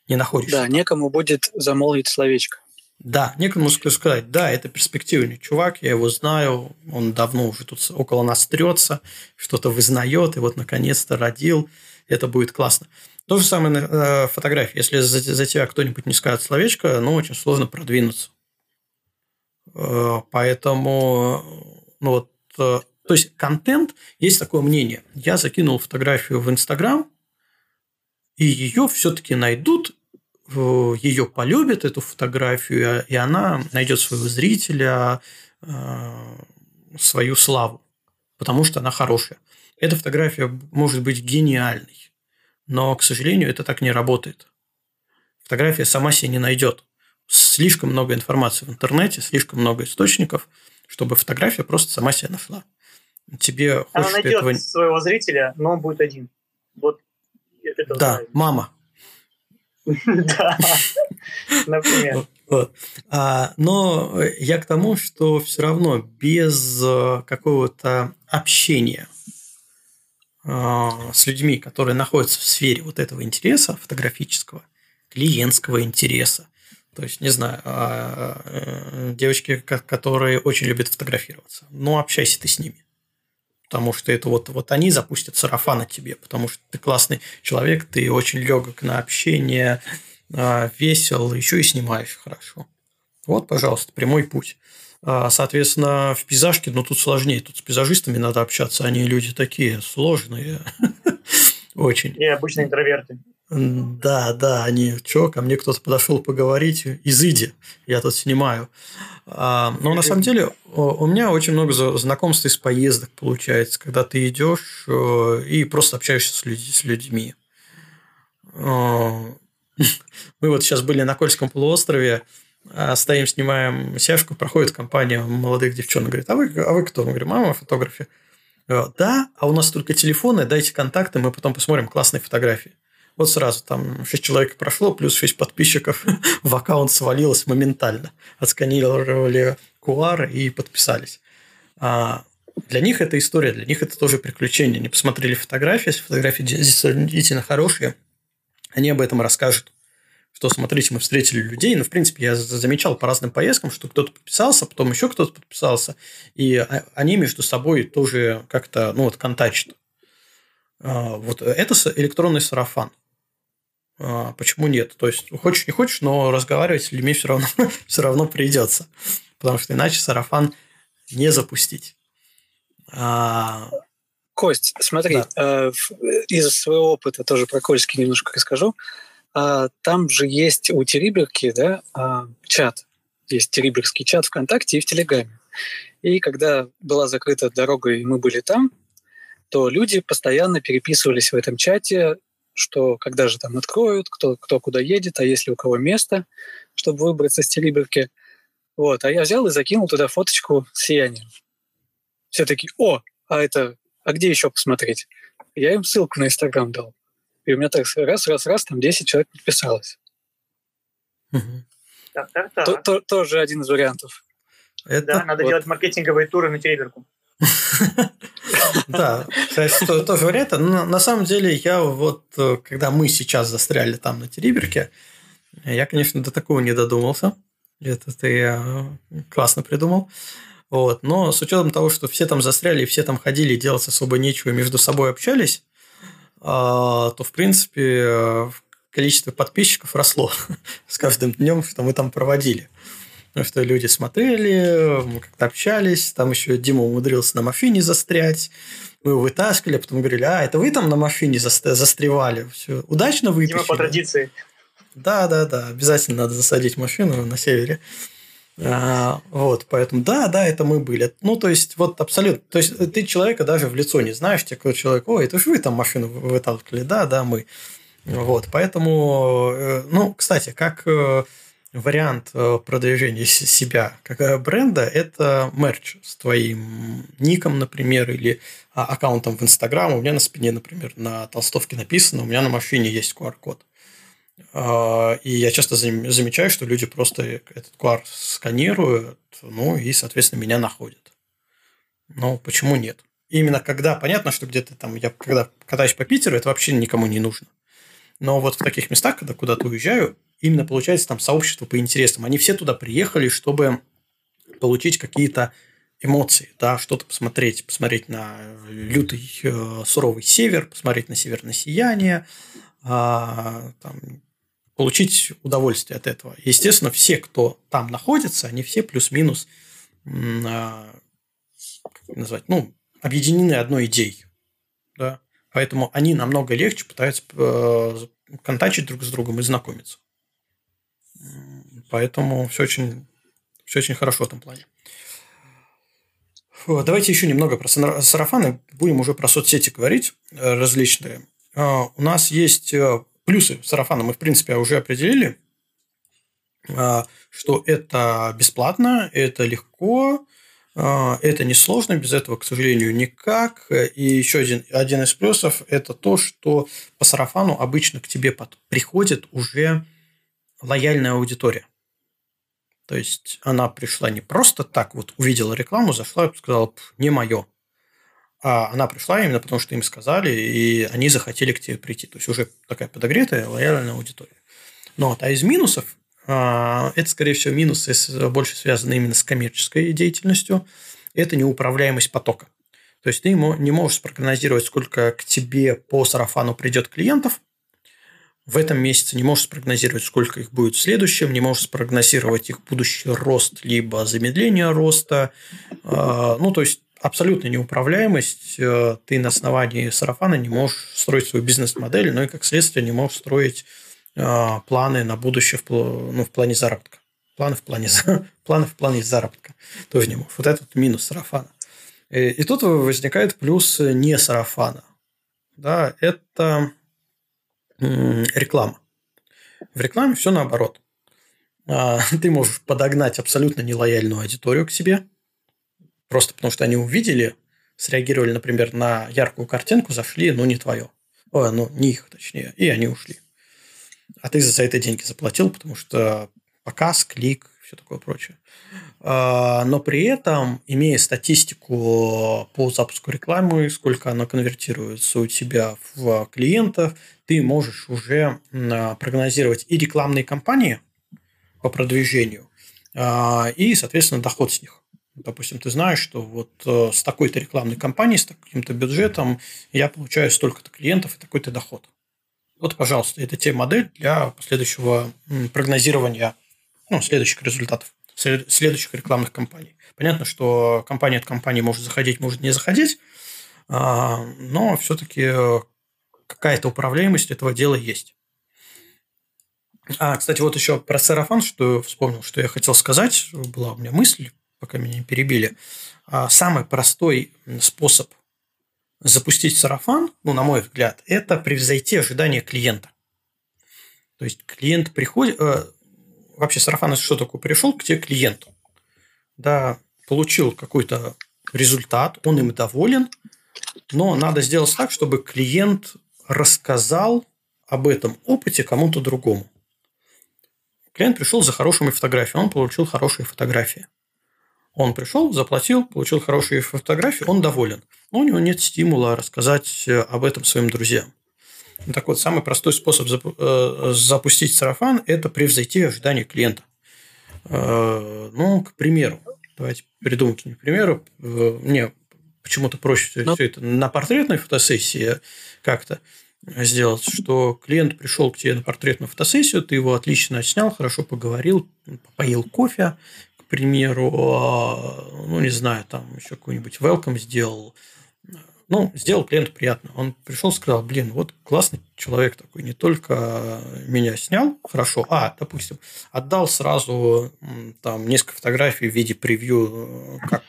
не находишься. Да, некому будет замолвить словечко. Да, некому сказать, да, это перспективный чувак, я его знаю, он давно уже тут около нас трется, что-то вызнает, и вот наконец-то родил, это будет классно. То же самое на э, фотографии. Если за, за тебя кто-нибудь не скажет словечко, ну, очень сложно продвинуться. Э, поэтому, ну вот, э, то есть контент, есть такое мнение. Я закинул фотографию в Инстаграм, и ее все-таки найдут, ее полюбят, эту фотографию, и она найдет своего зрителя, э, свою славу, потому что она хорошая. Эта фотография может быть гениальной, но, к сожалению, это так не работает. Фотография сама себя не найдет. Слишком много информации в интернете, слишком много источников, чтобы фотография просто сама себя нашла тебе Она найдет этого... своего зрителя, но он будет один. Вот это да, знаю. мама. Да, например. А, но я к тому, что все равно без э, какого-то общения а, с людьми, которые находятся в сфере вот этого интереса фотографического, клиентского интереса, то есть, не знаю, а, э, девочки, которые очень любят фотографироваться, ну, общайся ты с ними потому что это вот, вот они запустят сарафан от тебе, потому что ты классный человек, ты очень легок на общение, а, весел, еще и снимаешь хорошо. Вот, пожалуйста, прямой путь. А, соответственно, в пейзажке, ну, тут сложнее. Тут с пейзажистами надо общаться. Они люди такие сложные. Очень. И обычно интроверты. Да, да, они, что, ко мне кто-то подошел поговорить, изыди, я тут снимаю. А, но на самом деле у меня очень много знакомств из поездок получается, когда ты идешь э, и просто общаешься с, людь- с людьми. Мы вот сейчас были на Кольском полуострове, а, стоим, снимаем сяжку, проходит компания молодых девчонок, говорит, а вы, а вы кто? Мы говорим, мама фотография. Да, а у нас только телефоны, дайте контакты, мы потом посмотрим классные фотографии. Вот сразу там 6 человек прошло, плюс 6 подписчиков в аккаунт свалилось моментально. Отсканировали QR и подписались. А для них это история, для них это тоже приключение. Они посмотрели фотографии, если фотографии действительно хорошие, они об этом расскажут. Что, смотрите, мы встретили людей, ну, в принципе, я замечал по разным поездкам, что кто-то подписался, потом еще кто-то подписался, и они между собой тоже как-то, ну, вот, контачат. А, вот это электронный сарафан. А, почему нет? То есть, хочешь не хочешь, но разговаривать с людьми все равно, все равно придется. Потому что иначе сарафан не запустить. А... Кость, смотри, да. э, из своего опыта тоже про Кольский немножко расскажу. А, там же есть у Териберки да, чат. Есть Териберский чат ВКонтакте и в Телеграме. И когда была закрыта дорога, и мы были там, то люди постоянно переписывались в этом чате что когда же там откроют, кто, кто куда едет, а если у кого место, чтобы выбраться с Териберки. Вот, а я взял и закинул туда фоточку с сиянием. Все такие, о, а это, а где еще посмотреть? Я им ссылку на Инстаграм дал. И у меня так раз, раз, раз, там 10 человек подписалось. Тоже один из вариантов. Это да, надо вот... делать маркетинговые туры на Териберку. Да, кстати, тоже вариант. Но на самом деле, я вот, э, когда мы сейчас застряли там на Териберке, я, конечно, до такого не додумался. Это ты э, классно придумал. Вот. Но с учетом того, что все там застряли, все там ходили, делать особо нечего, между собой общались, а, то, в принципе, э, количество подписчиков росло с каждым днем, что мы там проводили. Потому что люди смотрели, мы как-то общались, там еще Дима умудрился на мафине застрять, мы его вытаскивали, а потом говорили, а, это вы там на мафине застревали, все, удачно вытащили. Дима по традиции. Да, да, да, обязательно надо засадить машину на севере. А, вот, поэтому да, да, это мы были. Ну, то есть, вот абсолютно. То есть, ты человека даже в лицо не знаешь, тебе какой человек, ой, это же вы там машину выталкивали, да, да, мы. Вот, поэтому, э, ну, кстати, как э, вариант э, продвижения себя как бренда – это мерч с твоим ником, например, или а, аккаунтом в Инстаграм. У меня на спине, например, на толстовке написано, у меня на машине есть QR-код. А, и я часто замечаю, что люди просто этот QR сканируют, ну и, соответственно, меня находят. Ну, почему нет? Именно когда понятно, что где-то там, я когда катаюсь по Питеру, это вообще никому не нужно. Но вот в таких местах, когда куда-то уезжаю, именно получается там сообщество по интересам. Они все туда приехали, чтобы получить какие-то эмоции, да, что-то посмотреть, посмотреть на лютый э, суровый север, посмотреть на северное сияние, э, там, получить удовольствие от этого. Естественно, все, кто там находится, они все плюс-минус э, назвать, ну, объединены одной идеей, да, поэтому они намного легче пытаются э, контачить друг с другом и знакомиться. Поэтому все очень, все очень хорошо в этом плане. Давайте еще немного про сарафаны. Будем уже про соцсети говорить э, различные. А, у нас есть э, плюсы сарафана. Мы, в принципе, уже определили, что это бесплатно, это легко, это несложно, без этого, к сожалению, никак. И еще один, один из плюсов – это то, что по сарафану обычно к тебе приходит уже лояльная аудитория. То есть она пришла не просто так, вот увидела рекламу, зашла и сказала, не мое. А она пришла именно потому, что им сказали, и они захотели к тебе прийти. То есть уже такая подогретая, лояльная аудитория. Но вот, а из минусов, а, это, скорее всего, минусы больше связаны именно с коммерческой деятельностью, это неуправляемость потока. То есть ты не можешь спрогнозировать, сколько к тебе по сарафану придет клиентов, в этом месяце, не можешь спрогнозировать, сколько их будет в следующем, не можешь спрогнозировать их будущий рост, либо замедление роста. А, ну, то есть, абсолютная неуправляемость. Э, ты на основании сарафана не можешь строить свою бизнес-модель, но и, как следствие, не можешь строить а, планы на будущее в, ну, в плане заработка. Планы в плане, планы в плане заработка. Можешь. Вот этот минус сарафана. И, и тут возникает плюс не сарафана. Да, это реклама. В рекламе все наоборот. А, ты можешь подогнать абсолютно нелояльную аудиторию к себе, просто потому что они увидели, среагировали, например, на яркую картинку, зашли, но не твое. О, ну, не их, точнее, и они ушли. А ты за это деньги заплатил, потому что показ, клик, все такое прочее. А, но при этом, имея статистику по запуску рекламы, сколько она конвертируется у тебя в клиентов, ты можешь уже прогнозировать и рекламные кампании по продвижению, а, и, соответственно, доход с них. Допустим, ты знаешь, что вот э, с такой-то рекламной кампанией, с таким-то бюджетом я получаю столько-то клиентов и такой-то доход. Вот, пожалуйста, это те модель для последующего прогнозирования ну, следующих результатов, следующих рекламных кампаний. Понятно, что компания от компании может заходить, может не заходить, а, но все-таки какая-то управляемость этого дела есть. А, кстати, вот еще про сарафан, что вспомнил, что я хотел сказать, была у меня мысль, пока меня не перебили. А, самый простой способ запустить сарафан, ну, на мой взгляд, это превзойти ожидания клиента. То есть клиент приходит, э, вообще сарафан что такое? Пришел к тебе клиент, да, получил какой-то результат, он им доволен, но надо сделать так, чтобы клиент рассказал об этом опыте кому-то другому. Клиент пришел за хорошими фотографиями, он получил хорошие фотографии. Он пришел, заплатил, получил хорошие фотографии, он доволен. Но у него нет стимула рассказать э, об этом своим друзьям. Так вот, самый простой способ э, запустить сарафан – это превзойти ожидания клиента. Э, ну, к примеру, давайте придумаем к примеру. Мне почему-то проще Но... все это на портретной фотосессии как-то сделать, что клиент пришел к тебе на портретную фотосессию, ты его отлично снял, хорошо поговорил, поил кофе, примеру, а, ну, не знаю, там еще какой-нибудь welcome сделал, ну, сделал клиенту приятно. Он пришел, сказал, блин, вот классный человек такой, не только меня снял хорошо, а, допустим, отдал сразу там несколько фотографий в виде превью, как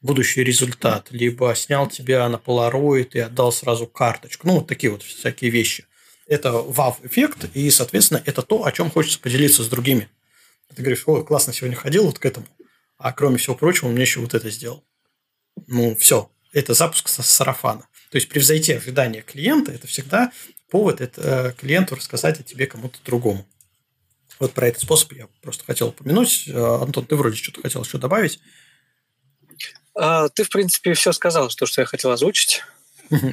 будущий результат, либо снял тебя на Polaroid и отдал сразу карточку. Ну, вот такие вот всякие вещи. Это вау-эффект, и, соответственно, это то, о чем хочется поделиться с другими. Ты говоришь, о, классно сегодня ходил вот к этому, а кроме всего прочего, он мне еще вот это сделал. Ну, все, это запуск сарафана. То есть превзойти ожидания клиента – это всегда повод это, э, клиенту рассказать о тебе кому-то другому. Вот про этот способ я просто хотел упомянуть. Э, Антон, ты вроде что-то хотел еще добавить. А, ты, в принципе, все сказал, то, что я хотел озвучить.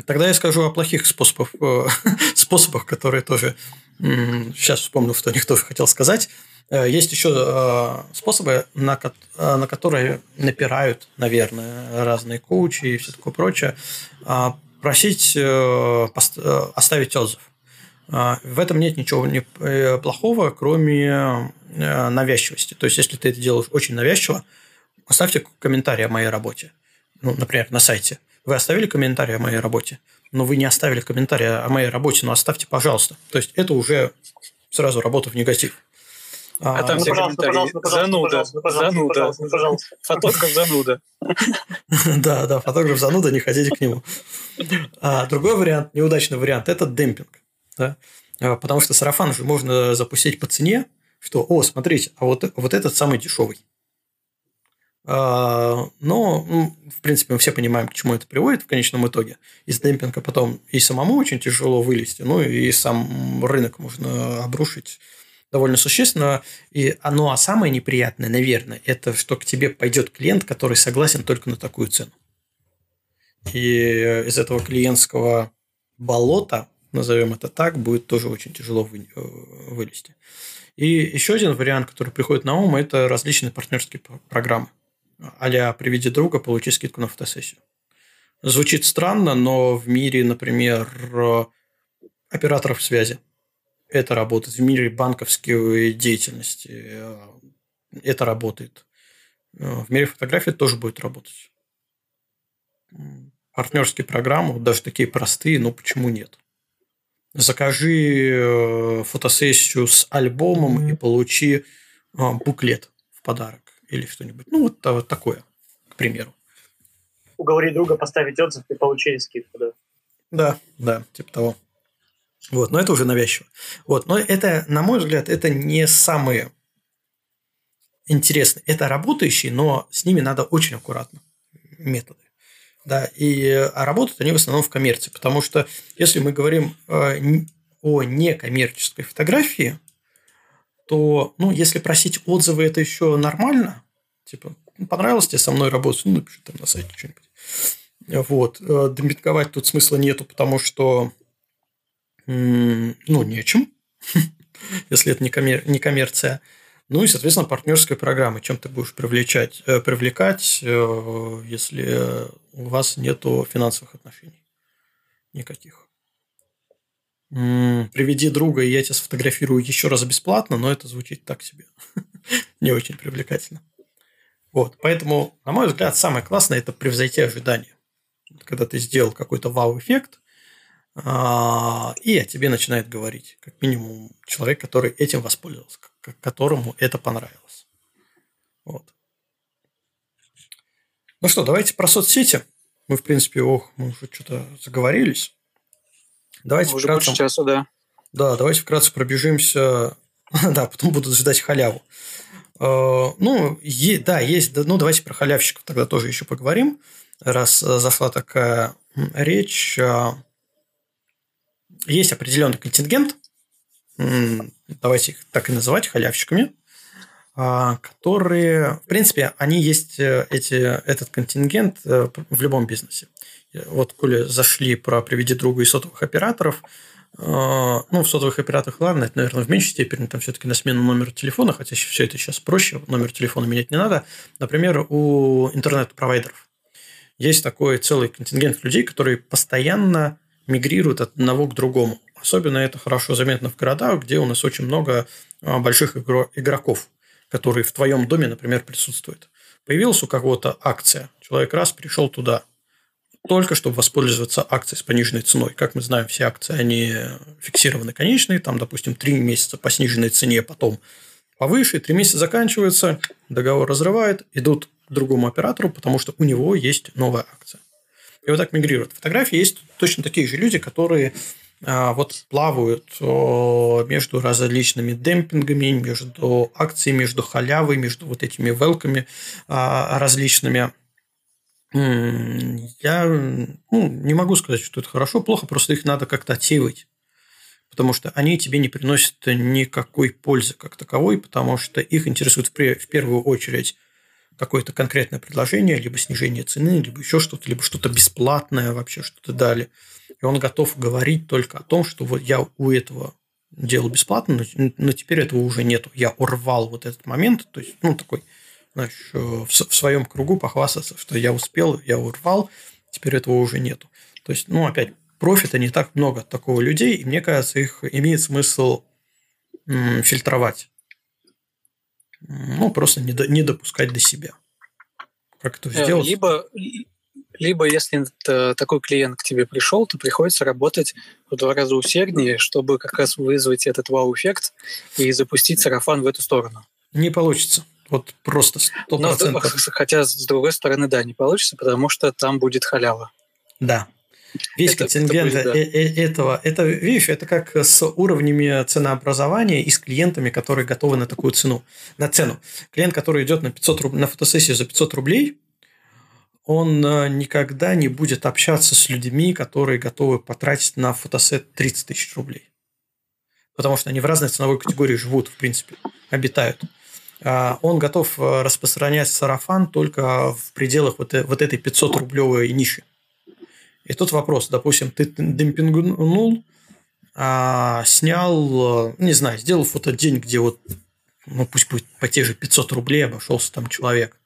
Тогда я скажу о плохих способах, э, способах, которые тоже сейчас вспомнил, что о них тоже хотел сказать. Э, есть еще э, способы, на, на которые напирают, наверное, разные коучи и все такое прочее. А, просить оставить отзыв. В этом нет ничего плохого, кроме навязчивости. То есть, если ты это делаешь очень навязчиво, оставьте комментарий о моей работе. Ну, например, на сайте. Вы оставили комментарий о моей работе, но вы не оставили комментарий о моей работе, но оставьте, пожалуйста. То есть это уже сразу работа в негатив. А, а там ну, все комментарии зануда, зануда, фотограф зануда. Да, да, фотограф зануда, не ходите к нему. А другой вариант, неудачный вариант, это демпинг. Да? А, потому что сарафан же можно запустить по цене, что, о, смотрите, а вот, вот этот самый дешевый. А, но, ну, в принципе, мы все понимаем, к чему это приводит в конечном итоге. Из демпинга потом и самому очень тяжело вылезти, ну и сам рынок можно обрушить довольно существенно. И оно, а самое неприятное, наверное, это что к тебе пойдет клиент, который согласен только на такую цену. И из этого клиентского болота, назовем это так, будет тоже очень тяжело э, вылезти. И еще один вариант, который приходит на ум, это различные партнерские программы а «Приведи друга, получи скидку на фотосессию». Звучит странно, но в мире, например, операторов связи это работает. В мире банковской деятельности э, это работает. В мире фотографии тоже будет работать. Партнерские программы, даже такие простые, но почему нет? Закажи э, фотосессию с альбомом mm-hmm. и получи э, буклет в подарок или что-нибудь. Ну, вот, вот такое, к примеру. Уговори друга поставить отзыв и получили скидку, да? Да, да, типа того. Вот, но это уже навязчиво. Вот, но это, на мой взгляд, это не самые интересные. Это работающие, но с ними надо очень аккуратно методы. Да, и а работают они в основном в коммерции, потому что если мы говорим э, о некоммерческой фотографии, то, ну, если просить отзывы, это еще нормально. Типа, «Ну, понравилось тебе со мной работать, ну, напиши там на сайте что-нибудь. Вот. Э, демпинговать тут смысла нету, потому что, ну, нечем, если это не, коммер... не коммерция. Ну и, соответственно, партнерская программа. Чем ты будешь привлечать, э, привлекать, э, если у вас нету финансовых отношений? Никаких приведи друга, и я тебя сфотографирую еще раз бесплатно, но это звучит так себе. Не очень привлекательно. Вот, поэтому, на мой взгляд, самое классное – это превзойти ожидания. Когда ты сделал какой-то вау-эффект, и о тебе начинает говорить, как минимум, человек, который этим воспользовался, которому это понравилось. Вот. Ну что, давайте про соцсети. Мы, в принципе, ох, мы уже что-то заговорились. Давайте Уже вкратце... больше часа, да. Да, давайте вкратце пробежимся. да, потом будут ждать халяву. Э, ну, е, да, есть. Ну, давайте про халявщиков тогда тоже еще поговорим. Раз э, зашла такая речь. Э, есть определенный контингент. Давайте их так и называть халявщиками а, которые, в принципе, они есть, э, эти, этот контингент э, в любом бизнесе. Вот, коли зашли про «Приведи друга» и сотовых операторов, ну, в сотовых операторах, ладно, это, наверное, в меньшей степени, там все-таки на смену номера телефона, хотя все это сейчас проще, номер телефона менять не надо. Например, у интернет-провайдеров есть такой целый контингент людей, которые постоянно мигрируют от одного к другому. Особенно это хорошо заметно в городах, где у нас очень много а, больших игроков, которые в твоем доме, например, присутствуют. Появилась у кого-то акция, человек раз пришел туда, только чтобы воспользоваться акцией с пониженной ценой. Как мы знаем, все акции, они фиксированы конечные, там, допустим, три месяца по сниженной цене, потом повыше, три месяца заканчиваются, договор разрывает, идут к другому оператору, потому что у него есть новая акция. И вот так мигрируют. Фотографии есть точно такие же люди, которые а, вот плавают между различными демпингами, между акциями, между халявой, между вот этими велками а, различными. Я ну, не могу сказать, что это хорошо, плохо, просто их надо как-то отсеивать. Потому что они тебе не приносят никакой пользы как таковой, потому что их интересует в первую очередь какое-то конкретное предложение, либо снижение цены, либо еще что-то, либо что-то бесплатное вообще, что-то дали. И он готов говорить только о том, что вот я у этого делал бесплатно, но, но теперь этого уже нету. Я урвал вот этот момент, то есть, ну, такой, знаешь, э, в, в своем кругу похвастаться, что я успел, я урвал, теперь этого уже нету. То есть, ну, опять, профита не так много от такого людей, и мне кажется, их имеет смысл фильтровать ну, просто не, до, не допускать до себя. Как это э, сделать? Либо, либо если такой клиент к тебе пришел, то приходится работать в два раза усерднее, чтобы как раз вызвать этот вау-эффект и запустить сарафан в эту сторону. Не получится. Вот просто 100%. Но, хотя, с другой стороны, да, не получится, потому что там будет халява. Да. Весь это, контингент это будет, да. Э, э, этого, это, видишь, это как с уровнями ценообразования и с клиентами, которые готовы на такую цену, на цену. Клиент, который идет на, 500 руб... на фотосессию за 500 рублей, он э, никогда не будет общаться с людьми, которые готовы потратить на фотосет 30 тысяч рублей. Потому что они в разной ценовой категории живут, в принципе, обитают. А он готов распространять сарафан только в пределах вот, вот этой 500-рублевой ниши. И тут вопрос, допустим, ты демпингнул, а, снял, не знаю, сделал фотодень, где вот, ну пусть будет по те же 500 рублей обошелся там человек.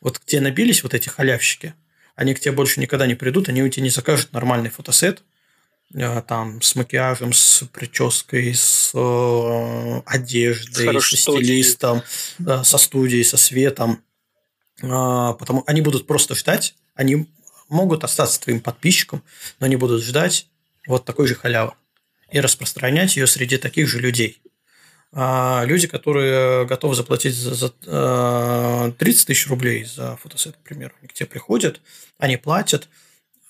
Вот тебе набились вот эти халявщики, они к тебе больше никогда не придут, они у тебя не закажут нормальный фотосет, а, там с макияжем, с прической, с э, одеждой, с стилистом, студией. со студией, со светом. А, потому они будут просто ждать, они могут остаться твоим подписчиком, но они будут ждать вот такой же халявы и распространять ее среди таких же людей. А люди, которые готовы заплатить за, за 30 а, тысяч рублей за фотосет, к примеру, к тебе приходят, они платят,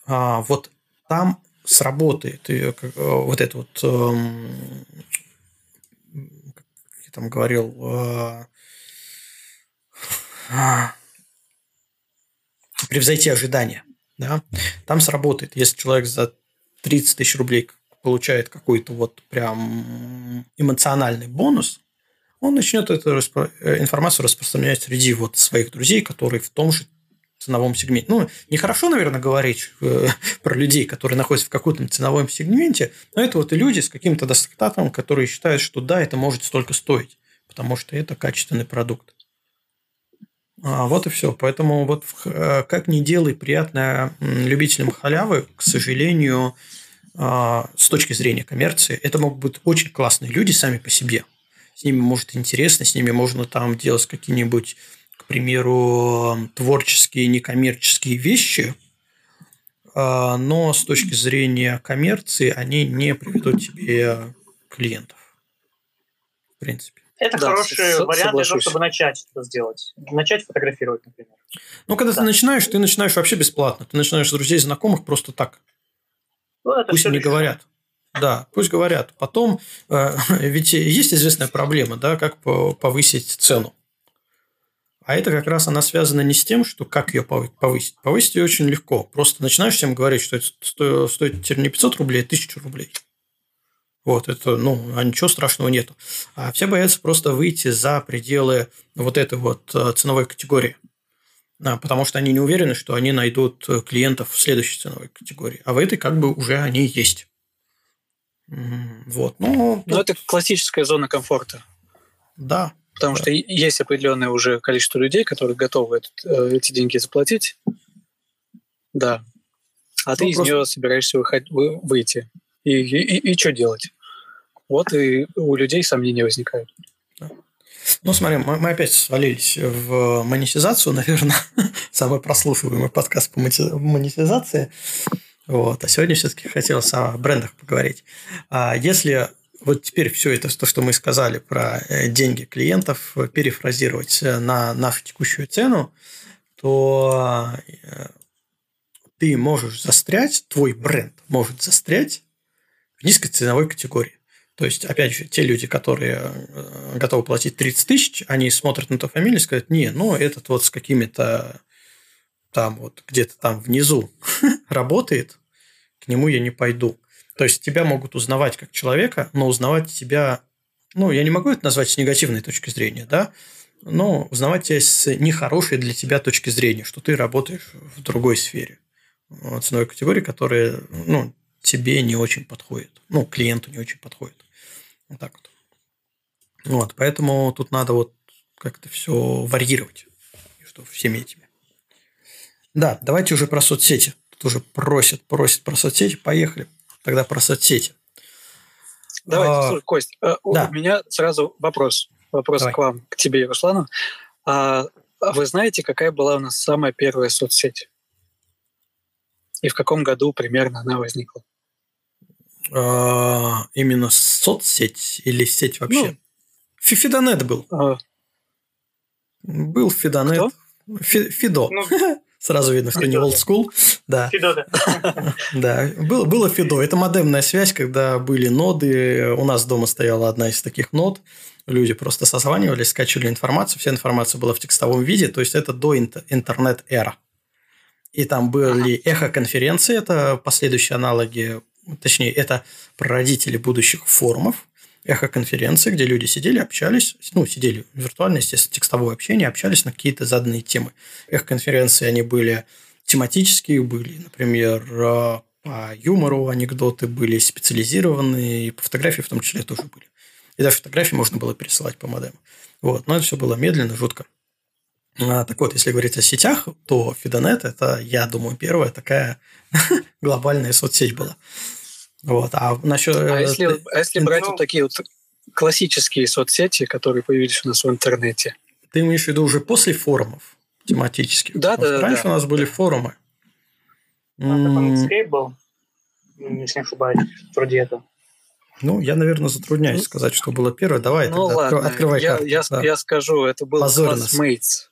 а, вот там сработает и, вот это вот, эм, как я там говорил, превзойти ожидания да, там сработает. Если человек за 30 тысяч рублей получает какой-то вот прям эмоциональный бонус, он начнет эту распро... Э, информацию распространять среди вот своих друзей, которые в том же ценовом сегменте. Ну, нехорошо, наверное, говорить э, про людей, которые находятся в каком-то ценовом сегменте, но это вот и люди с каким-то достатком, которые считают, что да, это может столько стоить, потому что это качественный продукт. А, вот и все. Поэтому вот э, как не делай приятное любителям халявы, к сожалению, а, с точки зрения коммерции, это могут быть очень классные люди сами по себе. С ними может интересно, с ними можно там делать какие-нибудь, к примеру, творческие, некоммерческие вещи, а, но с точки зрения коммерции они не приведут тебе клиентов. В принципе. Это да, хороший с- вариант для того, чтобы начать это сделать. Начать фотографировать, например. Ну, когда да. ты начинаешь, ты начинаешь вообще бесплатно. Ты начинаешь с друзей, знакомых просто так. Ну, это пусть не говорят. Да, пусть говорят. Потом, э, ведь есть известная проблема, да, как повысить цену. А это как раз она связана не с тем, что как ее повысить. Повысить ее очень легко. Просто начинаешь всем говорить, что это стоит теперь не 500 рублей, а 1000 рублей. Вот, это, ну, а ничего страшного нету. А все боятся просто выйти за пределы вот этой вот э, ценовой категории. А, потому что они не уверены, что они найдут клиентов в следующей ценовой категории. А в этой как бы уже они есть. Вот. Ну, Но это классическая зона комфорта. Да. Потому да. что есть определенное уже количество людей, которые готовы этот, э, эти деньги заплатить. Да. А ну, ты просто... из нее собираешься выходить, выйти. И, и, и, и что делать? Вот и у людей сомнения возникают. Ну, смотри, мы, мы опять свалились в монетизацию, наверное, самый прослушиваемый подкаст по монетизации. Вот. А сегодня все-таки хотелось о брендах поговорить. А если вот теперь все это, то, что мы сказали про э, деньги клиентов, перефразировать на нашу текущую цену, то э, ты можешь застрять, твой бренд может застрять в низкой ценовой категории. То есть, опять же, те люди, которые э, готовы платить 30 тысяч, они смотрят на ту фамилию и скажут, не, ну, этот вот с какими-то там вот где-то там внизу работает, к нему я не пойду. То есть, тебя могут узнавать как человека, но узнавать тебя, ну, я не могу это назвать с негативной точки зрения, да, но узнавать тебя с нехорошей для тебя точки зрения, что ты работаешь в другой сфере ценовой категории, которая, ну, тебе не очень подходит, ну, клиенту не очень подходит. Вот так вот. Вот, поэтому тут надо вот как-то все варьировать между всеми этими. Да, давайте уже про соцсети. Тут уже просят, просят про соцсети. Поехали. Тогда про соцсети. Давайте, а, слушай, Кость, э, да. у меня сразу вопрос. Вопрос Давай. к вам, к тебе и Руслану. А, а вы знаете, какая была у нас самая первая соцсеть? И в каком году примерно она возникла? А, именно соцсеть или сеть вообще? Ну, Фидонет был. А... Был Фидонет. Фидо. Ну, Сразу видно, что не old school. Да. Фидо, да. да. Было, было Фидо. Это модемная связь, когда были ноды. У нас дома стояла одна из таких нод. Люди просто созванивались, скачивали информацию. Вся информация была в текстовом виде. То есть, это до интернет-эра. И там были эхо-конференции, это последующие аналоги точнее, это прародители будущих форумов, эхо-конференции, где люди сидели, общались, ну, сидели виртуально, естественно, текстовое общение, общались на какие-то заданные темы. Эхо-конференции, они были тематические, были, например, э, по юмору анекдоты были специализированные, и по фотографии в том числе тоже были. И даже фотографии можно было пересылать по модему. Вот. Но это все было медленно, жутко. А, так вот, если говорить о сетях, то Фидонет – это, я думаю, первая такая глобальная соцсеть была. Вот. А насчет... А если, а если брать ну, вот такие вот классические соцсети, которые появились у нас в интернете? Ты имеешь в виду уже после форумов тематических? Да, да, Раньше да. у нас были форумы. А Netscape был, если не ошибаюсь, вроде этого. Ну, я, наверное, затрудняюсь сказать, что было первое. Давай, ну, тогда ладно. открывай я, карту. Я, да. я скажу, это был Classmates.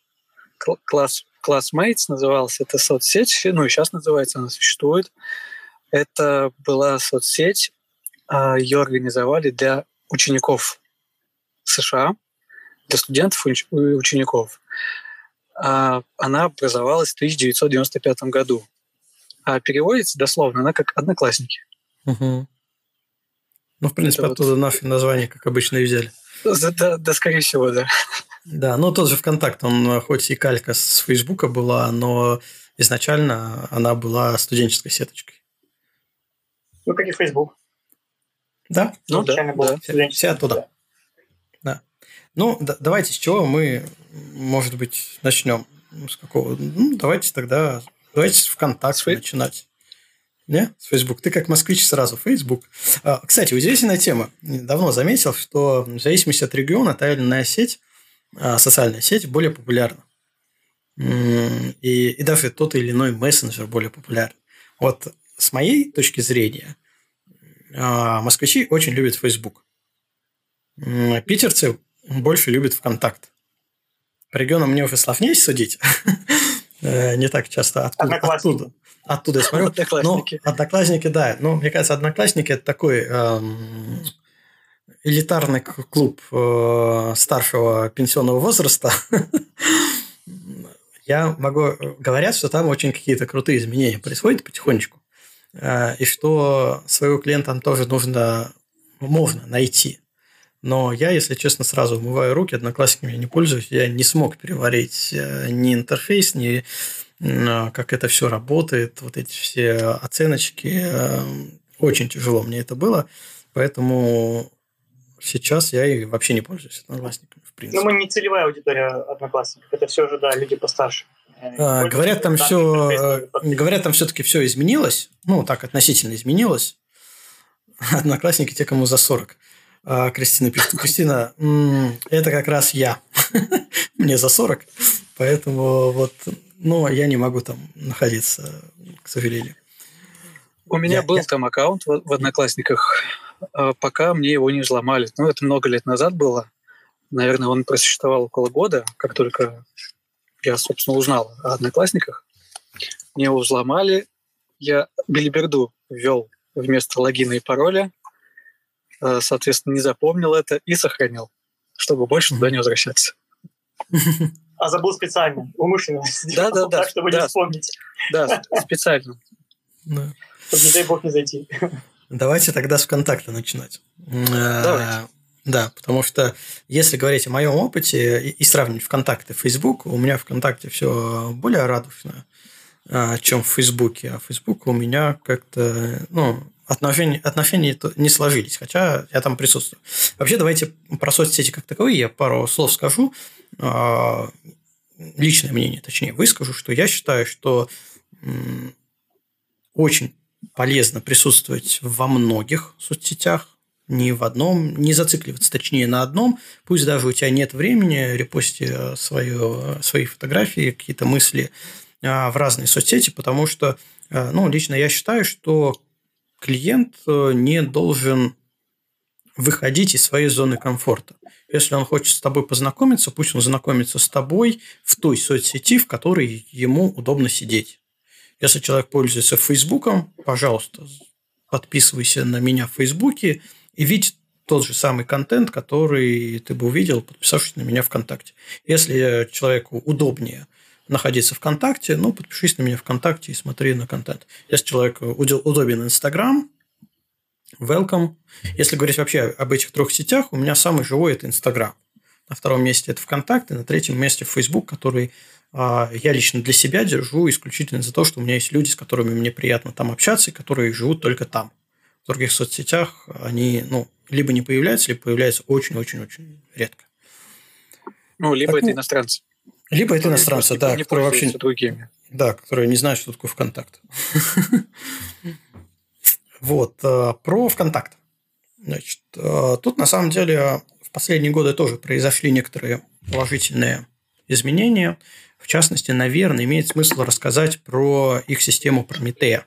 Класс, Classmates назывался, это соцсеть, ну и сейчас называется, она существует. Это была соцсеть, а, ее организовали для учеников США, для студентов и учеников. А, она образовалась в 1995 году. А переводится дословно она как «одноклассники». Угу. Ну, в принципе, Это оттуда вот... наше название, как обычно, и взяли. Да, да, скорее всего, да. Да, ну тот же ВКонтакт, он хоть и калька с Фейсбука была, но изначально она была студенческой сеточкой. Ну, как и Facebook. Да? Ну, да, был да. Все, все оттуда. Да. да. Ну, да, давайте с чего мы, может быть, начнем. С какого? Ну, давайте тогда, давайте с ВКонтакте с начинать. Не? С Facebook. Ты как москвич сразу Facebook. А, кстати, удивительная тема. Давно заметил, что в зависимости от региона та или иная сеть, а, социальная сеть более популярна. И, и даже тот или иной мессенджер более популярен. Вот с моей точки зрения, а, москвичи очень любят Facebook. Питерцы больше любят ВКонтакт. По регионам мне уже сложнее судить. Э, не так часто оттуда. оттуда. Оттуда я смотрю. Одноклассники. Ну, одноклассники, да. Ну, мне кажется, одноклассники это такой эм, элитарный клуб э, старшего пенсионного возраста. я могу... Говорят, что там очень какие-то крутые изменения происходят потихонечку. Э, и что своего клиента тоже нужно можно найти. Но я, если честно, сразу умываю руки, одноклассниками я не пользуюсь. Я не смог переварить э, ни интерфейс, ни э, как это все работает, вот эти все оценочки. Очень тяжело мне это было. Поэтому сейчас я и вообще не пользуюсь одноклассниками, в принципе. Но мы не целевая аудитория одноклассников. Это все же, да, люди постарше. А, говорят, там все, говорят, там все-таки все изменилось. Ну, так относительно изменилось. Одноклассники те, кому за 40. А Кристина пишет, Кристина, это как раз я. Мне за 40, поэтому вот, ну, я не могу там находиться, к сожалению. У меня я, был я... там аккаунт в, в Одноклассниках, а пока мне его не взломали. Ну, это много лет назад было. Наверное, он просуществовал около года, как только я, собственно, узнал о Одноклассниках. Мне его взломали. Я билиберду ввел вместо логина и пароля. Э, соответственно, не запомнил это и сохранил, чтобы больше туда не возвращаться. А забыл специально, умышленно да, да, да, так, чтобы не вспомнить. Да, специально. Чтобы, не дай бог, не зайти. Давайте тогда с ВКонтакта начинать. Э, Давайте. Да, потому что если говорить о моем опыте и сравнивать ВКонтакте и Facebook, у меня ВКонтакте все более радужно, э, чем в Фейсбуке. А в Facebook у меня как-то, ну, отношения, отношения не сложились, хотя я там присутствую. Вообще, давайте про соцсети как таковые я пару слов скажу. А, личное мнение, точнее, выскажу, что я считаю, что очень полезно присутствовать во многих соцсетях, не в одном, не зацикливаться, точнее, на одном. Пусть даже у тебя нет времени, репости свое, свои фотографии, какие-то мысли а, в разные соцсети, потому что, а, ну, лично я считаю, что клиент э, не должен выходить из своей зоны комфорта. Если он хочет с тобой познакомиться, пусть он знакомится с тобой в той соцсети, в которой ему удобно сидеть. Если человек пользуется Фейсбуком, пожалуйста, подписывайся на меня в Фейсбуке и видь тот же самый контент, который ты бы увидел, подписавшись на меня ВКонтакте. Если человеку удобнее находиться ВКонтакте, ну, подпишись на меня ВКонтакте и смотри на контент. Если человеку удобен Инстаграм, welcome. Если говорить вообще об этих трех сетях, у меня самый живой – это Инстаграм. На втором месте это ВКонтакте, на третьем месте Фейсбук, который а, я лично для себя держу исключительно за то, что у меня есть люди, с которыми мне приятно там общаться, и которые живут только там. В других соцсетях они ну, либо не появляются, либо появляются очень-очень-очень редко. Ну, либо так, это ну, иностранцы. Либо это иностранцы, да, не которые вообще другими. Да, которые не знают, что такое ВКонтакт. Вот, э, про ВКонтакт. Значит, э, тут на самом деле в последние годы тоже произошли некоторые положительные изменения. В частности, наверное, имеет смысл рассказать про их систему Прометея.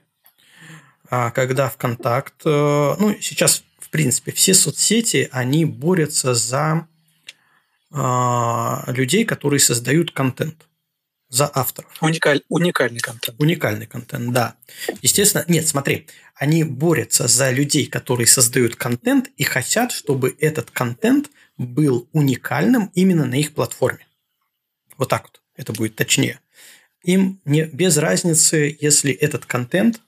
А когда ВКонтакт, э, ну, сейчас, в принципе, все соцсети, они борются за а, людей, которые создают контент за авторов. Уникаль, уникальный контент. Уникальный контент, да. Естественно, нет, смотри, они борются за людей, которые создают контент и хотят, чтобы этот контент был уникальным именно на их платформе. Вот так вот, это будет точнее. Им не без разницы, если этот контент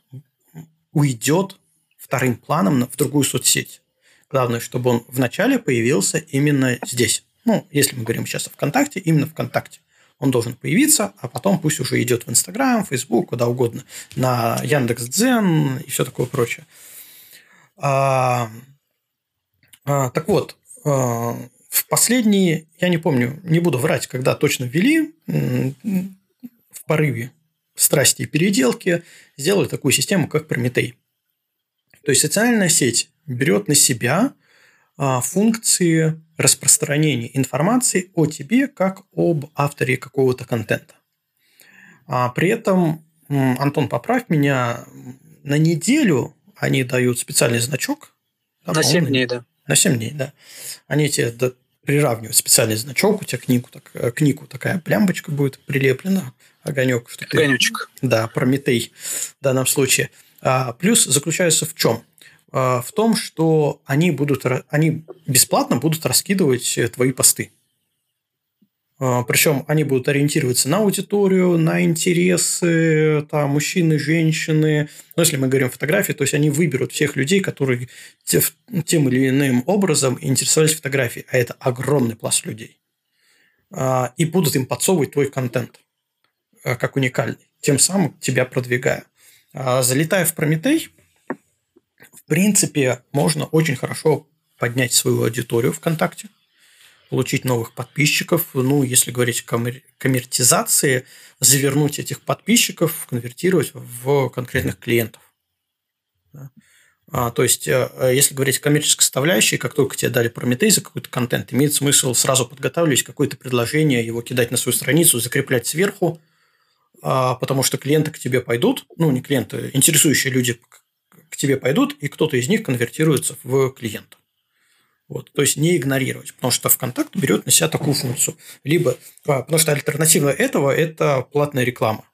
уйдет вторым планом в другую соцсеть. Главное, чтобы он вначале появился именно здесь. Ну, если мы говорим сейчас о ВКонтакте, именно ВКонтакте. Он должен появиться, а потом пусть уже идет в Инстаграм, Фейсбук, куда угодно, на Яндекс Дзен и все такое прочее. А, а, так вот, а, в последние, я не помню, не буду врать, когда точно ввели, в порыве страсти и переделки, сделали такую систему, как Прометей. То есть социальная сеть берет на себя а, функции распространения информации о тебе как об авторе какого-то контента. А при этом, Антон, поправь меня, на неделю они дают специальный значок. Да, на 7 дней, да. На 7 дней, да. Они тебе приравнивают специальный значок, у тебя книгу, так, э, книгу такая плямбочка будет прилеплена, огонек. Что Огонечек. Ты, да, Прометей в данном случае. А, плюс заключается в чем? А, в том, что они, будут, они бесплатно будут раскидывать э, твои посты. А, Причем они будут ориентироваться на аудиторию, на интересы там, мужчины, женщины. Ну, если мы говорим фотографии, то есть они выберут всех людей, которые тем или иным образом интересовались фотографией. А это огромный пласт людей. А, и будут им подсовывать твой контент как уникальный, тем самым тебя продвигая. Залетая в Прометей, в принципе, можно очень хорошо поднять свою аудиторию ВКонтакте – получить новых подписчиков. Ну, если говорить о коммертизации, завернуть этих подписчиков, конвертировать в конкретных клиентов. А, то есть, э, если говорить о коммерческой составляющей, как только тебе дали Прометей за какой-то контент, имеет смысл сразу подготавливать какое-то предложение, его кидать на свою страницу, закреплять сверху, а, потому что клиенты к тебе пойдут, ну, не клиенты, интересующие люди к тебе пойдут, и кто-то из них конвертируется в клиента. Вот, то есть не игнорировать, потому что ВКонтакт берет на себя такую функцию. Либо, а, потому что альтернатива этого – это платная реклама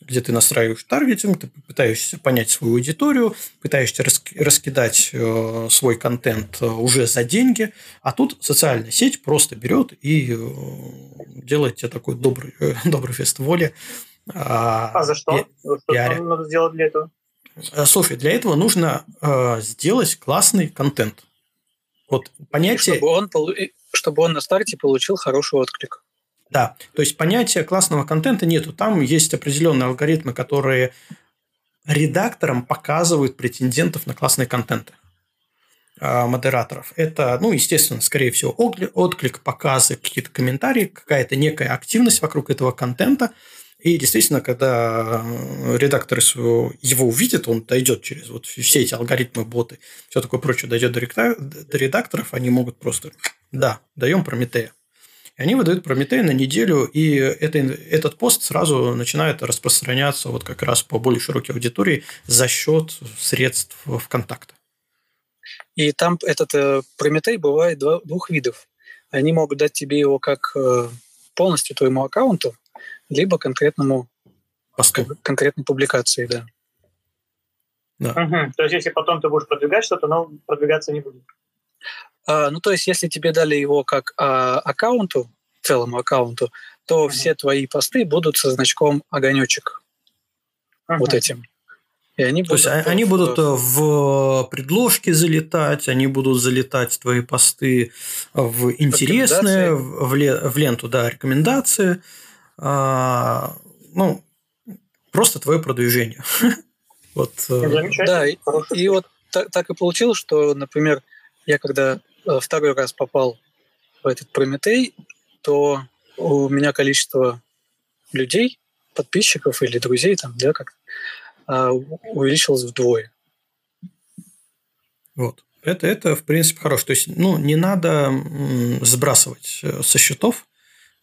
где ты настраиваешь таргетинг, ты пытаешься понять свою аудиторию, пытаешься раскидать э, свой контент э, уже за деньги, а тут социальная сеть просто берет и э, делает тебе такой добрый, добрый воли. А, а за что? И, что надо сделать для этого? Слушай, для этого нужно сделать классный контент. Вот понятие... Чтобы он, чтобы он на старте получил хороший отклик. Да, то есть понятия классного контента нету. Там есть определенные алгоритмы, которые редакторам показывают претендентов на классные контенты а, модераторов. Это, ну, естественно, скорее всего, отклик, показы, какие-то комментарии, какая-то некая активность вокруг этого контента – и действительно, когда э, редактор его увидит, он дойдет через вот все эти алгоритмы, боты, все такое прочее, дойдет до редакторов, они могут просто, да, даем Прометея. И они выдают Прометея на неделю, и это, этот пост сразу начинает распространяться вот как раз по более широкой аудитории за счет средств ВКонтакта. И там этот э, Прометей бывает два, двух видов. Они могут дать тебе его как э, полностью твоему аккаунту, либо конкретному посту, конкретной публикации, да. Да. Угу. То есть, если потом ты будешь продвигать что-то, но продвигаться не будет. А, ну, то есть, если тебе дали его как а, аккаунту, целому аккаунту, то угу. все твои посты будут со значком огонечек. Угу. Вот этим. И они будут, То есть, они будут в предложке залетать, они будут залетать твои посты в интересные, в, в ленту, да, рекомендации. А, ну, просто твое продвижение. вот. Э, да, и, и вот так, так и получилось, что, например, я когда э, второй раз попал в этот Прометей, то у меня количество людей, подписчиков или друзей там, да, как а, увеличилось вдвое. Вот. Это, это, в принципе, хорошо. То есть, ну, не надо сбрасывать э, со счетов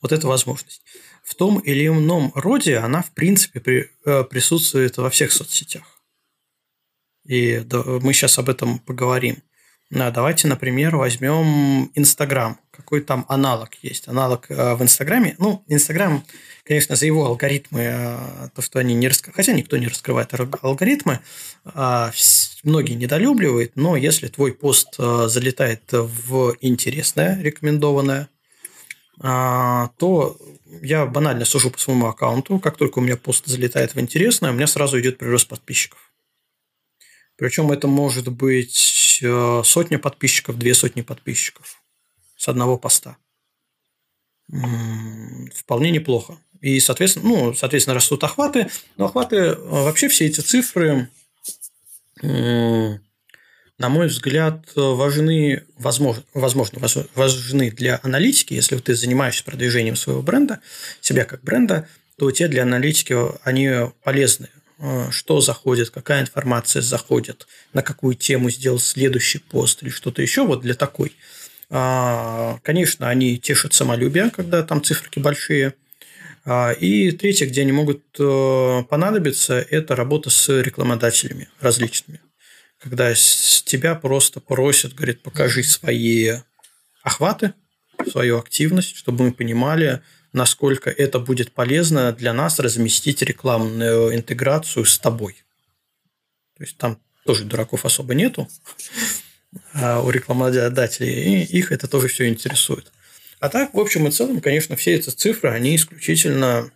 вот эту возможность в том или ином роде она, в принципе, при, э, присутствует во всех соцсетях. И мы сейчас об этом поговорим. Да, давайте, например, возьмем Инстаграм. Какой там аналог есть? Аналог э, в Инстаграме. Ну, Инстаграм, конечно, за его алгоритмы, э, то, что они не раскрывают, хотя никто не раскрывает алгоритмы, э, многие недолюбливают, но если твой пост залетает в интересное, рекомендованное, то я банально сужу по своему аккаунту. Как только у меня пост залетает в интересное, у меня сразу идет прирост подписчиков. Причем это может быть э, сотня подписчиков, две сотни подписчиков с одного поста. Вполне неплохо. И, соответственно, ну, соответственно, растут охваты. Но охваты, э, вообще все эти цифры на мой взгляд, важны, возможно, возможно, важны для аналитики. Если ты занимаешься продвижением своего бренда, себя как бренда, то те для аналитики они полезны. Э, что заходит, какая информация заходит, на какую тему сделал следующий пост или что-то еще, вот для такой. А, конечно, они тешат самолюбие, когда там циферки большие. А, и третье, где они могут э, понадобиться, это работа с рекламодателями различными когда с тебя просто просят, говорит, покажи свои охваты, свою активность, чтобы мы понимали, насколько это будет полезно для нас разместить рекламную интеграцию с тобой. То есть там тоже дураков особо нету а у рекламодателей, и их это тоже все интересует. А так, в общем и целом, конечно, все эти цифры, они исключительно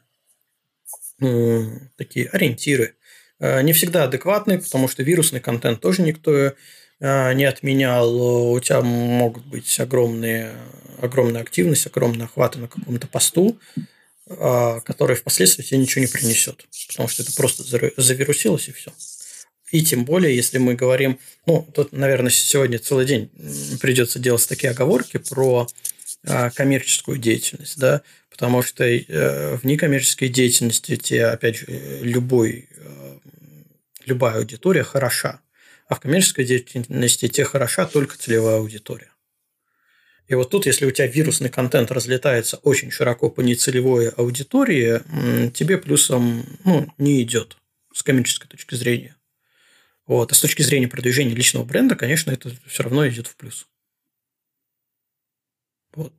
ну, такие ориентиры. Э, не всегда адекватные, потому что вирусный контент тоже никто э, не отменял. У тебя могут быть огромные, огромная активность, огромные охваты на каком-то посту, э, который впоследствии тебе ничего не принесет, потому что это просто завирусилось и все. И тем более, если мы говорим, ну, тут, наверное, сегодня целый день придется делать такие оговорки про коммерческую деятельность, да, потому что в некоммерческой деятельности тебе, опять же, любой любая аудитория хороша. А в коммерческой деятельности тебе хороша только целевая аудитория. И вот тут, если у тебя вирусный контент разлетается очень широко по нецелевой аудитории, тебе плюсом ну, не идет с коммерческой точки зрения. Вот. А с точки зрения продвижения личного бренда, конечно, это все равно идет в плюс. Вот.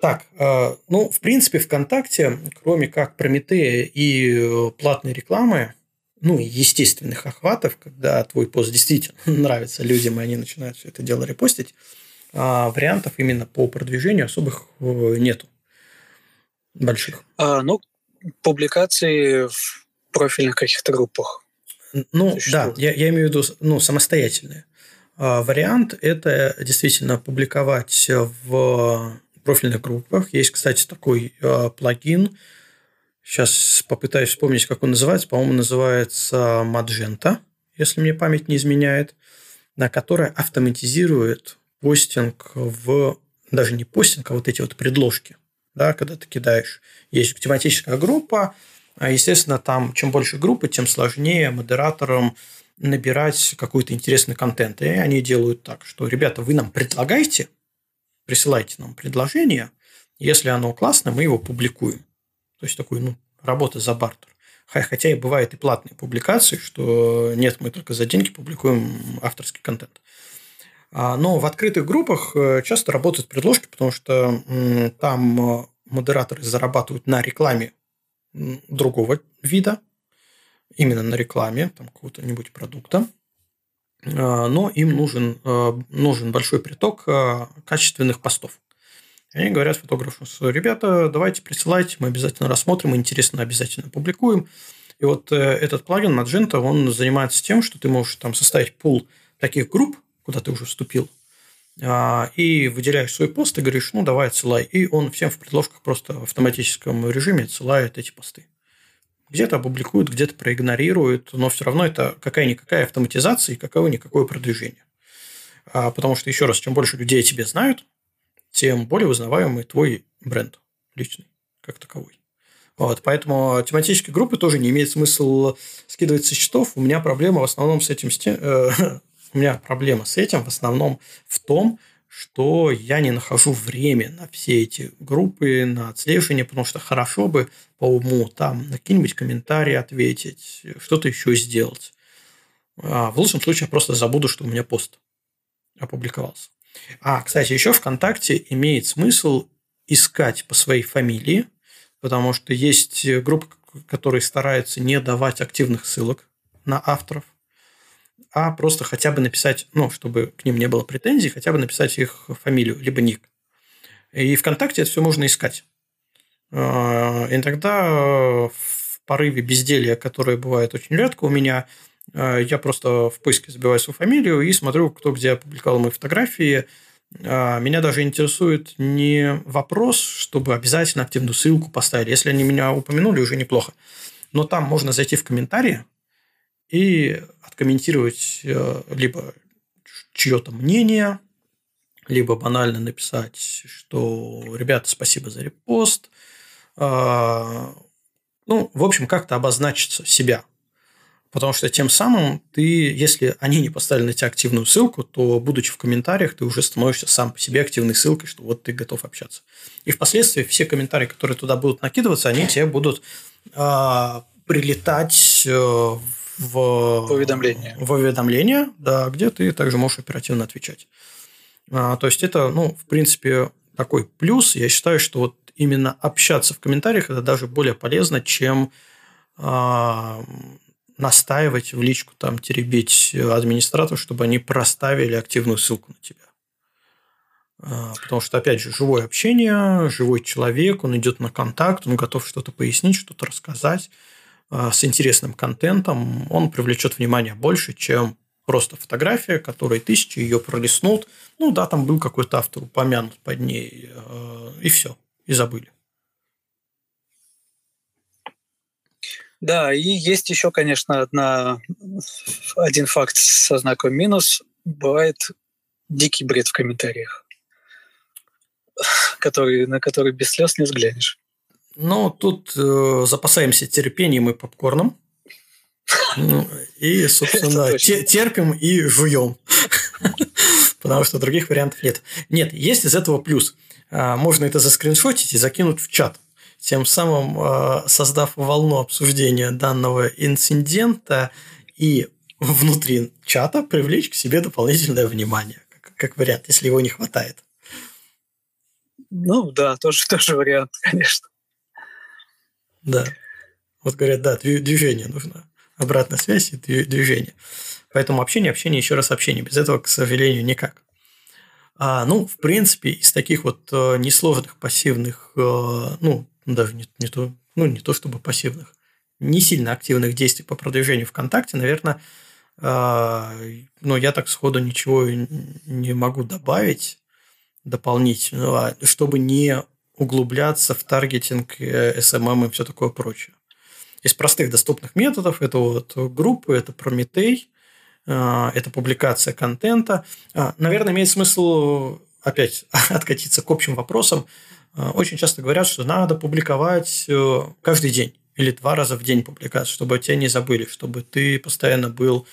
Так, э, ну, в принципе, ВКонтакте, кроме как Прометея и э, платной рекламы, ну, естественных охватов, когда твой пост действительно нравится людям, и они начинают все это дело репостить, а вариантов именно по продвижению особых э, нету больших. А, ну, публикации в профильных каких-то группах. Ну, да, я, я имею в виду ну, самостоятельные. А, вариант – это действительно публиковать в профильных группах. Есть, кстати, такой а, плагин – Сейчас попытаюсь вспомнить, как он называется. По-моему, называется Magenta, если мне память не изменяет, на которая автоматизирует постинг в... Даже не постинг, а вот эти вот предложки. Да, когда ты кидаешь. Есть тематическая группа, а, естественно, там чем больше группы, тем сложнее модераторам набирать какой-то интересный контент. И они делают так, что, ребята, вы нам предлагайте, присылайте нам предложение, если оно классное, мы его публикуем. То есть такой, ну, работа за бартер. Хотя и бывают и платные публикации, что нет, мы только за деньги публикуем авторский контент. А, но в открытых группах э, часто работают предложки, потому что там э, модераторы зарабатывают на рекламе другого вида, именно на рекламе там, какого-то-нибудь продукта, а, но им нужен, э, нужен большой приток качественных постов. Они говорят фотографу, ребята, давайте присылайте, мы обязательно рассмотрим, интересно обязательно публикуем. И вот э, этот плагин Magento, он занимается тем, что ты можешь там составить пул таких групп, куда ты уже вступил, а, и выделяешь свой пост и говоришь, ну, давай отсылай. И он всем в предложках просто в автоматическом режиме отсылает эти посты. Где-то опубликуют, где-то проигнорируют, но все равно это какая-никакая автоматизация и какое-никакое продвижение. А, потому что, еще раз, чем больше людей тебе знают, тем более узнаваемый твой бренд личный, как таковой. Вот, поэтому тематические группы тоже не имеет смысла скидывать со счетов. У меня проблема в основном с этим... Э, у меня проблема с этим в основном в том, что я не нахожу время на все эти группы, на отслеживание, потому что хорошо бы по уму там на какие-нибудь комментарии ответить, что-то еще сделать. А в лучшем случае я просто забуду, что у меня пост опубликовался. А, кстати, еще ВКонтакте имеет смысл искать по своей фамилии, потому что есть группы, которые стараются не давать активных ссылок на авторов, а просто хотя бы написать, ну, чтобы к ним не было претензий, хотя бы написать их фамилию, либо ник. И ВКонтакте это все можно искать. А, иногда в порыве безделья, которое бывает очень редко у меня, я просто в поиске забиваю свою фамилию и смотрю, кто где опубликовал мои фотографии. А, меня даже интересует не вопрос, чтобы обязательно активную ссылку поставили. Если они меня упомянули, уже неплохо. Но там можно зайти в комментарии и откомментировать э, либо чье-то мнение, либо банально написать, что ребята, спасибо за репост. А, ну, в общем, как-то обозначиться себя. Потому что тем самым ты, если они не поставили на тебя активную ссылку, то, будучи в комментариях, ты уже становишься сам по себе активной ссылкой, что вот ты готов общаться. И впоследствии все комментарии, которые туда будут накидываться, они тебе будут э, прилетать э, в, в уведомления. В уведомления, да, где ты также можешь оперативно отвечать. А, то есть это, ну, в принципе, такой плюс. Я считаю, что вот именно общаться в комментариях это даже более полезно, чем а, настаивать в личку, там, теребить администратору, чтобы они проставили активную ссылку на тебя. А, потому что, опять же, живое общение, живой человек, он идет на контакт, он готов что-то пояснить, что-то рассказать а, с интересным контентом, он привлечет внимание больше, чем просто фотография, которой тысячи ее пролистнут. Ну да, там был какой-то автор упомянут под ней, а, и все, и забыли. Да, и есть еще, конечно, одна, один факт со знаком минус. Бывает дикий бред в комментариях, который, на который без слез не взглянешь. Ну, тут э, запасаемся терпением и попкорном. Ну, и, собственно, терпим и жуем. Потому что других вариантов нет. Нет, есть из этого плюс. А, можно это заскриншотить и закинуть в чат тем самым э, создав волну обсуждения данного инцидента и внутри чата привлечь к себе дополнительное внимание, как, как вариант, если его не хватает. Ну да, тоже, тоже вариант, конечно. Да. Вот говорят, да, движение нужно. Обратная связь и движение. Поэтому общение, общение, еще раз общение. Без этого, к сожалению, никак. А, ну, в принципе, из таких вот э, несложных пассивных, э, ну, ну, даже не, не то, ну, не то чтобы пассивных, не сильно активных действий по продвижению ВКонтакте, наверное, э, ну, я так сходу ничего не могу добавить дополнительного, чтобы не углубляться в таргетинг, SMM и все такое прочее. Из простых доступных методов это вот группы, это Прометей, это публикация контента. Наверное, имеет смысл опять откатиться к общим вопросам. Э, очень часто говорят, что надо публиковать э, каждый день или два раза в день публикацию, чтобы тебя не забыли, чтобы ты постоянно был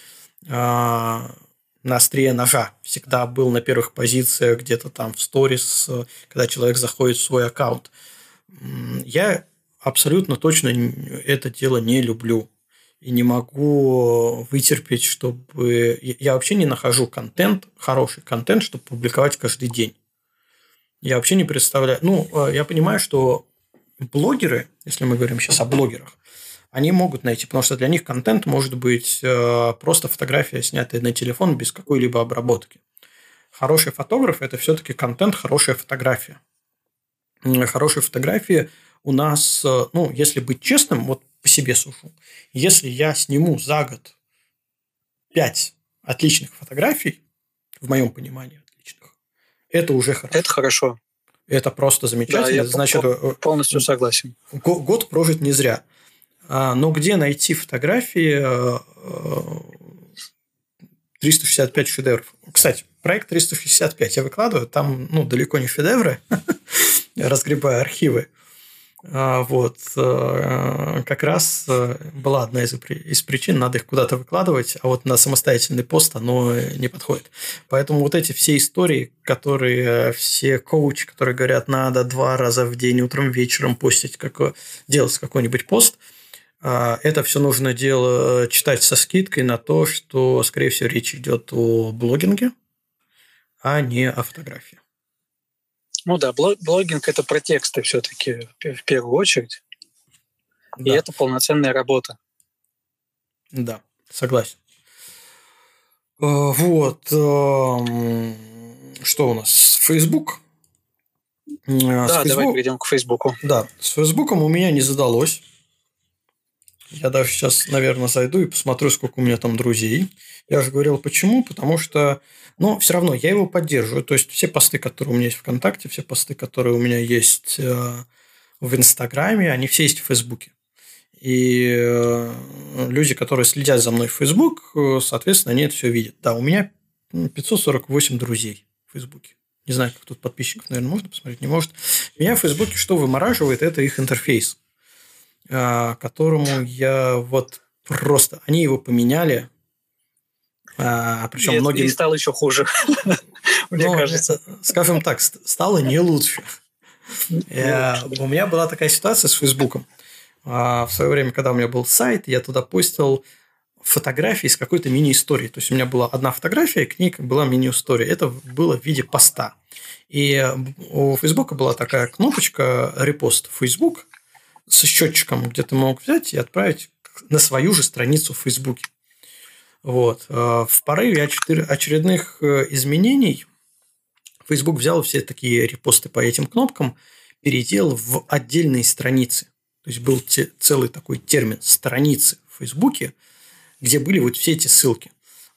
э, на острие ножа, всегда был на первых позициях где-то там в сторис, когда человек заходит в свой аккаунт. Я абсолютно точно это дело не люблю и не могу вытерпеть, чтобы... Я вообще не нахожу контент, хороший контент, чтобы публиковать каждый день. Я вообще не представляю. Ну, э, я понимаю, что блогеры, если мы говорим сейчас о блогерах, они могут найти, потому что для них контент может быть э, просто фотография, снятая на телефон без какой-либо обработки. Хороший фотограф – это все-таки контент, хорошая фотография. Хорошие фотографии у нас, э, ну, если быть честным, вот по себе сушу, если я сниму за год 5 отличных фотографий, в моем понимании, это уже хорошо. Это хорошо. Это просто замечательно. Да, я Значит, э, полностью согласен. Год прожит не зря. А, но где найти фотографии 365 э, э, шедевров? Кстати, проект 365 я выкладываю, там ну, далеко не шедевры, разгребая архивы. А, вот, э, как раз э, была одна из, из причин, надо их куда-то выкладывать, а вот на самостоятельный пост оно не подходит. Поэтому вот эти все истории, которые все коучи, которые говорят, надо два раза в день, утром, вечером постить, как, делать какой-нибудь пост, а, это все нужно дело читать со скидкой на то, что, скорее всего, речь идет о блогинге, а не о фотографии. Ну да, блогинг это про тексты все-таки в первую очередь. Да. И это полноценная работа. Да, согласен. Э, вот. Эм, что у нас? Facebook. Э, да, Facebook... давай перейдем к Фейсбуку. Да, с Фейсбуком у меня не задалось. Я даже сейчас, наверное, зайду и посмотрю, сколько у меня там друзей. Я же говорил, почему? Потому что, ну, все равно я его поддерживаю. То есть, все посты, которые у меня есть ВКонтакте, все посты, которые у меня есть э, в Инстаграме, они все есть в Фейсбуке. И э, люди, которые следят за мной в Фейсбук, э, соответственно, они это все видят. Да, у меня 548 друзей в Фейсбуке. Не знаю, как тут подписчиков, наверное, можно посмотреть, не может. Меня в Фейсбуке что вымораживает, это их интерфейс. А, которому я вот просто... Они его поменяли, а, причем Нет, многие... И стало еще хуже, мне ну, кажется. Скажем так, стало не лучше. Я, у меня была такая ситуация с Фейсбуком. А, в свое время, когда у меня был сайт, я туда постил фотографии с какой-то мини-историей. То есть, у меня была одна фотография, к ней была мини-история. Это было в виде поста. И у Фейсбука была такая кнопочка «Репост в Facebook», со счетчиком, где ты мог взять и отправить на свою же страницу в Фейсбуке. Вот. Э, в порыве очередных э, изменений Facebook взял все такие репосты по этим кнопкам, переделал в отдельные страницы. То есть был те, целый такой термин страницы в Фейсбуке, где были вот все эти ссылки.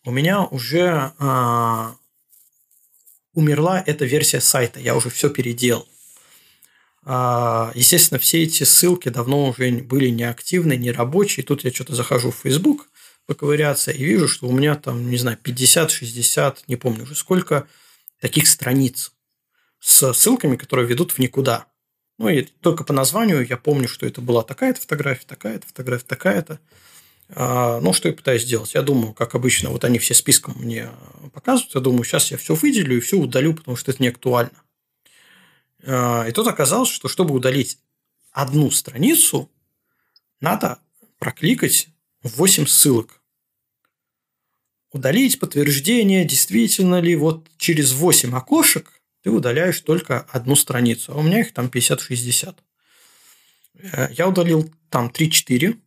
У меня уже а, умерла эта версия сайта, я уже все переделал. А, естественно, все эти ссылки давно уже были неактивны, не рабочие. Тут я что-то захожу в Facebook поковыряться и вижу, что у меня там, не знаю, 50-60, не помню уже сколько таких страниц с ссылками, которые ведут в никуда. Ну, и только по названию я помню, что это была такая-то фотография, такая-то фотография, такая-то. А, ну, что я пытаюсь сделать? Я думаю, как обычно, вот они все списком мне показывают. Я думаю, сейчас я все выделю и все удалю, потому что это не актуально. А, и тут оказалось, что чтобы удалить одну страницу, надо прокликать 8 ссылок. Удалить подтверждение, действительно ли вот через 8 окошек ты удаляешь только одну страницу, а у меня их там 50-60. Э, я удалил там 3-4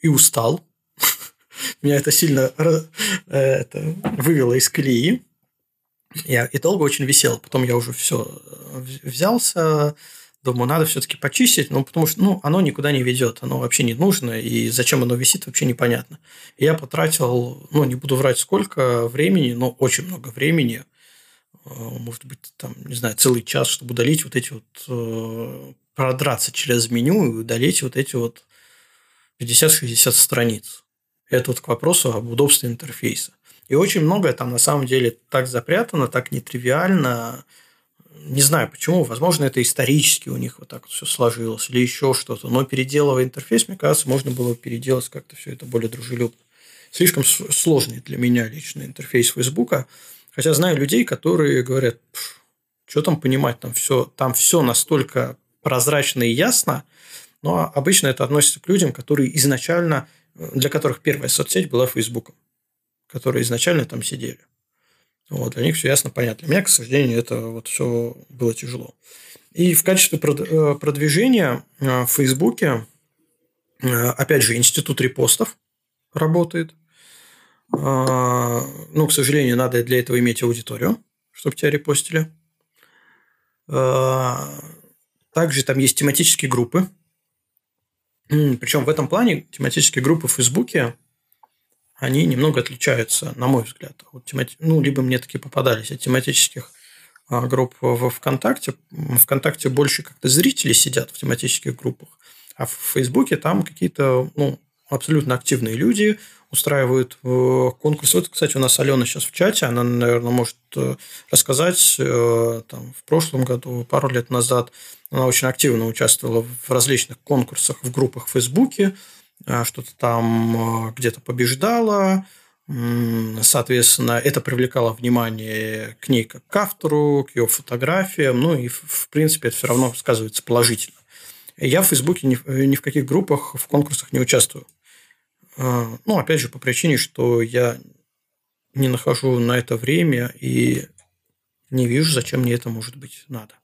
и устал. Меня это сильно э, это, вывело из колеи. Я и долго очень висел. Потом я уже все э, взялся, думаю, надо все-таки почистить, ну, потому что ну, оно никуда не ведет, оно вообще не нужно, и зачем оно висит, вообще непонятно. И я потратил, ну, не буду врать сколько времени, но очень много времени, э, может быть, там, не знаю, целый час, чтобы удалить вот эти вот, э, продраться через меню и удалить вот эти вот 50-60 страниц. Это вот к вопросу об удобстве интерфейса. И очень многое там на самом деле так запрятано, так нетривиально. Не знаю почему. Возможно, это исторически у них вот так вот все сложилось или еще что-то. Но переделывая интерфейс, мне кажется, можно было переделать как-то все это более дружелюбно. Слишком сложный для меня лично интерфейс Фейсбука. Хотя знаю людей, которые говорят, что там понимать, там все, там все настолько прозрачно и ясно, но обычно это относится к людям, которые изначально, для которых первая соцсеть была Фейсбуком которые изначально там сидели. Вот, для них все ясно, понятно. Для меня, к сожалению, это вот все было тяжело. И в качестве э, продвижения э, в Фейсбуке, э, опять же, институт репостов работает. Ну, к сожалению, надо для этого иметь аудиторию, чтобы тебя репостили. Также там есть тематические группы. Причем в этом плане тематические группы в Фейсбуке они немного отличаются, на мой взгляд. Вот темати... Ну, либо мне такие попадались от тематических а, групп в ВКонтакте. В ВКонтакте больше как-то зрители сидят в тематических группах, а в Фейсбуке там какие-то ну, абсолютно активные люди устраивают э, конкурсы. Вот, кстати, у нас Алена сейчас в чате, она, наверное, может э, рассказать. Э, там, в прошлом году, пару лет назад, она очень активно участвовала в различных конкурсах в группах в Фейсбуке, что-то там а, где-то побеждало, Соответственно, это привлекало внимание к ней как к автору, к ее фотографиям, ну и, в принципе, это все равно сказывается положительно. Я в Фейсбуке ни, ни в каких группах, в конкурсах не участвую. А, ну, опять же, по причине, что я не нахожу на это время и не вижу, зачем мне это может быть надо.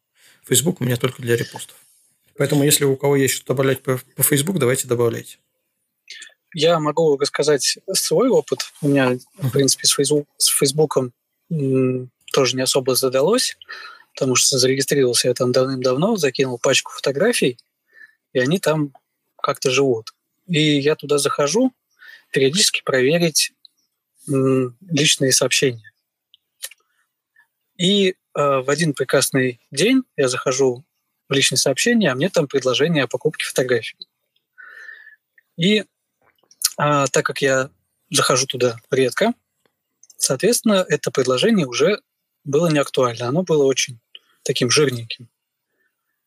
Фейсбук у меня только для репостов. Поэтому, если у кого есть что добавлять по, по Facebook, давайте добавляйте. Я могу рассказать свой опыт. У меня, в принципе, с, Фейсбук, с Фейсбуком тоже не особо задалось, потому что зарегистрировался я там давным-давно, закинул пачку фотографий, и они там как-то живут. И я туда захожу периодически проверить личные сообщения. И э, в один прекрасный день я захожу в личные сообщения, а мне там предложение о покупке фотографий. И а, так как я захожу туда редко, соответственно, это предложение уже было не актуально. Оно было очень таким жирненьким.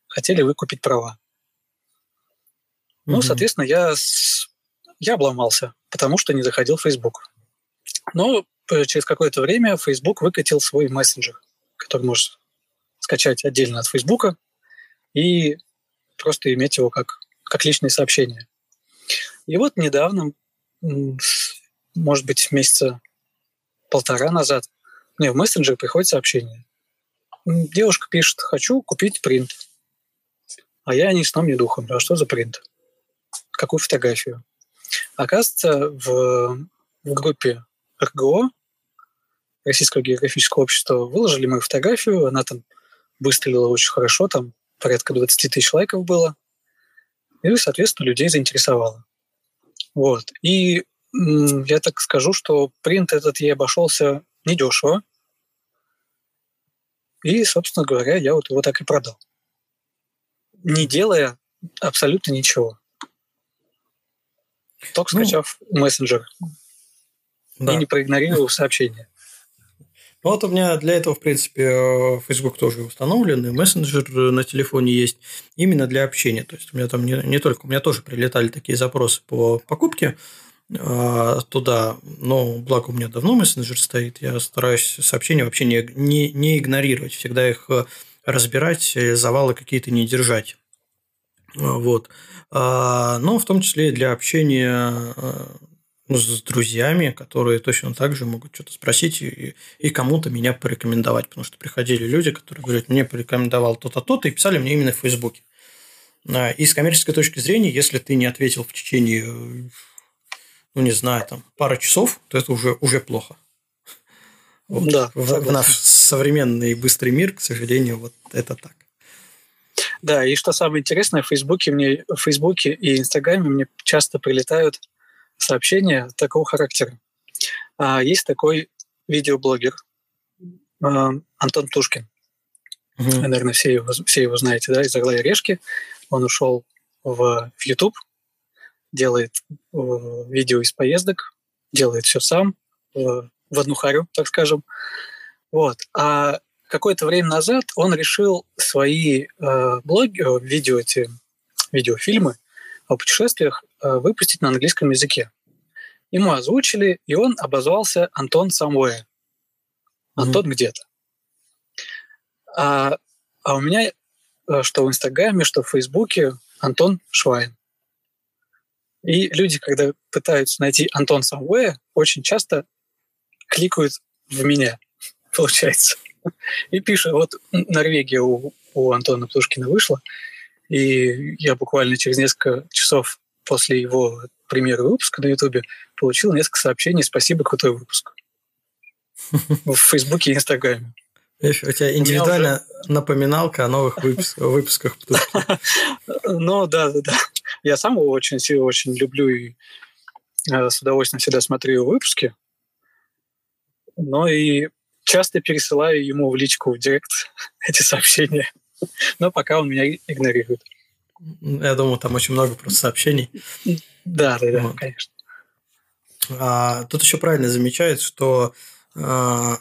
Хотели выкупить права. Ну, соответственно, я, я обломался, потому что не заходил в Facebook. Но через какое-то время Facebook выкатил свой мессенджер, который можно скачать отдельно от Facebook и просто иметь его как, как личное сообщение. И вот недавно может быть, месяца полтора назад, мне в мессенджер приходит сообщение. Девушка пишет, хочу купить принт. А я ни сном, ни духом. А что за принт? Какую фотографию? Оказывается, в, в группе РГО Российского географического общества. Выложили мы фотографию, она там выстрелила очень хорошо, там порядка 20 тысяч лайков было. И, соответственно, людей заинтересовало. Вот. И я так скажу, что принт этот ей обошелся недешево. И, собственно говоря, я вот его так и продал. Не делая абсолютно ничего. Только ну, скачав мессенджер. Да. И не проигнорировав сообщение. Ну, вот у меня для этого, в принципе, э, Facebook тоже установлен, и мессенджер на телефоне есть именно для общения. То есть у меня там не, не только, у меня тоже прилетали такие запросы по покупке э, туда, но благо у меня давно мессенджер стоит, я стараюсь сообщения вообще не, не, не игнорировать, всегда их э, разбирать, завалы какие-то не держать. Вот. А, но в том числе и для общения с друзьями, которые точно так же могут что-то спросить и, и кому-то меня порекомендовать. Потому что приходили люди, которые говорят, мне порекомендовал то-то, то-то, и писали мне именно в Фейсбуке. А, и с коммерческой точки зрения, если ты не ответил в течение, ну, не знаю, там, пары часов, то это уже, уже плохо. Вот. Да, в, в наш современный быстрый мир, к сожалению, вот это так. Да, и что самое интересное, в Фейсбуке мне, в Фейсбуке и Инстаграме мне часто прилетают сообщения такого характера. А, есть такой видеоблогер а, Антон Тушкин. Угу. Наверное, все его, все его знаете, да, из «Орла и решки». Он ушел в, в YouTube, делает э, видео из поездок, делает все сам, э, в одну харю, так скажем. Вот. А какое-то время назад он решил свои э, блоги, э, видео, эти видеофильмы о путешествиях выпустить на английском языке. Ему озвучили, и он обозвался Антон Somewhere. Антон mm-hmm. где-то. А, а у меня э, что в Инстаграме, что в Фейсбуке Антон Швайн. И люди, когда пытаются найти Антон Somewhere, очень часто кликают в меня, получается. И пишут, вот Норвегия у, у Антона Птушкина вышла, и я буквально через несколько часов после его премьеры выпуска на Ютубе получил несколько сообщений «Спасибо, крутой выпуск» в Фейсбуке и Инстаграме. У тебя индивидуальная уже... напоминалка о новых выпусках, выпусках Ну да, да, да. Я сам его очень, очень люблю и э, с удовольствием всегда смотрю его выпуски. Но и часто пересылаю ему в личку в директ эти сообщения. Но пока он меня игнорирует. Я думаю, там очень много просто сообщений. Да, да, да, конечно. А, тут еще правильно замечает, что а,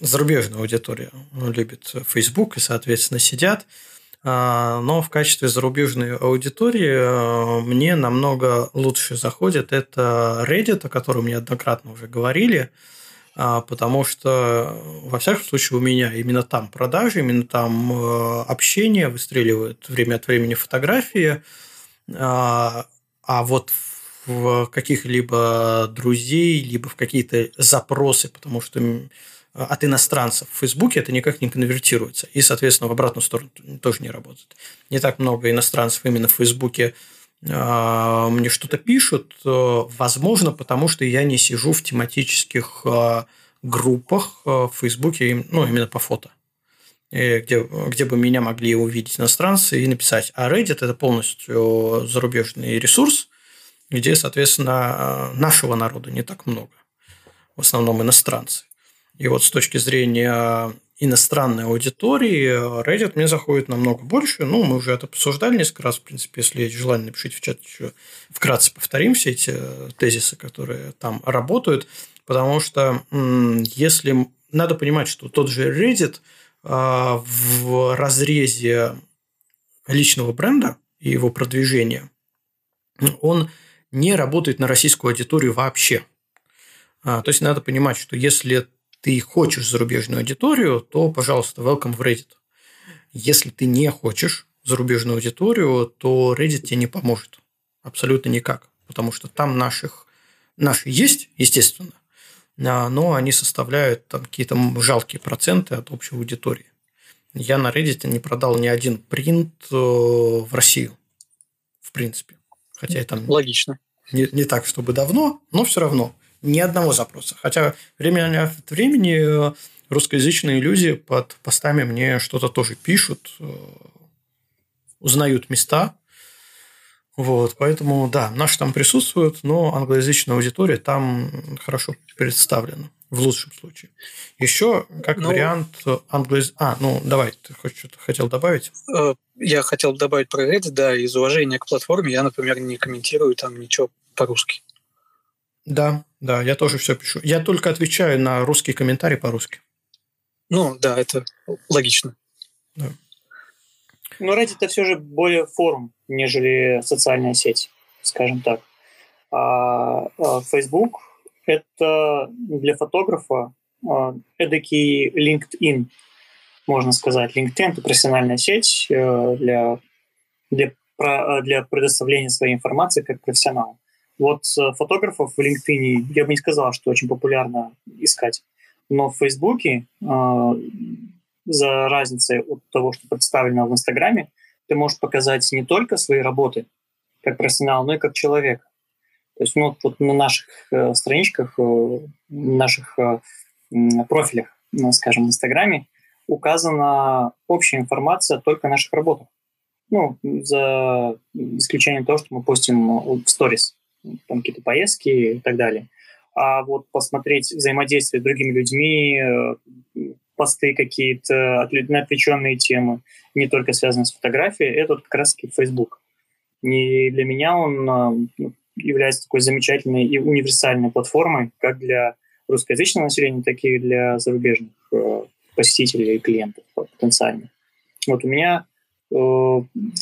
зарубежная аудитория любит Facebook и, соответственно, сидят. А, но в качестве зарубежной аудитории а, мне намного лучше заходит это Reddit, о котором неоднократно уже говорили. А, потому что, во всяком случае, у меня именно там продажи, именно там э, общение, выстреливают время от времени фотографии, а, а вот в каких-либо друзей, либо в какие-то запросы, потому что от иностранцев в Фейсбуке это никак не конвертируется. И, соответственно, в обратную сторону тоже не работает. Не так много иностранцев именно в Фейсбуке а, мне что-то пишут, э, возможно, потому что я не сижу в тематических э, группах э, в Фейсбуке, ну, именно по фото, где, где бы меня могли увидеть иностранцы и написать. А Reddit – это полностью зарубежный ресурс, где, соответственно, нашего народа не так много. В основном иностранцы. И вот с точки зрения иностранной аудитории Reddit мне заходит намного больше. Ну, мы уже это обсуждали несколько раз. В принципе, если есть желание, напишите в чат еще вкратце повторим все эти э, тезисы, которые там работают. Потому что если... Надо понимать, что тот же Reddit а, в разрезе личного бренда и его продвижения, он не работает на российскую аудиторию вообще. А, то есть надо понимать, что если ты хочешь зарубежную аудиторию, то, пожалуйста, welcome в Reddit. Если ты не хочешь зарубежную аудиторию, то Reddit тебе не поможет. Абсолютно никак. Потому что там наших, наши есть, естественно, а, но они составляют там какие-то жалкие проценты от общей аудитории. Я на Reddit не продал ни один принт э, в Россию, в принципе. Хотя это Логично. Не, не так, чтобы давно, но все равно Ни одного запроса. Хотя время от времени русскоязычные люди под постами мне что-то тоже пишут, узнают места. Вот, поэтому, да, наши там присутствуют, но англоязычная аудитория там хорошо представлена в лучшем случае. Еще как ну, вариант англоиз... А, ну давай, ты хоть что-то хотел добавить? Э, я хотел добавить про Reddit, да, из уважения к платформе я, например, не комментирую там ничего по-русски. Да, да, я тоже все пишу. Я только отвечаю на русские комментарии по-русски. Ну, да, это логично. Да. Но Reddit это все же более форум, нежели социальная сеть, скажем так. А, а Facebook это для фотографа а, эдакий LinkedIn, можно сказать. LinkedIn – это профессиональная сеть э, для, для, для предоставления своей информации как профессионал. Вот фотографов в LinkedIn я бы не сказал, что очень популярно искать. Но в Фейсбуке а, за разницей от того, что представлено в Инстаграме, ты можешь показать не только свои работы как профессионал, но и как человек. То есть ну, вот на наших э, страничках, э, наших э, профилях, ну, скажем, в Инстаграме указана общая информация только о наших работах. Ну, за исключением того, что мы постим в сторис, там какие-то поездки и так далее. А вот посмотреть взаимодействие с другими людьми, посты какие-то на отвлеченные темы, не только связанные с фотографией, это как раз-таки Facebook. И для меня он а, ну, является такой замечательной и универсальной платформой как для русскоязычного населения, так и для зарубежных э, посетителей и клиентов потенциальных. Вот у меня э,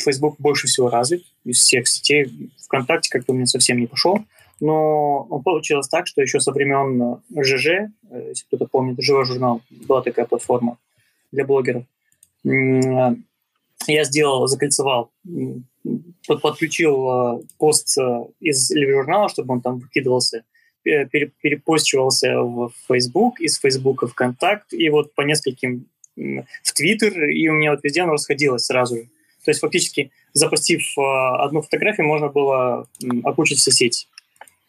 Facebook больше всего развит из всех сетей. ВКонтакте как-то у меня совсем не пошел. Но получилось так, что еще со времен ЖЖ, э, если кто-то помнит, живой журнал, была такая платформа для блогеров. Я сделал, закольцевал, подключил э, пост э, из журнала, чтобы он там выкидывался, перепостивался в Facebook, из Facebook в ВКонтакт, и вот по нескольким в Твиттер, и у меня вот везде оно расходилось сразу же. То есть фактически запустив одну фотографию, можно было окучить все сети.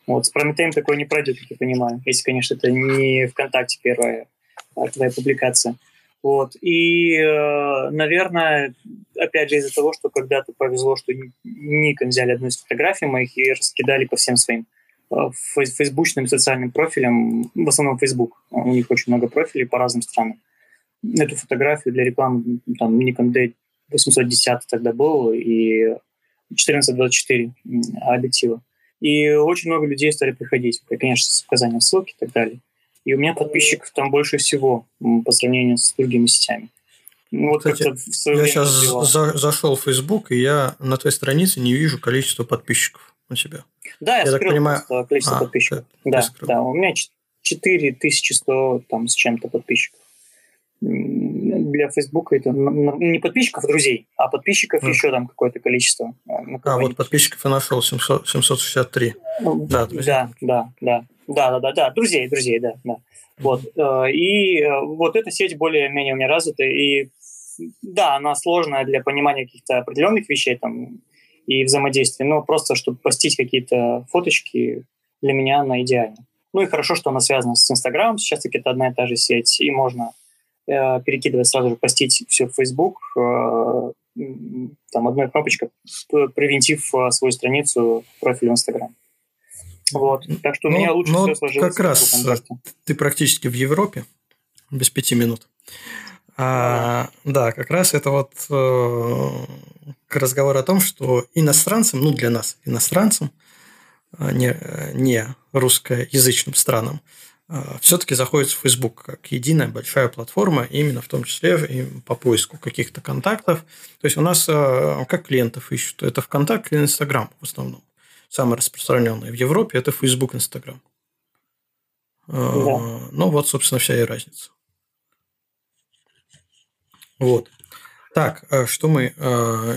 Вот, с Прометеем такое не пройдет, как я понимаю, если, конечно, это не ВКонтакте первая а твоя публикация. Вот. И, э, наверное, опять же из-за того, что когда-то повезло, что Никон взяли одну из фотографий моих и раскидали по всем своим э, фейсбучным социальным профилям, в основном Facebook. У них очень много профилей по разным странам. Эту фотографию для рекламы там Nikon D810 тогда был и 1424 объектива. И очень много людей стали приходить, конечно, с указанием ссылки и так далее. И у меня подписчиков там больше всего по сравнению с другими сетями. Ну, вот Кстати, я сейчас за, зашел в Facebook, и я на твоей странице не вижу количество подписчиков у тебя. Да, я, я скрыл понимаю... количество а, подписчиков. Да, да, у меня 4100 там с чем-то подписчиков для Facebook это не подписчиков, а друзей, а подписчиков mm. еще там какое-то количество. Э, а, вот подписчиков я нашел, 700, 763. Ну, да, друзья. да, да, да, да, да, да, друзей, друзей, да, да. Вот. Э, и э, вот эта сеть более-менее у меня развита, и да, она сложная для понимания каких-то определенных вещей там и взаимодействия, но просто, чтобы постить какие-то фоточки, для меня она идеальна. Ну и хорошо, что она связана с Инстаграмом, сейчас таки это одна и та же сеть, и можно перекидывать сразу же, постить все в Facebook, э, там одной кнопочкой, привинтив э, свою страницу профиль в Instagram. Вот. Так что у ну, меня лучше ну, все сложилось. Как раз ты практически в Европе, без пяти минут. А, да, как раз это вот э, разговор о том, что иностранцам, ну для нас, иностранцам, не, не русскоязычным странам, а, все-таки заходит в Facebook как единая большая платформа, именно в том числе и по поиску каких-то контактов. То есть у нас а, как клиентов ищут? Это ВКонтакте и Инстаграм в основном. Самое распространенное в Европе – это Facebook, Инстаграм. А, да. Ну, вот, собственно, вся и разница. Вот. Так, что мы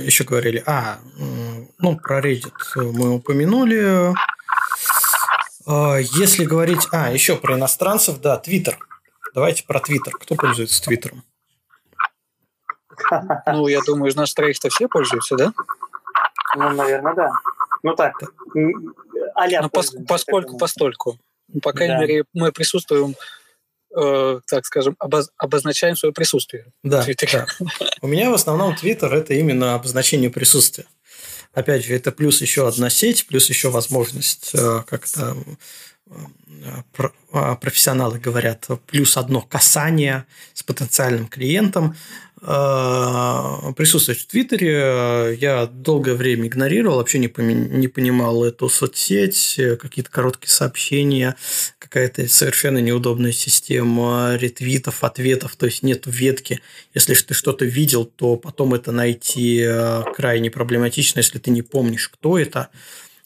еще говорили? А, ну, про Reddit мы упомянули. А, если говорить... А, еще про иностранцев, да, Твиттер. Давайте про Твиттер. Кто пользуется Твиттером? Ну, я думаю, из нас троих-то все пользуются, да? Ну, наверное, да. Ну так, а ну, пос, поскольку, постольку. По крайней да. мере, мы присутствуем э, так скажем, обоз- обозначаем свое присутствие. Да, да. У меня в основном Твиттер – это именно обозначение присутствия. Опять же, это плюс еще одна сеть, плюс еще возможность э, как-то а, профессионалы говорят, плюс одно касание с потенциальным клиентом. А, присутствовать в Твиттере я долгое время игнорировал, вообще не, не понимал эту соцсеть, какие-то короткие сообщения, какая-то совершенно неудобная система ретвитов, ответов, то есть нет ветки. Если ты что-то видел, то потом это найти а, крайне проблематично, если ты не помнишь, кто это.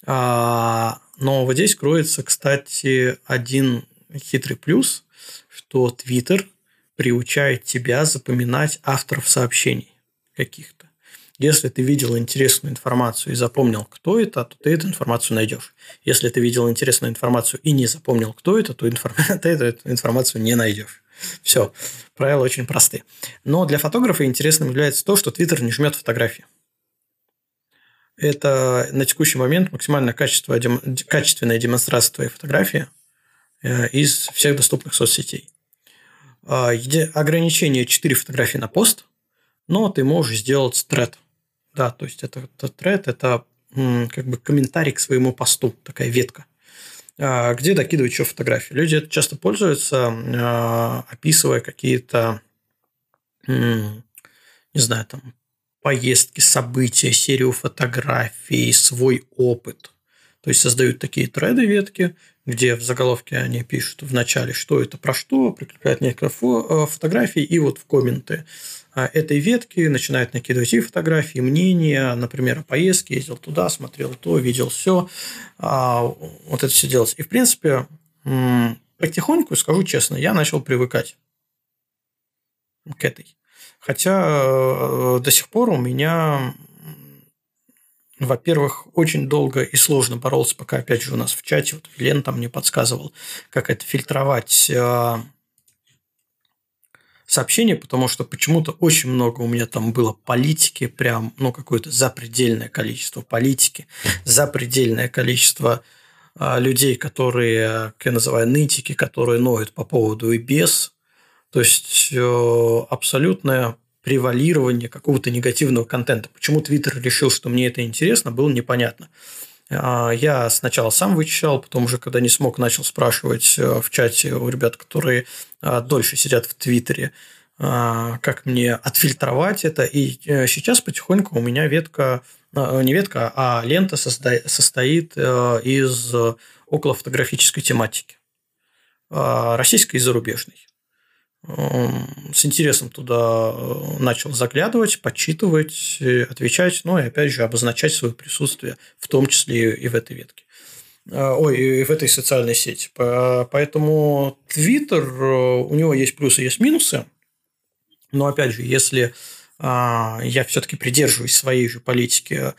Но вот здесь кроется, кстати, один хитрый плюс, что Twitter приучает тебя запоминать авторов сообщений каких-то. Если ты видел интересную информацию и запомнил, кто это, то ты эту информацию найдешь. Если ты видел интересную информацию и не запомнил, кто это, то ты эту информацию не найдешь. Все, правила очень простые. Но для фотографа интересным является то, что Twitter не жмет фотографии это на текущий момент максимально качество, качественная демонстрация твоей фотографии э, из всех доступных соцсетей. А, ограничение 4 фотографии на пост, но ты можешь сделать тред. Да, то есть это, это тред, это как бы комментарий к своему посту, такая ветка, а, где докидывают еще фотографии. Люди это часто пользуются, а, описывая какие-то, не знаю, там, поездки, события, серию фотографий, свой опыт. То есть создают такие треды ветки, где в заголовке они пишут в начале, что это про что, прикрепляют несколько фо- э, фотографий, и вот в комменты а, этой ветки начинают накидывать и фотографии, и мнения, например, о поездке, ездил туда, смотрел то, видел все, а, вот это все делать. И, в принципе, потихоньку, скажу честно, я начал привыкать к этой Хотя э, до сих пор у меня, во-первых, очень долго и сложно боролся, пока, опять же, у нас в чате, вот Лен там мне подсказывал, как это фильтровать э, сообщения, потому что почему-то очень много у меня там было политики, прям, ну, какое-то запредельное количество политики, запредельное количество э, людей, которые, как я называю, нытики, которые ноют по поводу и без, то есть э, абсолютное превалирование какого-то негативного контента. Почему Твиттер решил, что мне это интересно, было непонятно. А, я сначала сам вычищал, потом уже, когда не смог, начал спрашивать э, в чате у ребят, которые а, дольше сидят в Твиттере, а, как мне отфильтровать это. И э, сейчас потихоньку у меня ветка, не ветка, а лента состоит из околофотографической тематики. Российской и зарубежной с интересом туда э, начал заглядывать, подсчитывать, э, отвечать, ну и опять же обозначать свое присутствие, в том числе и в этой ветке. Э, ой, и в этой социальной сети. Поэтому Twitter, у него есть плюсы, есть минусы. Но опять же, если а, я все-таки придерживаюсь своей же политики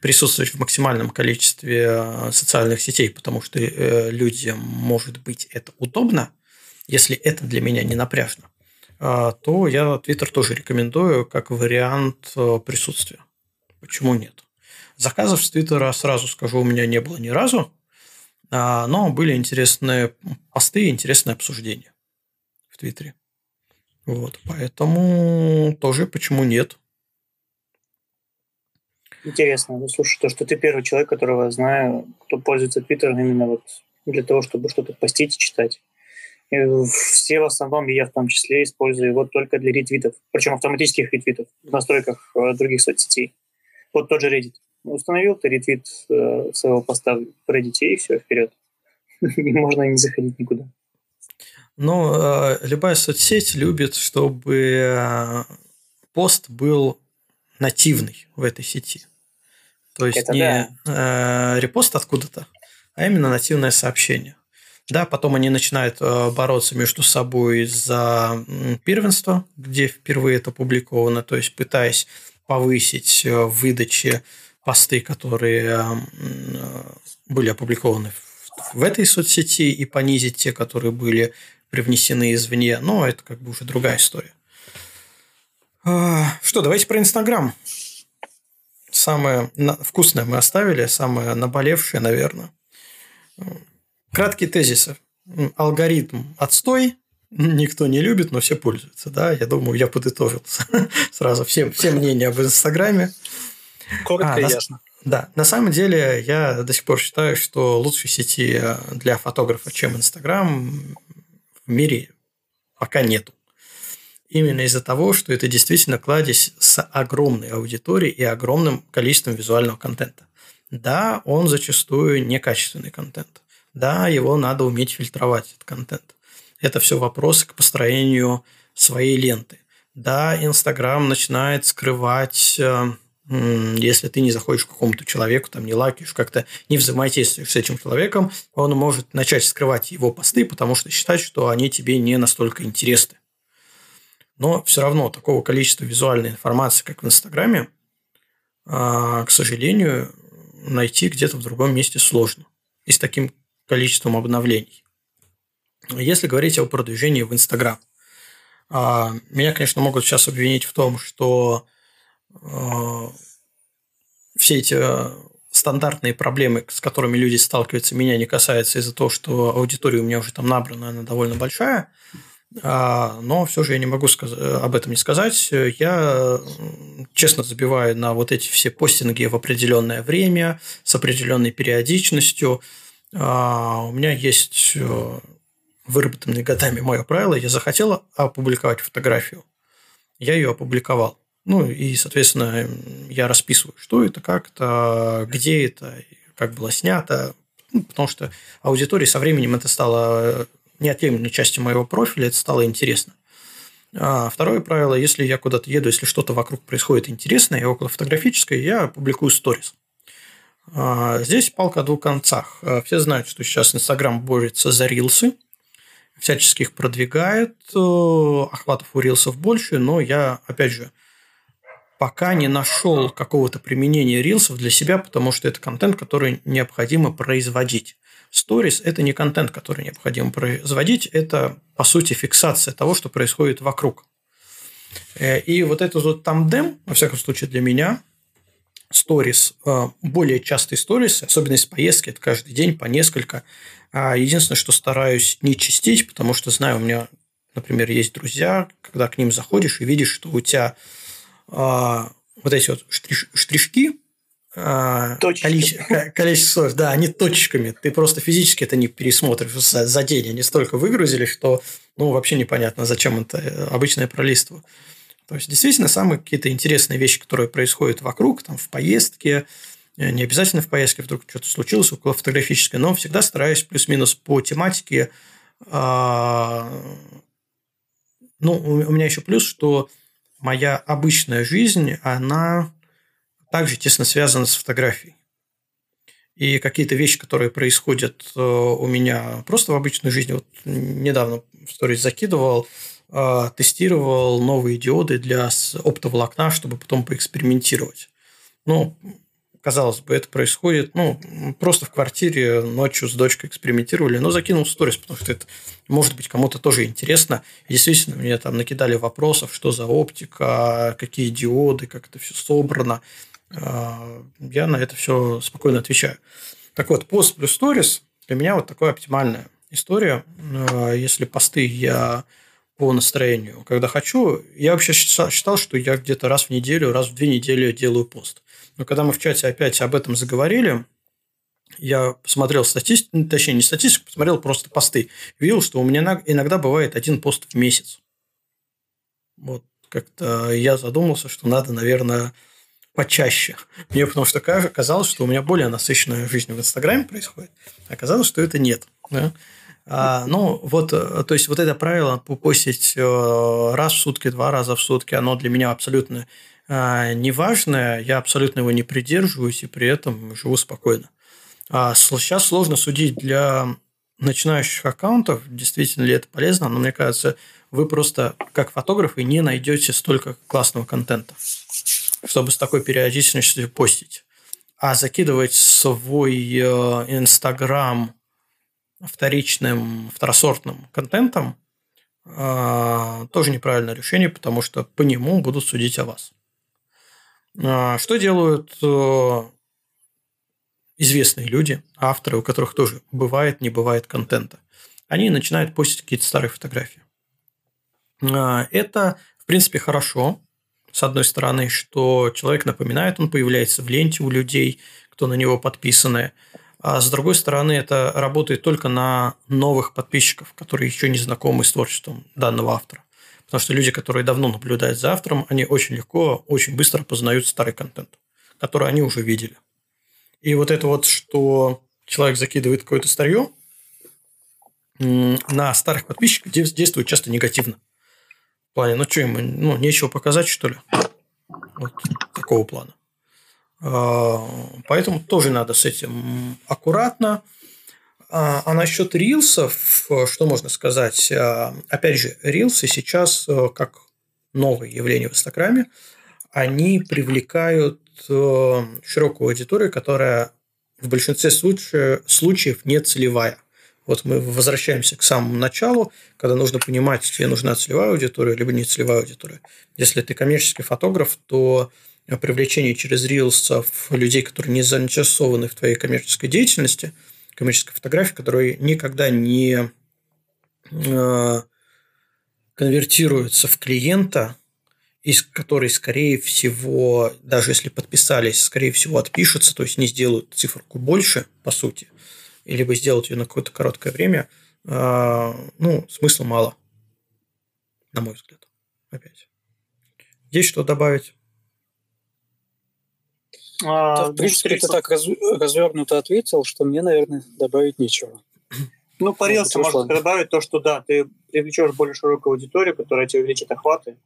присутствовать в максимальном количестве социальных сетей, потому что людям, может быть, это удобно – если это для меня не напряжно, а, то я Twitter тоже рекомендую как вариант э, присутствия. Почему нет? Заказов с Твиттера, сразу скажу, у меня не было ни разу, а, но были интересные посты и интересные обсуждения в Твиттере. Вот, поэтому тоже почему нет. Интересно. Ну, слушай, то, что ты первый человек, которого я знаю, кто пользуется Твиттером именно вот для того, чтобы что-то постить и читать. Все в основном, я в том числе, использую его только для ретвитов, причем автоматических ретвитов в настройках э, других соцсетей. Вот тот же Reddit. Установил ты ретвит э, своего поста в Reddit, и все, вперед. Можно не заходить никуда. Но э, любая соцсеть любит, чтобы пост был нативный в этой сети. То есть Это не да. репост откуда-то, а именно нативное сообщение. Да, потом они начинают э, бороться между собой за первенство, где впервые это опубликовано, то есть пытаясь повысить э, в выдаче посты, которые э, были опубликованы в этой соцсети, и понизить те, которые были привнесены извне. Но это как бы уже другая история. А, что, давайте про Инстаграм. Самое вкусное мы оставили, самое наболевшее, наверное. Краткие тезисы. Алгоритм отстой, никто не любит, но все пользуются. Да? Я думаю, я подытожил сразу все, все мнения об Инстаграме. Коротко а, и ясно. Да, на самом деле я до сих пор считаю, что лучшей сети для фотографа, чем Инстаграм, в мире пока нету. Именно из-за того, что это действительно кладезь с огромной аудиторией и огромным количеством визуального контента. Да, он зачастую некачественный контент. Да, его надо уметь фильтровать, этот контент. Это все вопросы к построению своей ленты. Да, Инстаграм начинает скрывать э, если ты не заходишь к какому-то человеку, там не лайкаешь, как-то не взаимодействуешь с этим человеком, он может начать скрывать его посты, потому что считать, что они тебе не настолько интересны. Но все равно такого количества визуальной информации, как в Инстаграме, а, к сожалению, найти где-то в другом месте сложно. И с таким количеством обновлений. Если говорить о продвижении в Инстаграм, а, меня, конечно, могут сейчас обвинить в том, что а, все эти стандартные проблемы, с которыми люди сталкиваются, меня не касаются из-за того, что аудитория у меня уже там набрана, она довольно большая. А, но все же я не могу об этом не сказать. Я честно забиваю на вот эти все постинги в определенное время, с определенной периодичностью. А, у меня есть э, выработанное годами мое правило. Я захотела опубликовать фотографию. Я ее опубликовал. Ну, и, соответственно, я расписываю, что это, как это, где это, как было снято. Ну, потому что аудитории со временем это стало неотъемлемой частью моего профиля, это стало интересно. А второе правило, если я куда-то еду, если что-то вокруг происходит интересное и около фотографическое, я публикую сторис. А здесь палка о двух концах. А все знают, что сейчас Инстаграм борется за рилсы, их продвигает, э, охватов у рилсов больше, но я, опять же, пока не нашел какого-то применения рилсов для себя, потому что это контент, который необходимо производить. Stories – это не контент, который необходимо производить, это, по сути, фиксация того, что происходит вокруг. Э, и вот этот вот тандем, во всяком случае для меня, stories, э, более частые stories, особенно из поездки, это каждый день по несколько. А единственное, что стараюсь не чистить, потому что знаю, у меня, например, есть друзья, когда к ним заходишь и видишь, что у тебя а, вот эти вот штришки, а, количество, количество, да, они точками. Ты просто физически это не пересмотришь за, за день. Они столько выгрузили, что ну, вообще непонятно, зачем это обычное пролиство. То есть, действительно, самые какие-то интересные вещи, которые происходят вокруг, там, в поездке, э, не обязательно в поездке, вдруг что-то случилось около фотографической, но всегда стараюсь плюс-минус по тематике. А, ну, у меня еще плюс, что моя обычная жизнь, она также тесно связана с фотографией. И какие-то вещи, которые происходят э, у меня просто в обычной жизни, вот недавно в сторис закидывал, тестировал новые диоды для оптоволокна, чтобы потом поэкспериментировать. Ну, казалось бы, это происходит, ну, просто в квартире ночью с дочкой экспериментировали, но закинул сторис, потому что это может быть кому-то тоже интересно. И действительно, мне там накидали вопросов, что за оптика, какие диоды, как это все собрано. А, я на это все спокойно отвечаю. Так вот, пост плюс сторис для меня вот такая оптимальная история. А, если посты я по настроению, когда хочу, я вообще считал, что я где-то раз в неделю, раз в две недели делаю пост. Но когда мы в чате опять об этом заговорили, я посмотрел статистику, ну, точнее, не статистику, посмотрел просто посты. Видел, что у меня иногда бывает один пост в месяц. Вот как-то я задумался, что надо, наверное, почаще. Мне потому что казалось, что у меня более насыщенная жизнь в Инстаграме происходит. Оказалось, что это нет. Да? А, ну, вот, то есть, вот это правило попостить э, раз в сутки, два раза в сутки, оно для меня абсолютно а, неважное, я абсолютно его не придерживаюсь и при этом живу спокойно. А сейчас сложно судить для начинающих аккаунтов, действительно ли это полезно, но мне кажется, вы просто как фотографы не найдете столько классного контента, чтобы с такой периодичностью постить. А закидывать свой э, Инстаграм вторичным, второсортным контентом э, тоже неправильное решение, потому что по нему будут судить о вас. А, что делают э, известные люди, авторы, у которых тоже бывает, не бывает контента, они начинают постить какие-то старые фотографии. А, это, в принципе, хорошо, с одной стороны, что человек напоминает, он появляется в ленте у людей, кто на него подписаны. А с другой стороны, это работает только на новых подписчиков, которые еще не знакомы с творчеством данного автора. Потому что люди, которые давно наблюдают за автором, они очень легко, очень быстро познают старый контент, который они уже видели. И вот это вот, что человек закидывает какое-то старье, на старых подписчиков действует часто негативно. В плане, ну что ему, ну, нечего показать, что ли? Вот такого плана. А, поэтому тоже надо с этим аккуратно. А, а насчет рилсов, что можно сказать? А, опять же, рилсы сейчас, э, как новое явление в Инстаграме, они привлекают э, широкую аудиторию, которая в большинстве случаев не целевая. Вот мы возвращаемся к самому началу, когда нужно понимать, тебе нужна целевая аудитория, либо не целевая аудитория. Если ты коммерческий фотограф, то привлечение через рилсов людей, которые не заинтересованы в твоей коммерческой деятельности, коммерческой фотографии, которые никогда не э, конвертируются в клиента, из который, скорее всего, даже если подписались, скорее всего, отпишутся, то есть не сделают циферку больше, по сути, либо сделать ее на какое-то короткое время, э, ну, смысла мало, на мой взгляд. Опять. Есть что добавить? А, в принципе, ты так раз, развернуто ответил, что мне, наверное, добавить нечего. Ну, по рилсу можно добавить то, что да, ты привлечешь более широкую аудиторию, которая тебе увеличит охваты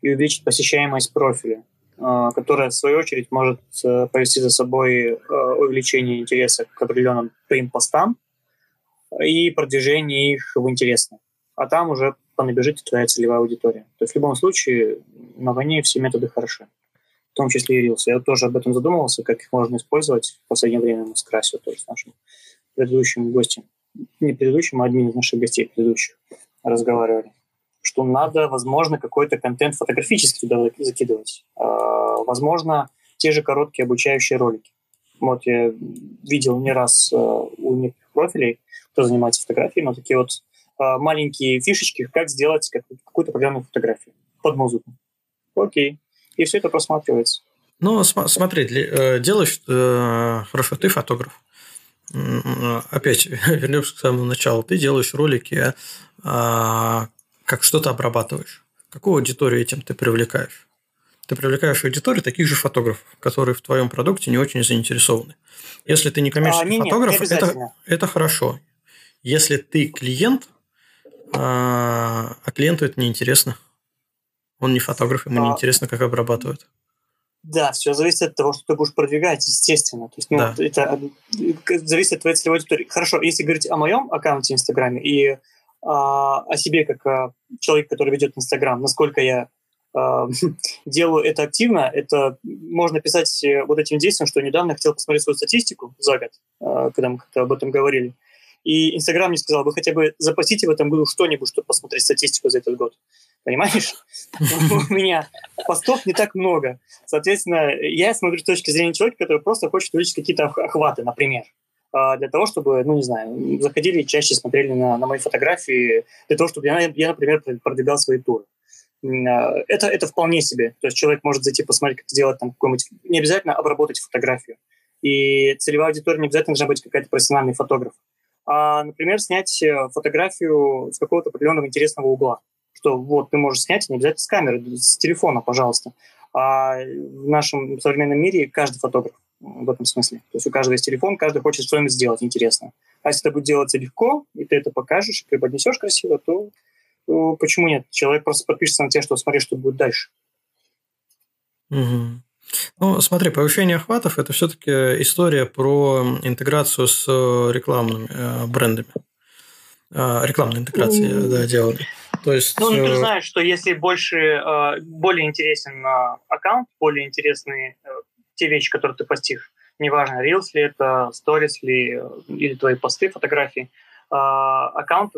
и увеличит посещаемость профиля, а, которая, в свою очередь, может э, повести за собой э, увеличение интереса к определенным твоим постам и продвижение их в интересное. А там уже понабежит твоя целевая аудитория. То есть в любом случае на войне все методы хороши том числе и Reels. Я тоже об этом задумывался, как их можно использовать в последнее время мы с Красио, то есть нашим предыдущим гостем, не предыдущим, а одним из наших гостей предыдущих разговаривали, что надо, возможно, какой-то контент фотографический туда закидывать. А, возможно, те же короткие обучающие ролики. Вот я видел не раз а, у некоторых профилей, кто занимается фотографией, но такие вот а, маленькие фишечки, как сделать какую-то определенную фотографию под музыку. Окей, и все это просматривается. Ну, см- смотри, э, делаешь, э, хорошо, ты фотограф. Опять вернемся к самому началу. Ты делаешь ролики, а, как что-то обрабатываешь. Какую аудиторию этим ты привлекаешь? Ты привлекаешь аудиторию таких же фотографов, которые в твоем продукте не очень заинтересованы. Если ты не коммерческий а, не, фотограф, не это, это хорошо. Если ты клиент, а, а клиенту это неинтересно. Он не фотограф, ему а... не интересно, как обрабатывают. Да, все зависит от того, что ты будешь продвигать, естественно. То есть, ну, да. это зависит от твоей целевой аудитории. Хорошо, если говорить о моем аккаунте в Инстаграме и а, о себе как а, человек, который ведет Инстаграм, насколько я а, делаю это активно, это можно писать э, вот этим действием, что недавно хотел посмотреть свою статистику за год, а, когда мы как-то об этом говорили. И Инстаграм мне сказал, вы хотя бы запасите в этом году что-нибудь, чтобы посмотреть статистику за этот год. Понимаешь? У меня постов не так много. Соответственно, я смотрю с точки зрения человека, который просто хочет увеличить какие-то охваты, например а, для того, чтобы, ну, не знаю, заходили чаще, смотрели на, на мои фотографии, для того, чтобы я, я, например, продвигал свои туры. А, это, это вполне себе. То есть человек может зайти посмотреть, как сделать там какой-нибудь... Не обязательно обработать фотографию. И целевая аудитория не обязательно должна быть какая-то профессиональный фотограф. А, например, снять э, фотографию с какого-то определенного интересного угла что вот ты можешь снять не обязательно с камеры, с телефона, пожалуйста. А в нашем современном мире каждый фотограф в этом смысле. То есть у каждого есть телефон, каждый хочет что-нибудь сделать интересно. А если это будет делаться легко, и ты это покажешь, преподнесешь красиво, то, то почему нет? Человек просто подпишется на те, что смотри, что будет дальше. Угу. Ну, смотри, повышение охватов – это все-таки история про интеграцию с рекламными э, брендами. А, рекламная интеграция, да, делали. То есть, ну, ты э, знаешь, что если больше, э, более интересен аккаунт, более интересны э, те вещи, которые ты постишь, неважно, Reels ли это, Stories ли, или твои посты, фотографии, аккаунт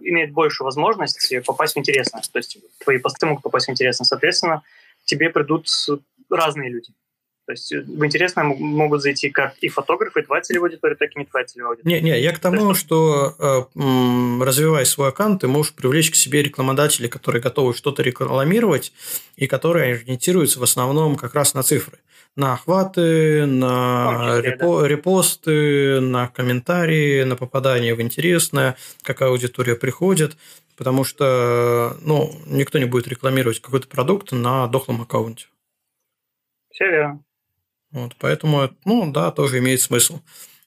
имеет больше возможности попасть в интересно. То есть твои посты могут попасть в интересно. Соответственно, к тебе придут разные люди. То есть э, в интересное могут зайти как и фотографы, и твоя целевая аудитория, так и не твоя целевая аудитория. Не, не, я к тому, есть, что э, развивая свой аккаунт, ты можешь привлечь к себе рекламодателей, которые готовы что-то рекламировать и которые ориентируются в основном как раз на цифры. На охваты, на числе, репо- да. репосты, на комментарии, на попадание в интересное, какая аудитория приходит. Потому что ну, никто не будет рекламировать какой-то продукт на дохлом аккаунте. Все верно. Вот, поэтому, ну да, тоже имеет смысл.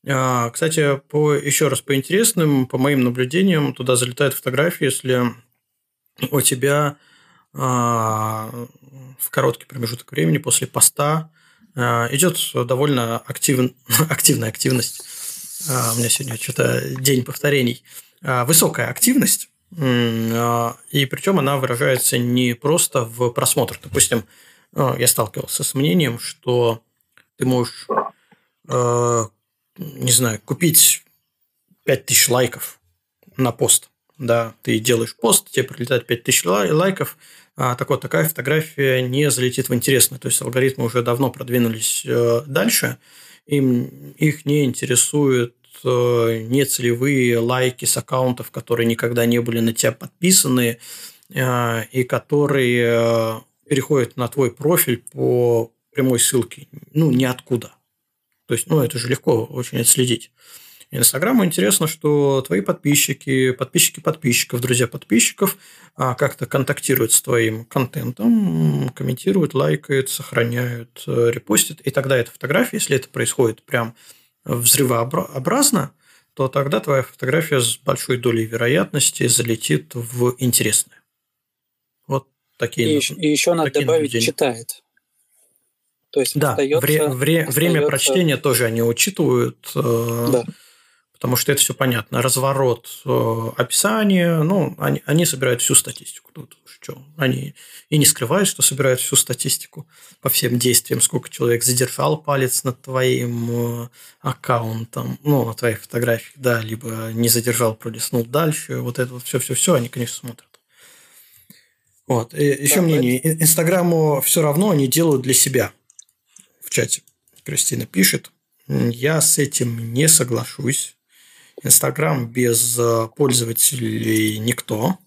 А, кстати, по, еще раз по интересным, по моим наблюдениям, туда залетают фотографии, если у тебя а, в короткий промежуток времени после поста а, идет довольно актив, активная активность. А, у меня сегодня что-то день повторений. А, высокая активность, а, и причем она выражается не просто в просмотрах. Допустим, я сталкивался с мнением, что ты можешь, э, не знаю, купить 5000 лайков на пост. Да, ты делаешь пост, тебе прилетает 5000 лайков, а так вот, такая фотография не залетит в интересно. То есть алгоритмы уже давно продвинулись э, дальше, им их не интересует э, не целевые лайки с аккаунтов, которые никогда не были на тебя подписаны э, и которые переходят на твой профиль по прямой ссылки, ну, ниоткуда. То есть, ну, это же легко очень отследить. Инстаграму интересно, что твои подписчики, подписчики подписчиков, друзья подписчиков а, как-то контактируют с твоим контентом, комментируют, лайкают, сохраняют, э, репостят. И тогда эта фотография, если это происходит прям взрывообразно, то тогда твоя фотография с большой долей вероятности залетит в интересное. Вот такие. И, и еще надо добавить наблюдения. читает. То есть да, остается, вре- вре- остается... время прочтения тоже они учитывают, э, да. потому что это все понятно. Разворот э, описания, ну, они, они собирают всю статистику. Тут что, они и не скрывают, что собирают всю статистику по всем действиям, сколько человек задержал палец над твоим э, аккаунтом, ну, на твоей фотографии, да, либо не задержал, пролистнул дальше. Вот это вот все-все-все они, конечно, смотрят. Вот. И еще да, мнение. Инстаграму все равно они делают для себя в чате. Кристина пишет, я с этим не соглашусь. Инстаграм без э, пользователей никто.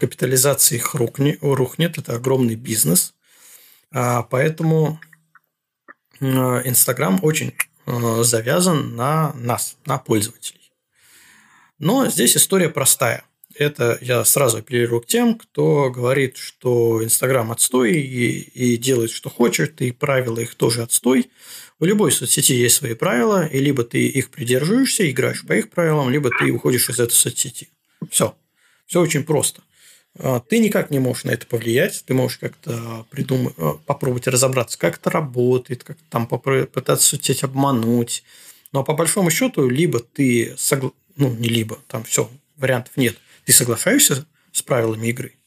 Капитализация их рухнет. Это огромный бизнес. А, поэтому э, Инстаграм очень э, завязан на нас, на пользователей. Но здесь история простая – это я сразу апеллирую к тем, кто говорит, что Инстаграм отстой и, и делает, что хочет, и правила их тоже отстой. У любой соцсети есть свои правила, и либо ты их придерживаешься, играешь по их правилам, либо ты уходишь из этой соцсети. Все. Все очень просто. А, ты никак не можешь на это повлиять, ты можешь как-то придумать, попробовать разобраться, как это работает, как там попытаться соцсеть обмануть. Но по большому счету, либо ты согла... ну не либо, там все, вариантов нет. Ты соглашаешься с правилами игры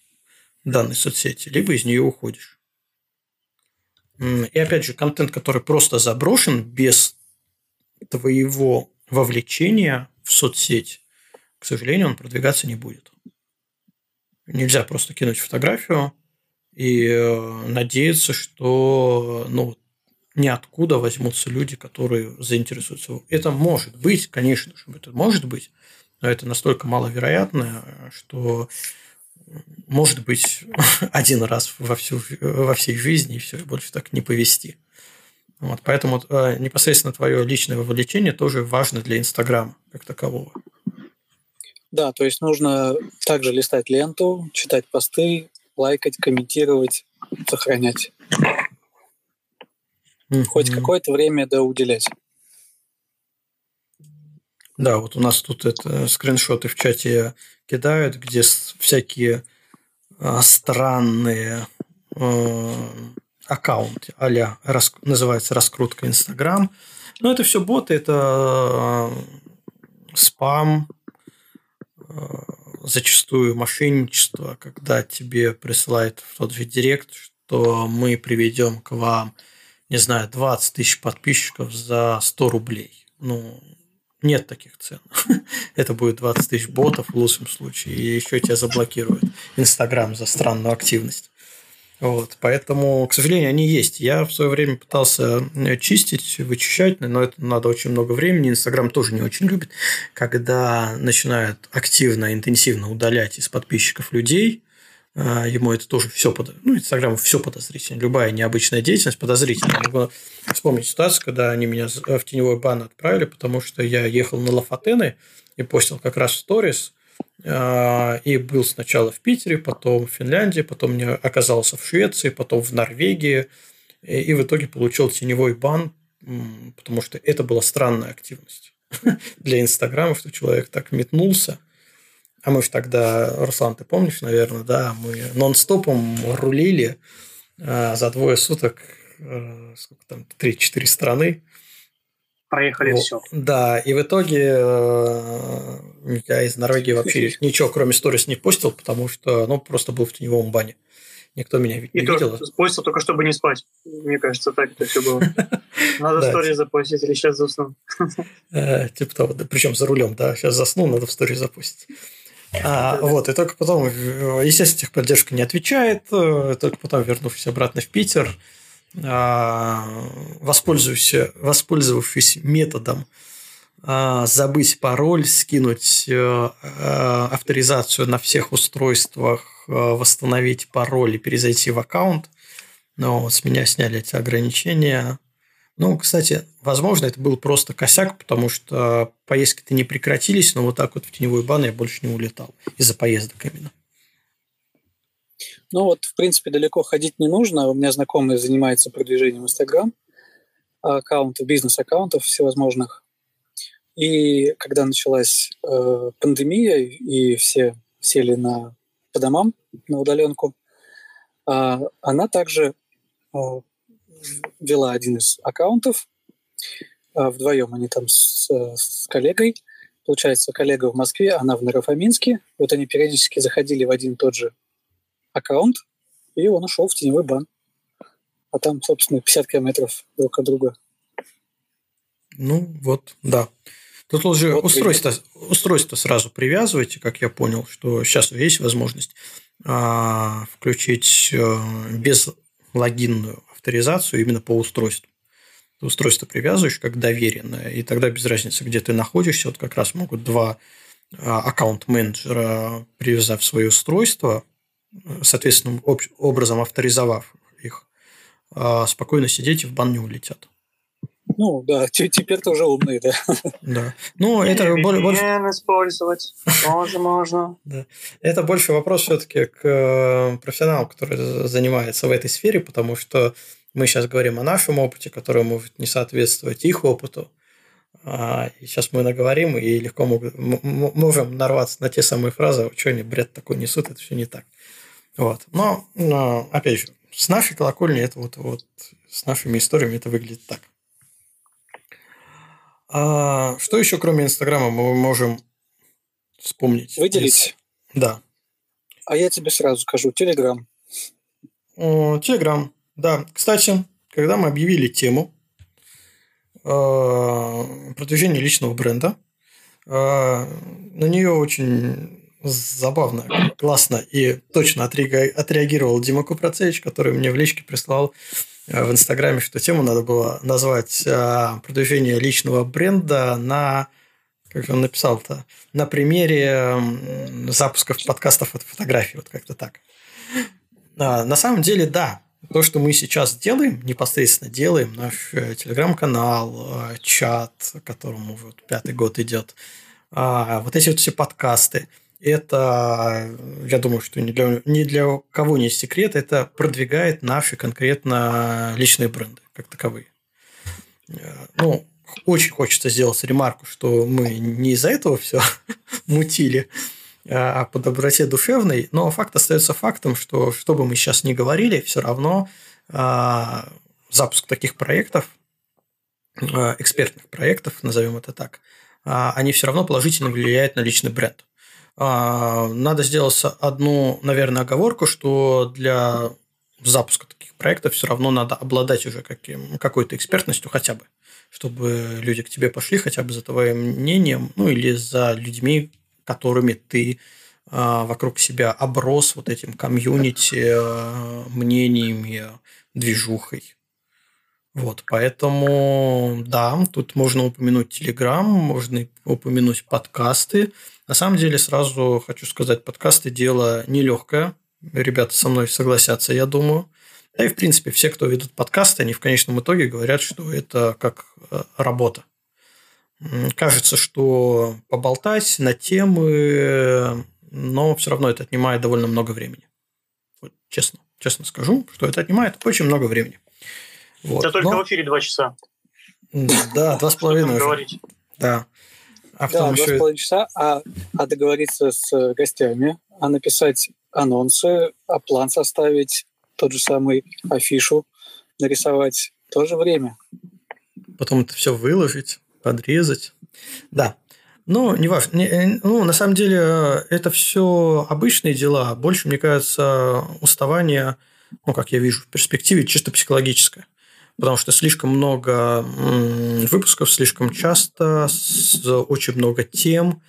данной соцсети, либо из нее уходишь. И опять же, контент, который просто заброшен без твоего вовлечения в соцсеть, к сожалению, он продвигаться не будет. Нельзя просто кинуть фотографию и э, надеяться, что ну, ниоткуда возьмутся люди, которые заинтересуются. Это может быть, конечно же, это может быть, но это настолько маловероятно, что может быть один раз во, всю, во всей жизни, и все, и больше так не повести. Вот, поэтому э, непосредственно твое личное вовлечение тоже важно для Инстаграма как такового. Да, то есть нужно также листать ленту, читать посты, лайкать, комментировать, сохранять. Mm-hmm. Хоть какое-то время да уделять. Да, вот у нас тут это скриншоты в чате кидают, где всякие а, странные э, аккаунты, а рас, называется раскрутка Инстаграм. Но это все боты, это э, спам, э, зачастую мошенничество, когда тебе присылают в тот же директ, что мы приведем к вам, не знаю, 20 тысяч подписчиков за 100 рублей. Ну, нет таких цен. Это будет 20 тысяч ботов в лучшем случае. И еще тебя заблокируют Инстаграм за странную активность. Вот, поэтому, к сожалению, они есть. Я в свое время пытался э, чистить, вычищать, но это надо очень много времени. Инстаграм тоже не очень любит, когда начинают активно, интенсивно удалять из подписчиков людей. А, ему это тоже все под... ну, Инстаграму все подозрительно. Любая необычная деятельность подозрительна. Могу вспомнить ситуацию, когда они меня в теневой бан отправили, потому что я ехал на Лафатены и постил как раз сторис – а, и был сначала в Питере, потом в Финляндии, потом не оказался в Швеции, потом в Норвегии. И в итоге получил теневой бан, потому что это была странная активность для Инстаграма, что человек так метнулся. А мы же тогда, Руслан, ты помнишь, наверное, да, мы нон-стопом рулили а, за двое суток, э, сколько там, 3-4 страны проехали вот. все. Да, и в итоге э, я из Норвегии вообще ничего, кроме сторис, не постил, потому что, ну, просто был в теневом бане. Никто меня не и видел. Постил только, чтобы не спать. Мне кажется, так это все было. Надо сторис типа. запостить или сейчас засну. Э, типа того, причем за рулем, да, сейчас засну, надо в сторис запустить. А, вот, и только потом, естественно, техподдержка не отвечает, э, только потом, вернувшись обратно в Питер, а, воспользовавшись, воспользовавшись методом а, забыть пароль, скинуть э, э, авторизацию на всех устройствах, э, восстановить пароль и перезайти в аккаунт. Но с меня сняли эти ограничения. Ну, кстати, возможно, это был просто косяк, потому что поездки-то не прекратились, но вот так вот в теневой бан я больше не улетал из-за поездок именно. Ну вот, в принципе, далеко ходить не нужно. У меня знакомый занимается продвижением Инстаграм, аккаунтов, бизнес-аккаунтов всевозможных. И когда началась э, пандемия, и все сели на, по домам на удаленку, э, она также вела один из аккаунтов. Э, вдвоем они там с, с коллегой. Получается, коллега в Москве, она в Нарафаминске. Вот они периодически заходили в один и тот же аккаунт, и он ушел в теневой бан. А там, собственно, 50 километров друг от друга. Ну, вот, да. Тут уже вот устройство, устройство сразу привязывайте, как я понял, что сейчас есть возможность а, включить а, безлогинную авторизацию именно по устройству. Устройство привязываешь как доверенное, и тогда без разницы, где ты находишься, вот как раз могут два а, аккаунт-менеджера, привязав свое устройство, соответственным образом авторизовав их, а, спокойно сидеть и в бан не улетят. Ну, да, теперь тоже умные, да. Да. Ну, это больше... использовать тоже можно. Да. Это больше вопрос все-таки к э, профессионалам, которые занимаются в этой сфере, потому что мы сейчас говорим о нашем опыте, который может не соответствовать их опыту. А, и сейчас мы наговорим и легко можем нарваться на те самые фразы, что они бред такой несут, это все не так. Вот. Но, но, опять же, с нашей колокольни это вот, вот с нашими историями это выглядит так. А что еще, кроме Инстаграма, мы можем вспомнить? Выделить? Да. А я тебе сразу скажу, Телеграм. Телеграм, да. Кстати, когда мы объявили тему э, продвижения личного бренда, э, на нее очень забавно, классно и точно отреагировал Дима Купрацевич, который мне в личке прислал в Инстаграме, что тему надо было назвать э, продвижение личного бренда на как же он написал-то, на примере запусков подкастов от фотографий, вот как-то так. А, на самом деле, да, то, что мы сейчас делаем, непосредственно делаем, наш э, телеграм-канал, чат, которому вот пятый год идет, а, вот эти вот все подкасты – это, я думаю, что ни для, ни для кого не секрет, это продвигает наши конкретно личные бренды как таковые. Ну, очень хочется сделать ремарку, что мы не из-за этого все мутили, а по доброте душевной, но факт остается фактом, что что бы мы сейчас ни говорили, все равно а, запуск таких проектов, а, экспертных проектов, назовем это так, а, они все равно положительно влияют на личный бренд. А, надо сделать одну, наверное, оговорку, что для запуска таких проектов все равно надо обладать уже каким, какой-то экспертностью хотя бы, чтобы люди к тебе пошли хотя бы за твоим мнением, ну или за людьми, которыми ты вокруг себя оброс вот этим комьюнити, мнениями, движухой. Вот, поэтому, да, тут можно упомянуть Телеграм, можно упомянуть подкасты. На самом деле, сразу хочу сказать, подкасты – дело нелегкое. Ребята со мной согласятся, я думаю. Да и, в принципе, все, кто ведут подкасты, они в конечном итоге говорят, что это как э, работа. Кажется, что поболтать на темы, но все равно это отнимает довольно много времени. Вот, честно, честно скажу, что это отнимает очень много времени. Вот. Это только Но... в эфире два часа. Да, два с половиной. Да. А да, два с половиной часа, а, а договориться с гостями, а написать анонсы, а план составить, тот же самый афишу нарисовать, тоже время. Потом это все выложить, подрезать. Да. Ну, не важно. Э, ну, на самом деле, это все обычные дела. Больше, мне кажется, уставание, ну, как я вижу в перспективе, чисто психологическое потому что слишком много выпусков, слишком часто, очень много тем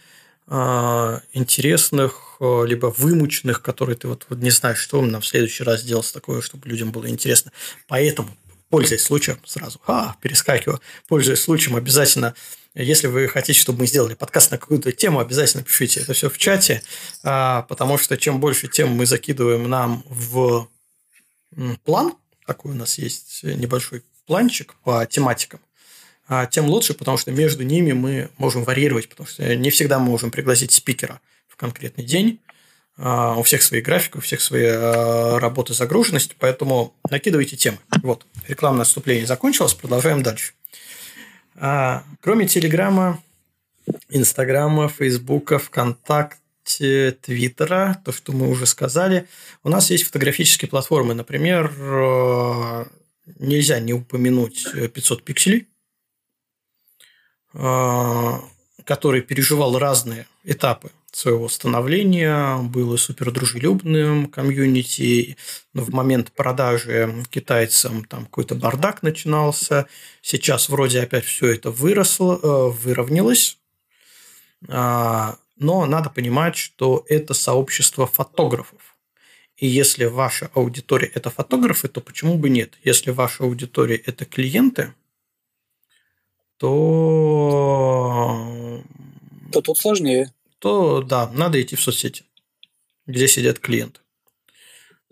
а, интересных, а, либо вымученных, которые ты вот, вот не знаешь, что нам в следующий раз сделать такое, чтобы людям было интересно. Поэтому, пользуясь случаем, сразу, а, перескакиваю, пользуясь случаем, обязательно если вы хотите, чтобы мы сделали подкаст на какую-то тему, обязательно пишите это все в чате, а, потому что чем больше тем мы закидываем нам в план, такой у нас есть небольшой планчик по тематикам, а, тем лучше, потому что между ними мы можем варьировать, потому что не всегда мы можем пригласить спикера в конкретный день. А, у всех свои графики, у всех свои а, работы загруженности, поэтому накидывайте темы. Вот, рекламное отступление закончилось, продолжаем дальше. Кроме Телеграма, Инстаграма, Фейсбука, ВКонтакте, Твиттера, то, что мы уже сказали. У нас есть фотографические платформы. Например, э, нельзя не упомянуть 500 пикселей, э, который переживал разные этапы своего становления, был супер дружелюбным комьюнити, но в момент продажи китайцам там какой-то бардак начинался. Сейчас вроде опять все это выросло, э, выровнялось. Но надо понимать, что это сообщество фотографов. И если ваша аудитория – это фотографы, то почему бы нет? Если ваша аудитория – это клиенты, то… То тут сложнее. То, да, надо идти в соцсети, где сидят клиенты.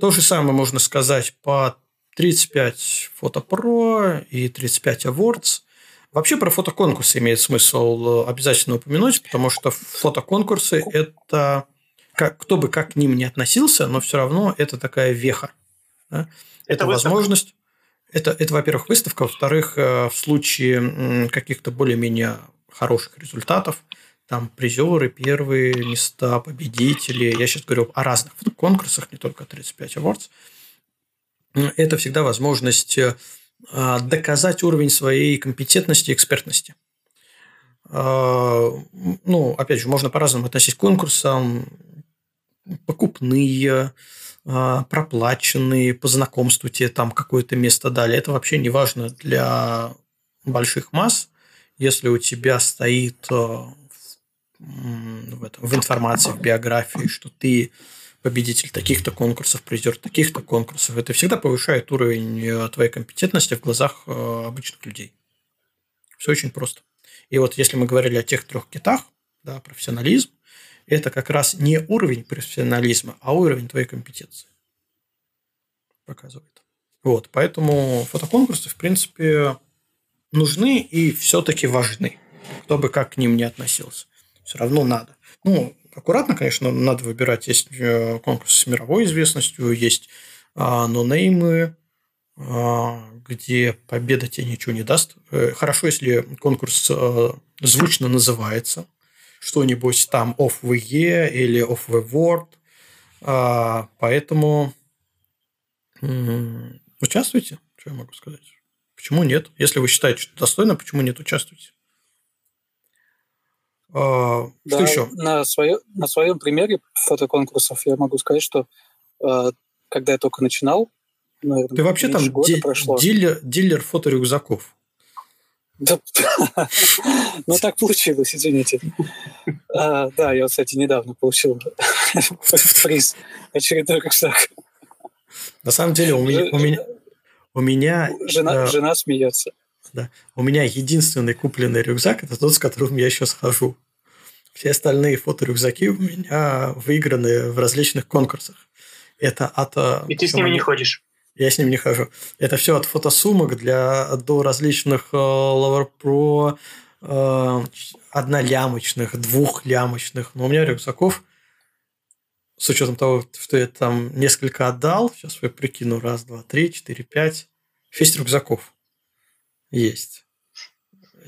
То же самое можно сказать по 35 фотопро и 35 Awards. Вообще про фотоконкурсы имеет смысл э, обязательно упомянуть, потому что фотоконкурсы – это как, кто бы как к ним не относился, но все равно это такая веха. Да? Это, это возможность. Это, это, во-первых, выставка. Во-вторых, э, в случае каких-то более-менее хороших результатов, там призеры, первые места, победители. Я сейчас говорю о разных конкурсах, не только 35 Awards. Это всегда возможность э, доказать уровень своей компетентности и экспертности. А, ну, опять же, можно по-разному относиться к конкурсам. Покупные, а, проплаченные, по знакомству тебе там какое-то место дали. Это вообще не важно для больших масс. Если у тебя стоит в, этом, в информации, в биографии, что ты победитель таких-то конкурсов, призер таких-то конкурсов. Это всегда повышает уровень э, твоей компетентности в глазах э, обычных людей. Все очень просто. И вот если мы говорили о тех трех китах, да, профессионализм, это как раз не уровень профессионализма, а уровень твоей компетенции. Показывает. Вот, поэтому фотоконкурсы, в принципе, нужны и все-таки важны. Кто бы как к ним не относился. Все равно надо. Ну, аккуратно, конечно, надо выбирать. Есть э, конкурсы с мировой известностью, есть а, нонеймы, а, где победа тебе ничего не даст. Э, хорошо, если конкурс а, звучно называется. Что-нибудь там Off Year или Off the World. А, поэтому участвуйте. Что я могу сказать? Почему нет? Если вы считаете, что достойно, почему нет, участвуйте. А, что да, еще? На, свое, на своем примере фотоконкурсов я могу сказать, что а, когда я только начинал, наверное, ты вообще там ди- прошло. дилер, дилер фоторюкзаков. Да, ну так получилось, извините. А, да, я, кстати, недавно получил Приз. Очередной рюкзак. На самом деле у меня... У меня, у меня жена, э, жена смеется. Да. У меня единственный купленный рюкзак – это тот, с которым я сейчас хожу. Все остальные фоторюкзаки у меня выиграны в различных конкурсах. Это от... Э, И ты с ними не ходишь? Я с ним не хожу. Это все от фотосумок для, до различных э, Lover Pro, э, однолямочных, двухлямочных. Но у меня рюкзаков, с учетом того, что я там несколько отдал, сейчас я прикину, раз, два, три, четыре, пять, шесть рюкзаков есть.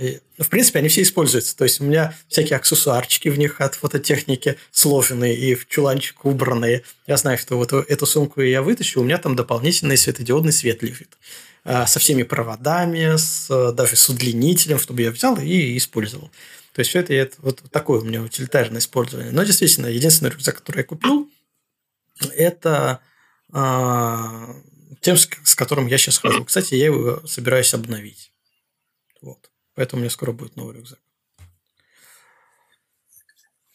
Ну, в принципе, они все используются. То есть у меня всякие аксессуарчики в них от фототехники сложенные и в чуланчик убранные. Я знаю, что вот эту сумку я вытащу, у меня там дополнительный светодиодный свет лежит. А, со всеми проводами, с, даже с удлинителем, чтобы я взял и использовал. То есть, все это, это вот такое у меня утилитарное использование. Но действительно, единственный рюкзак, который я купил, это а, тем, с которым я сейчас хожу. Кстати, я его собираюсь обновить. Вот. Поэтому у меня скоро будет новый рюкзак.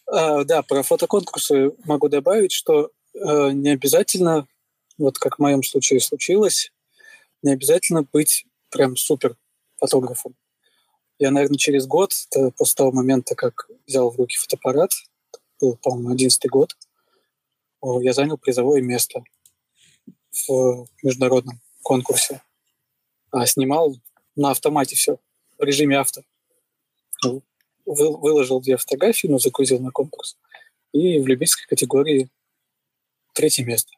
А, да, про фотоконкурсы могу добавить, что э, не обязательно, вот как в моем случае случилось, не обязательно быть прям супер фотографом. Я, наверное, через год, после того момента, как взял в руки фотоаппарат, был, по-моему, одиннадцатый год, я занял призовое место в международном конкурсе. А снимал на автомате все, в режиме авто. Вы, выложил две фотографии, но загрузил на конкурс. И в любительской категории третье место.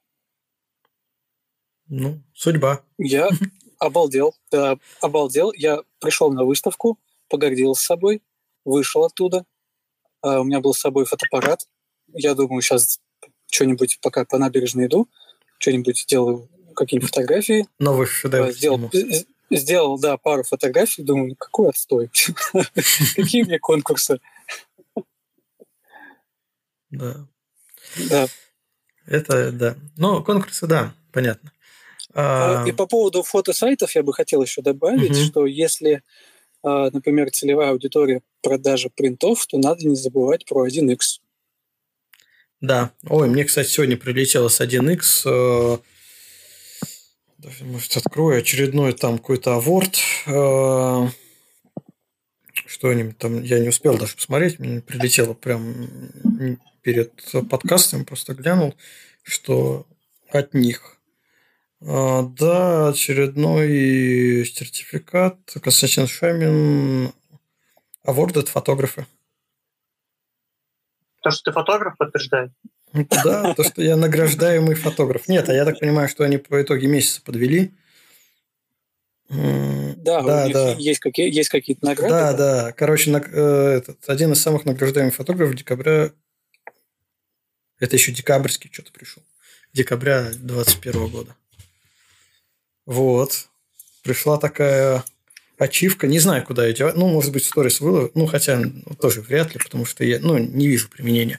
Ну, судьба. Я обалдел. Да, обалдел. Я пришел на выставку, погордился собой, вышел оттуда. А у меня был с собой фотоаппарат. Я думаю, сейчас что-нибудь пока по набережной иду, что-нибудь сделаю, какие-нибудь фотографии. Новых шедевров. Сделал, сделал, да, пару фотографий, думаю, какой отстой. Какие мне конкурсы. Да. Да. Это, да. Ну, конкурсы, да, понятно. А, и по поводу фотосайтов я бы хотел еще добавить, что если, а, например, целевая аудитория продажи принтов, то надо не забывать про 1x. Да. Ой, мне, кстати, сегодня прилетело с 1x. Может, открою очередной там какой-то аворт. Э, что-нибудь там я не успел даже посмотреть. Мне прилетело прям перед подкастом, просто глянул, что от них. Э, да, очередной сертификат. Константин Шамин. Аворд фотографы. То, что ты фотограф, подтверждает. Да, то, что я награждаемый фотограф. Нет, а я так понимаю, что они по итоге месяца подвели. Да, да, у них да. Есть, какие, есть какие-то награды. Да, да. Короче, на, э, этот, один из самых награждаемых фотографов декабря... Это еще декабрьский что-то пришел. Декабря 2021 года. Вот. Пришла такая ачивка. Не знаю, куда девать. Ну, может быть, сторис выложу. Ну, хотя ну, тоже вряд ли, потому что я ну, не вижу применения.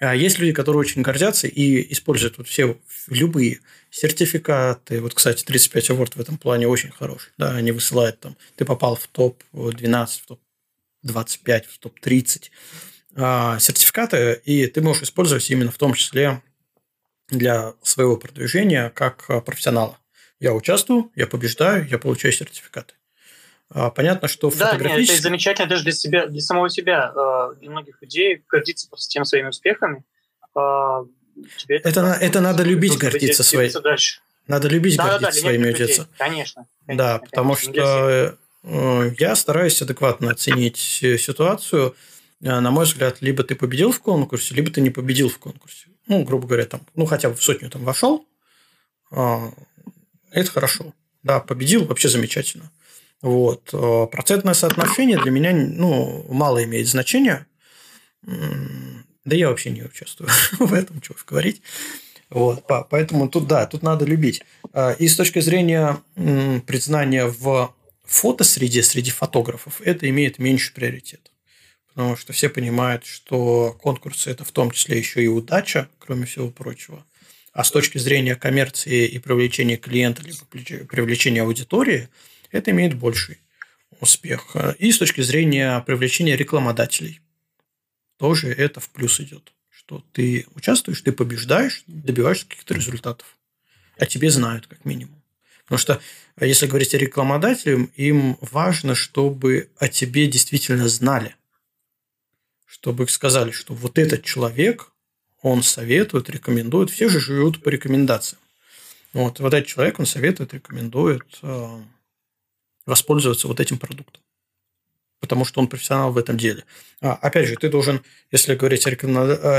А есть люди, которые очень гордятся и используют вот все любые сертификаты. Вот, кстати, 35 Award в этом плане очень хороший. Да, они высылают там, ты попал в топ-12, в топ-25, в топ-30 а, сертификаты, и ты можешь использовать именно в том числе для своего продвижения как профессионала. Я участвую, я побеждаю, я получаю сертификаты. А, понятно, что да, фотографически... нет, это замечательно даже для себя, для самого себя, а, для многих людей гордиться просто тем своими успехами. А, тебе это, это, это надо любить гордиться своей. Надо любить да, гордиться да, своими людей. Конечно, конечно. Да, потому конечно, что э, я стараюсь адекватно оценить ситуацию. На мой взгляд, либо ты победил в конкурсе, либо ты не победил в конкурсе. Ну, грубо говоря, там, ну, хотя бы в сотню там вошел. Это хорошо. Да, победил, вообще замечательно. Вот. Э, процентное соотношение для меня ну, мало имеет значения. Да я вообще не участвую в этом, чего говорить. Вот, поэтому тут да, тут надо любить. А, и с точки зрения признания в фотосреде, среди фотографов, это имеет меньше приоритет. Потому что все понимают, что конкурсы – это в том числе еще и удача, кроме всего прочего. А с точки зрения коммерции и привлечения клиента, либо привлечения аудитории – это имеет больший успех. И с точки зрения привлечения рекламодателей тоже это в плюс идет. что ты участвуешь, ты побеждаешь, добиваешься каких-то результатов. А тебе знают, как минимум. Потому что, если говорить о рекламодателях, им важно, чтобы о тебе действительно знали. Чтобы сказали, что вот этот человек, он советует, рекомендует. Все же живут по рекомендациям. Вот, вот этот человек, он советует, рекомендует э, воспользоваться вот этим продуктом потому что он профессионал в этом деле. А, опять же, ты должен, если говорить о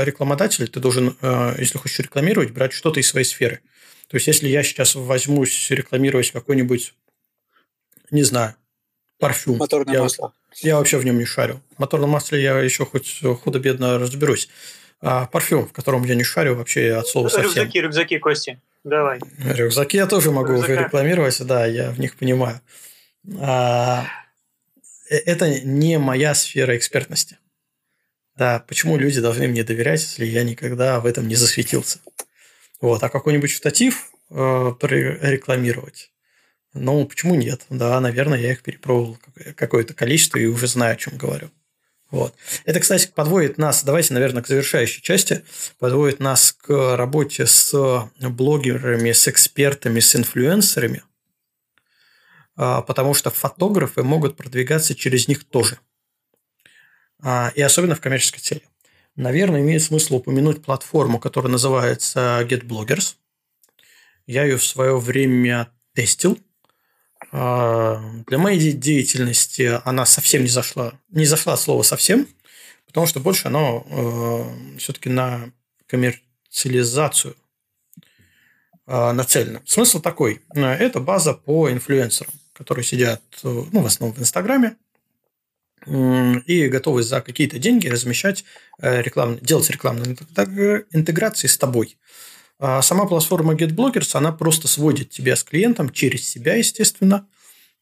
рекламодателе, ты должен, э, если хочешь рекламировать, брать что-то из своей сферы. То есть, если я сейчас возьмусь рекламировать какой-нибудь, не знаю, парфюм. Моторное я, масло. Я вообще в нем не шарю. В моторном масле я еще хоть худо-бедно разберусь. А парфюм, в котором я не шарю вообще от слова совсем. Рюкзаки, рюкзаки, Кости. Давай. Рюкзаки я тоже могу Рюкзака. рекламировать, да, я в них понимаю. А, Э, это не моя сфера экспертности. Да, почему люди должны мне доверять, если я никогда в этом не засветился? Вот, а какой-нибудь штатив э, рекламировать? Ну, почему нет? Да, наверное, я их перепробовал какое-то количество и уже знаю, о чем говорю. Вот. Это, кстати, подводит нас, давайте, наверное, к завершающей части, подводит нас к работе с блогерами, с экспертами, с инфлюенсерами – потому что фотографы могут продвигаться через них тоже. А, и особенно в коммерческой цели. Наверное, имеет смысл упомянуть платформу, которая называется GetBloggers. Я ее в свое время тестил. А, для моей деятельности она совсем не зашла. Не зашла слово совсем, потому что больше оно э, все-таки на коммерциализацию нацелено. Смысл такой. Это база по инфлюенсерам которые сидят ну, в основном в Инстаграме, и готовы за какие-то деньги размещать э, рекламные, делать рекламные интеграции с тобой. А сама платформа GetBloggers, она просто сводит тебя с клиентом через себя, естественно.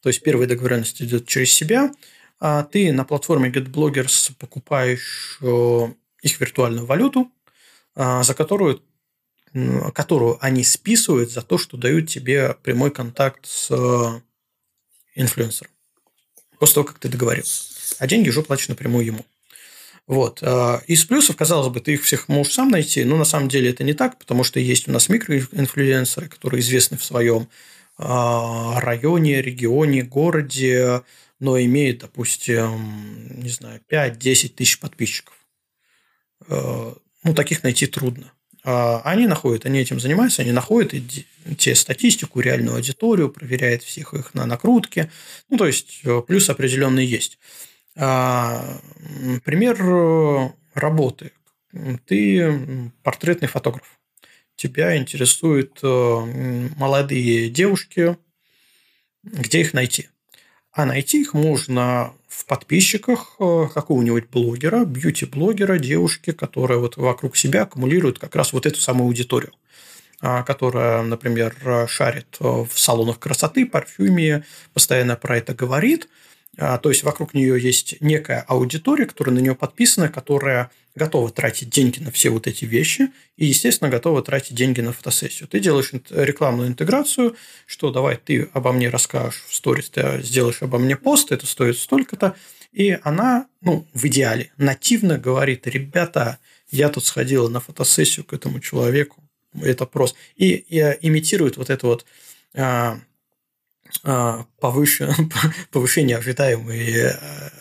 То есть, первая договоренность идет через себя. А ты на платформе GetBloggers покупаешь э, их виртуальную валюту, а, за которую, которую они списывают за то, что дают тебе прямой контакт с инфлюенсером. После того, как ты договорился. А деньги уже платишь напрямую ему. Вот. А, из плюсов, казалось бы, ты их всех можешь сам найти, но на самом деле это не так, потому что есть у нас микроинфлюенсеры, которые известны в своем а, районе, регионе, городе, но имеют, допустим, не знаю, 5-10 тысяч подписчиков. А, ну, таких найти трудно. А, они находят, они этим занимаются, они находят те статистику, реальную аудиторию, проверяют всех их на накрутке. Ну, то есть, э, плюс определенный есть. А, пример э, работы. Ты портретный фотограф. Тебя интересуют э, молодые девушки. Где их найти? А найти их можно в подписчиках э, какого-нибудь блогера, бьюти-блогера, девушки, которая вот вокруг себя аккумулирует как раз вот эту самую аудиторию а, которая, например, шарит в салонах красоты, парфюме, постоянно про это говорит – а, то есть вокруг нее есть некая аудитория, которая на нее подписана, которая готова тратить деньги на все вот эти вещи и, естественно, готова тратить деньги на фотосессию. Ты делаешь рекламную интеграцию, что давай ты обо мне расскажешь в сторис, ты сделаешь обо мне пост, это стоит столько-то, и она, ну, в идеале, нативно говорит, ребята, я тут сходила на фотосессию к этому человеку, это просто, и, и имитирует вот это вот а, а, повыше, повышение ожидаемой э,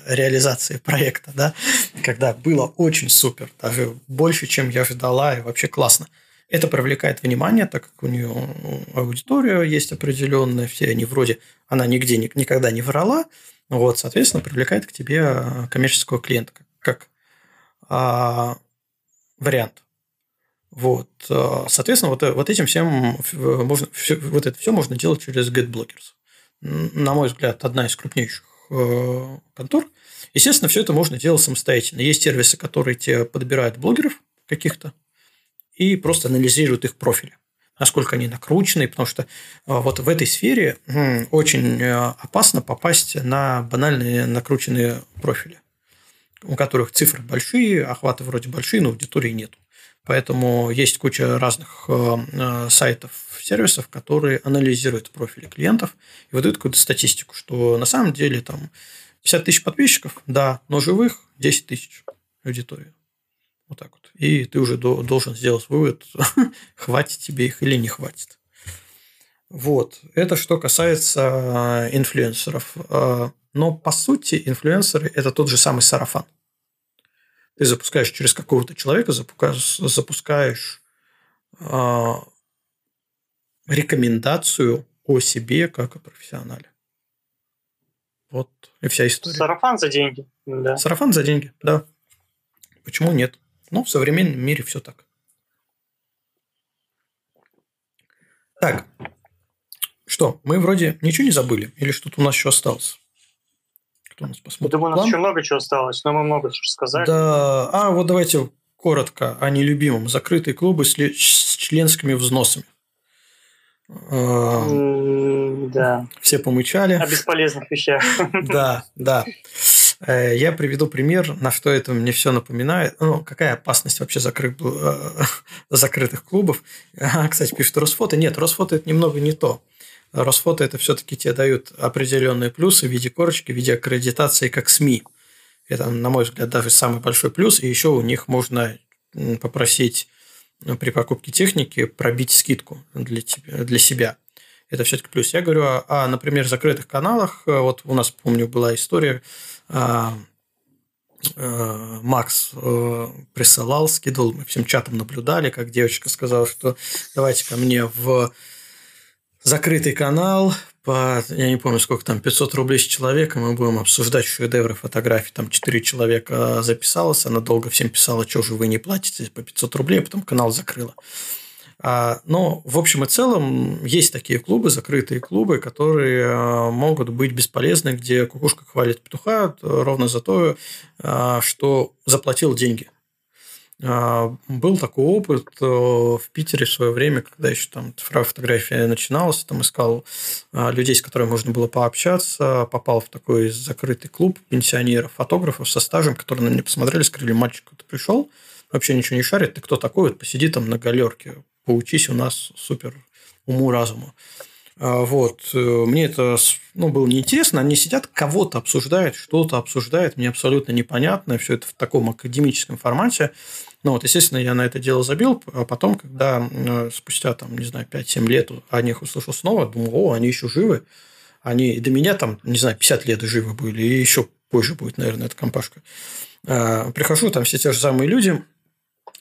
реализации проекта, да, когда было очень супер, даже больше, чем я ожидала, и вообще классно. Это привлекает внимание, так как у нее аудитория есть определенная, все они вроде, она нигде никогда не врала, вот, соответственно, привлекает к тебе э, коммерческого клиента как, а, вариант. Вот, э, соответственно, вот, вот этим всем можно, вот это все можно делать через GetBlockers на мой взгляд, одна из крупнейших э, контор. Естественно, все это можно делать самостоятельно. Есть сервисы, которые тебе подбирают блогеров каких-то и просто анализируют их профили насколько они накручены, потому что э, вот в этой сфере очень э, опасно попасть на банальные накрученные профили, у которых цифры большие, охваты вроде большие, но аудитории нету. Поэтому есть куча разных э, э, сайтов, сервисов, которые анализируют профили клиентов и выдают какую-то статистику, что на самом деле там 50 тысяч подписчиков, да, но живых 10 тысяч аудитории. Вот так вот. И ты уже должен сделать вывод, хватит тебе их или не хватит. Вот. Это что касается э, инфлюенсеров. Но по сути инфлюенсеры – это тот же самый сарафан. Ты запускаешь через какого-то человека, запускаешь, э, рекомендацию о себе как о профессионале. Вот и вся история. Сарафан за деньги. Да. Сарафан за деньги, да. Почему нет? Ну, в современном мире все так. Так, что, мы вроде ничего не забыли? Или что-то у нас еще осталось? Кто у нас посмотрит? Думаю, у нас еще много чего осталось, но мы много сказали. Да, а вот давайте коротко о нелюбимом. Закрытые клубы с, с членскими взносами. Да. Все помычали. О бесполезных вещах. Да, да. Э, я приведу пример, на что это мне все напоминает. Ну, какая опасность вообще закры... Э, закрытых клубов. Кстати, пишет Росфото. Нет, Росфото – это немного не то. Росфото – это все-таки тебе дают определенные плюсы в виде корочки, в виде аккредитации как СМИ. Это, на мой взгляд, даже самый большой плюс. И еще у них можно попросить ну, при покупке техники пробить скидку для, тебя, для себя. Это все-таки плюс. Я говорю о, о, например, закрытых каналах. Вот у нас, помню, была история а, а, Макс э, присылал, скидывал, мы всем чатом наблюдали, как девочка сказала, что давайте ко мне в закрытый канал, по, я не помню, сколько там, 500 рублей с человека, мы будем обсуждать шедевры фотографий. Там 4 человека записалось, она долго всем писала, что же вы не платите по 500 рублей, а потом канал закрыла. А, но в общем и целом есть такие клубы, закрытые клубы, которые а, могут быть бесполезны, где кукушка хвалит петуха ровно за то, а, что заплатил деньги. Был такой опыт э, в Питере в свое время, когда еще там цифровая фотография начиналась, там искал людей, с которыми можно было пообщаться, попал в такой закрытый клуб пенсионеров, фотографов со стажем, которые на меня посмотрели, сказали, мальчик, ты пришел, вообще ничего не шарит, ты кто такой, вот посиди там на галерке, поучись у нас супер уму-разуму. А, вот. Э, мне это ну, было неинтересно. Они сидят, кого-то обсуждают, что-то обсуждают. Мне абсолютно непонятно. Все это в таком академическом формате. Ну, вот, естественно, я на это дело забил. А потом, когда э, спустя, там, не знаю, 5-7 лет о них услышал снова, думал, о, они еще живы. Они до меня там, не знаю, 50 лет живы были. И еще позже будет, наверное, эта компашка. А, прихожу, там все те же самые люди,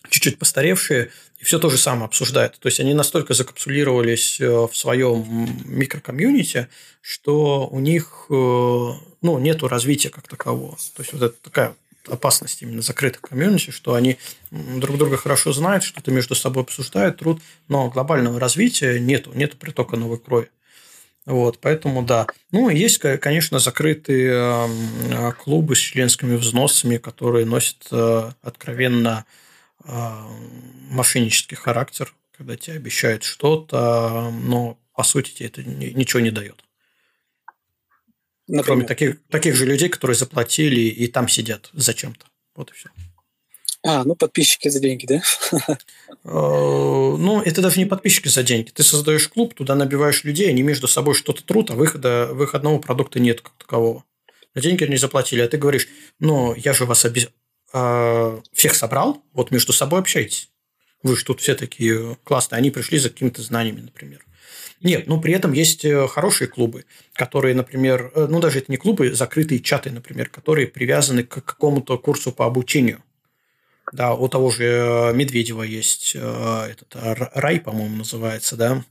чуть-чуть постаревшие, и все то же самое обсуждают. То есть они настолько закапсулировались э, в своем микрокомьюнити, что у них э, ну, нету развития как такового. То есть вот это такая опасность именно закрытых комьюнити, что они друг друга хорошо знают, что-то между собой обсуждают, труд, но глобального развития нету, нету притока новой крови. Вот, поэтому да. Ну, есть, конечно, закрытые э, клубы с членскими взносами, которые носят откровенно а, мошеннический характер, когда тебе обещают что-то, но по сути тебе это ничего не дает. Например? Кроме таких, таких же людей, которые заплатили и там сидят зачем-то. Вот и все. А, ну подписчики за деньги, да? А, ну, это даже не подписчики за деньги. Ты создаешь клуб, туда набиваешь людей, они между собой что-то трут, а выхода, выходного продукта нет как такового. На деньги они заплатили, а ты говоришь, ну, я же вас оби- э, всех собрал, вот между собой общайтесь. Вы же тут все такие классные. Они пришли за какими-то знаниями, например. Нет, но при этом есть э, хорошие клубы, которые, например, э, ну даже это не клубы, закрытые чаты, например, которые привязаны к какому-то курсу по обучению. Да, у того же э, Медведева есть этот рай, по-моему, называется, да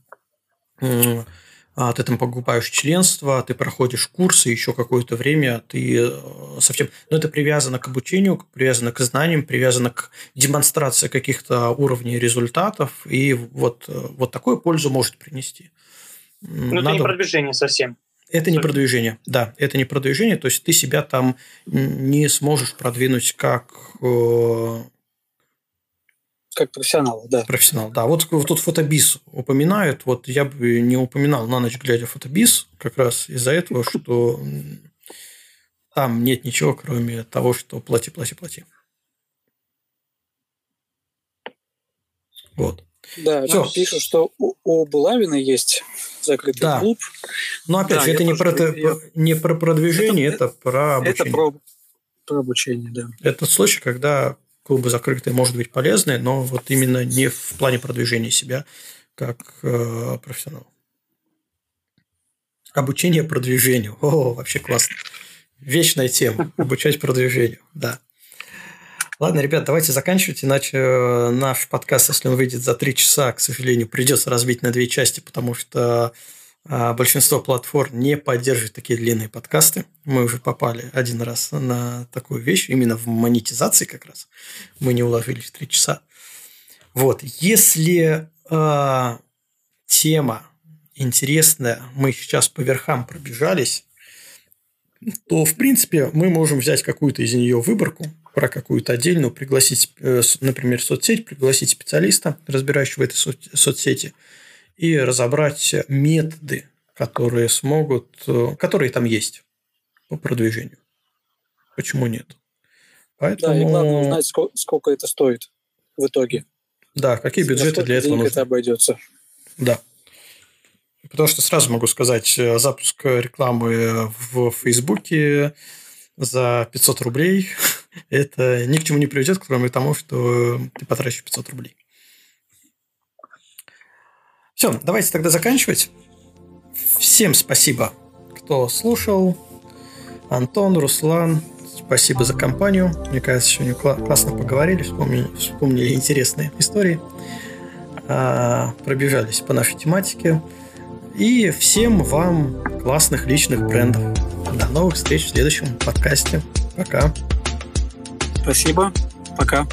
ты там покупаешь членство, ты проходишь курсы, еще какое-то время ты э, совсем... Но ну, это привязано к обучению, привязано к знаниям, привязано к демонстрации каких-то уровней результатов, и вот, э, вот такую пользу может принести. Но Надо... это не продвижение совсем. Это не продвижение, да, это не продвижение, то есть ты себя там не сможешь продвинуть как э, как профессионал, да. Профессионал, да. Вот, вот тут фотобиз упоминают. Вот я бы не упоминал на ночь глядя фотобиз как раз из-за этого, что там нет ничего, кроме того, что плати, плати, плати. Вот. Да, Все. пишут, что у, у Булавина есть закрытый да. клуб. Но опять да, же, это не про, я... не про продвижение, это, это про обучение. Это про, про обучение, да. Это случай, когда клубы закрытые, может быть полезны, но вот именно не в плане продвижения себя как э, профессионал. Обучение продвижению. О, вообще классно. Вечная тема. Обучать продвижению. Да. Ладно, ребят, давайте заканчивать, иначе э, наш подкаст, если он выйдет за три часа, к сожалению, придется разбить на две части, потому что большинство платформ не поддерживает такие длинные подкасты. Мы уже попали один раз на такую вещь, именно в монетизации как раз. Мы не уложились в три часа. Вот, если э, тема интересная, мы сейчас по верхам пробежались, то, в принципе, мы можем взять какую-то из нее выборку, про какую-то отдельную, пригласить, э, например, соцсеть, пригласить специалиста, разбирающего этой соцсети, и разобрать методы, которые смогут, э, которые там есть по продвижению. Почему нет? Поэтому... Да, и главное узнать, сколько, сколько это стоит в итоге. Да, какие бюджеты для этого нужны. это обойдется. Да. Потому что сразу могу сказать, э, запуск рекламы в Фейсбуке за 500 рублей, это ни к чему не приведет, кроме того, что ты потратишь 500 рублей. Все, давайте тогда заканчивать. Всем спасибо, кто слушал. Антон, Руслан, спасибо за компанию. Мне кажется, сегодня классно поговорили, вспомнили, вспомнили интересные истории. А, пробежались по нашей тематике. И всем вам классных личных брендов. До новых встреч в следующем подкасте. Пока. Спасибо. Пока.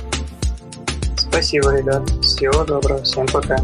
Спасибо, ребят. Всего доброго. Всем пока.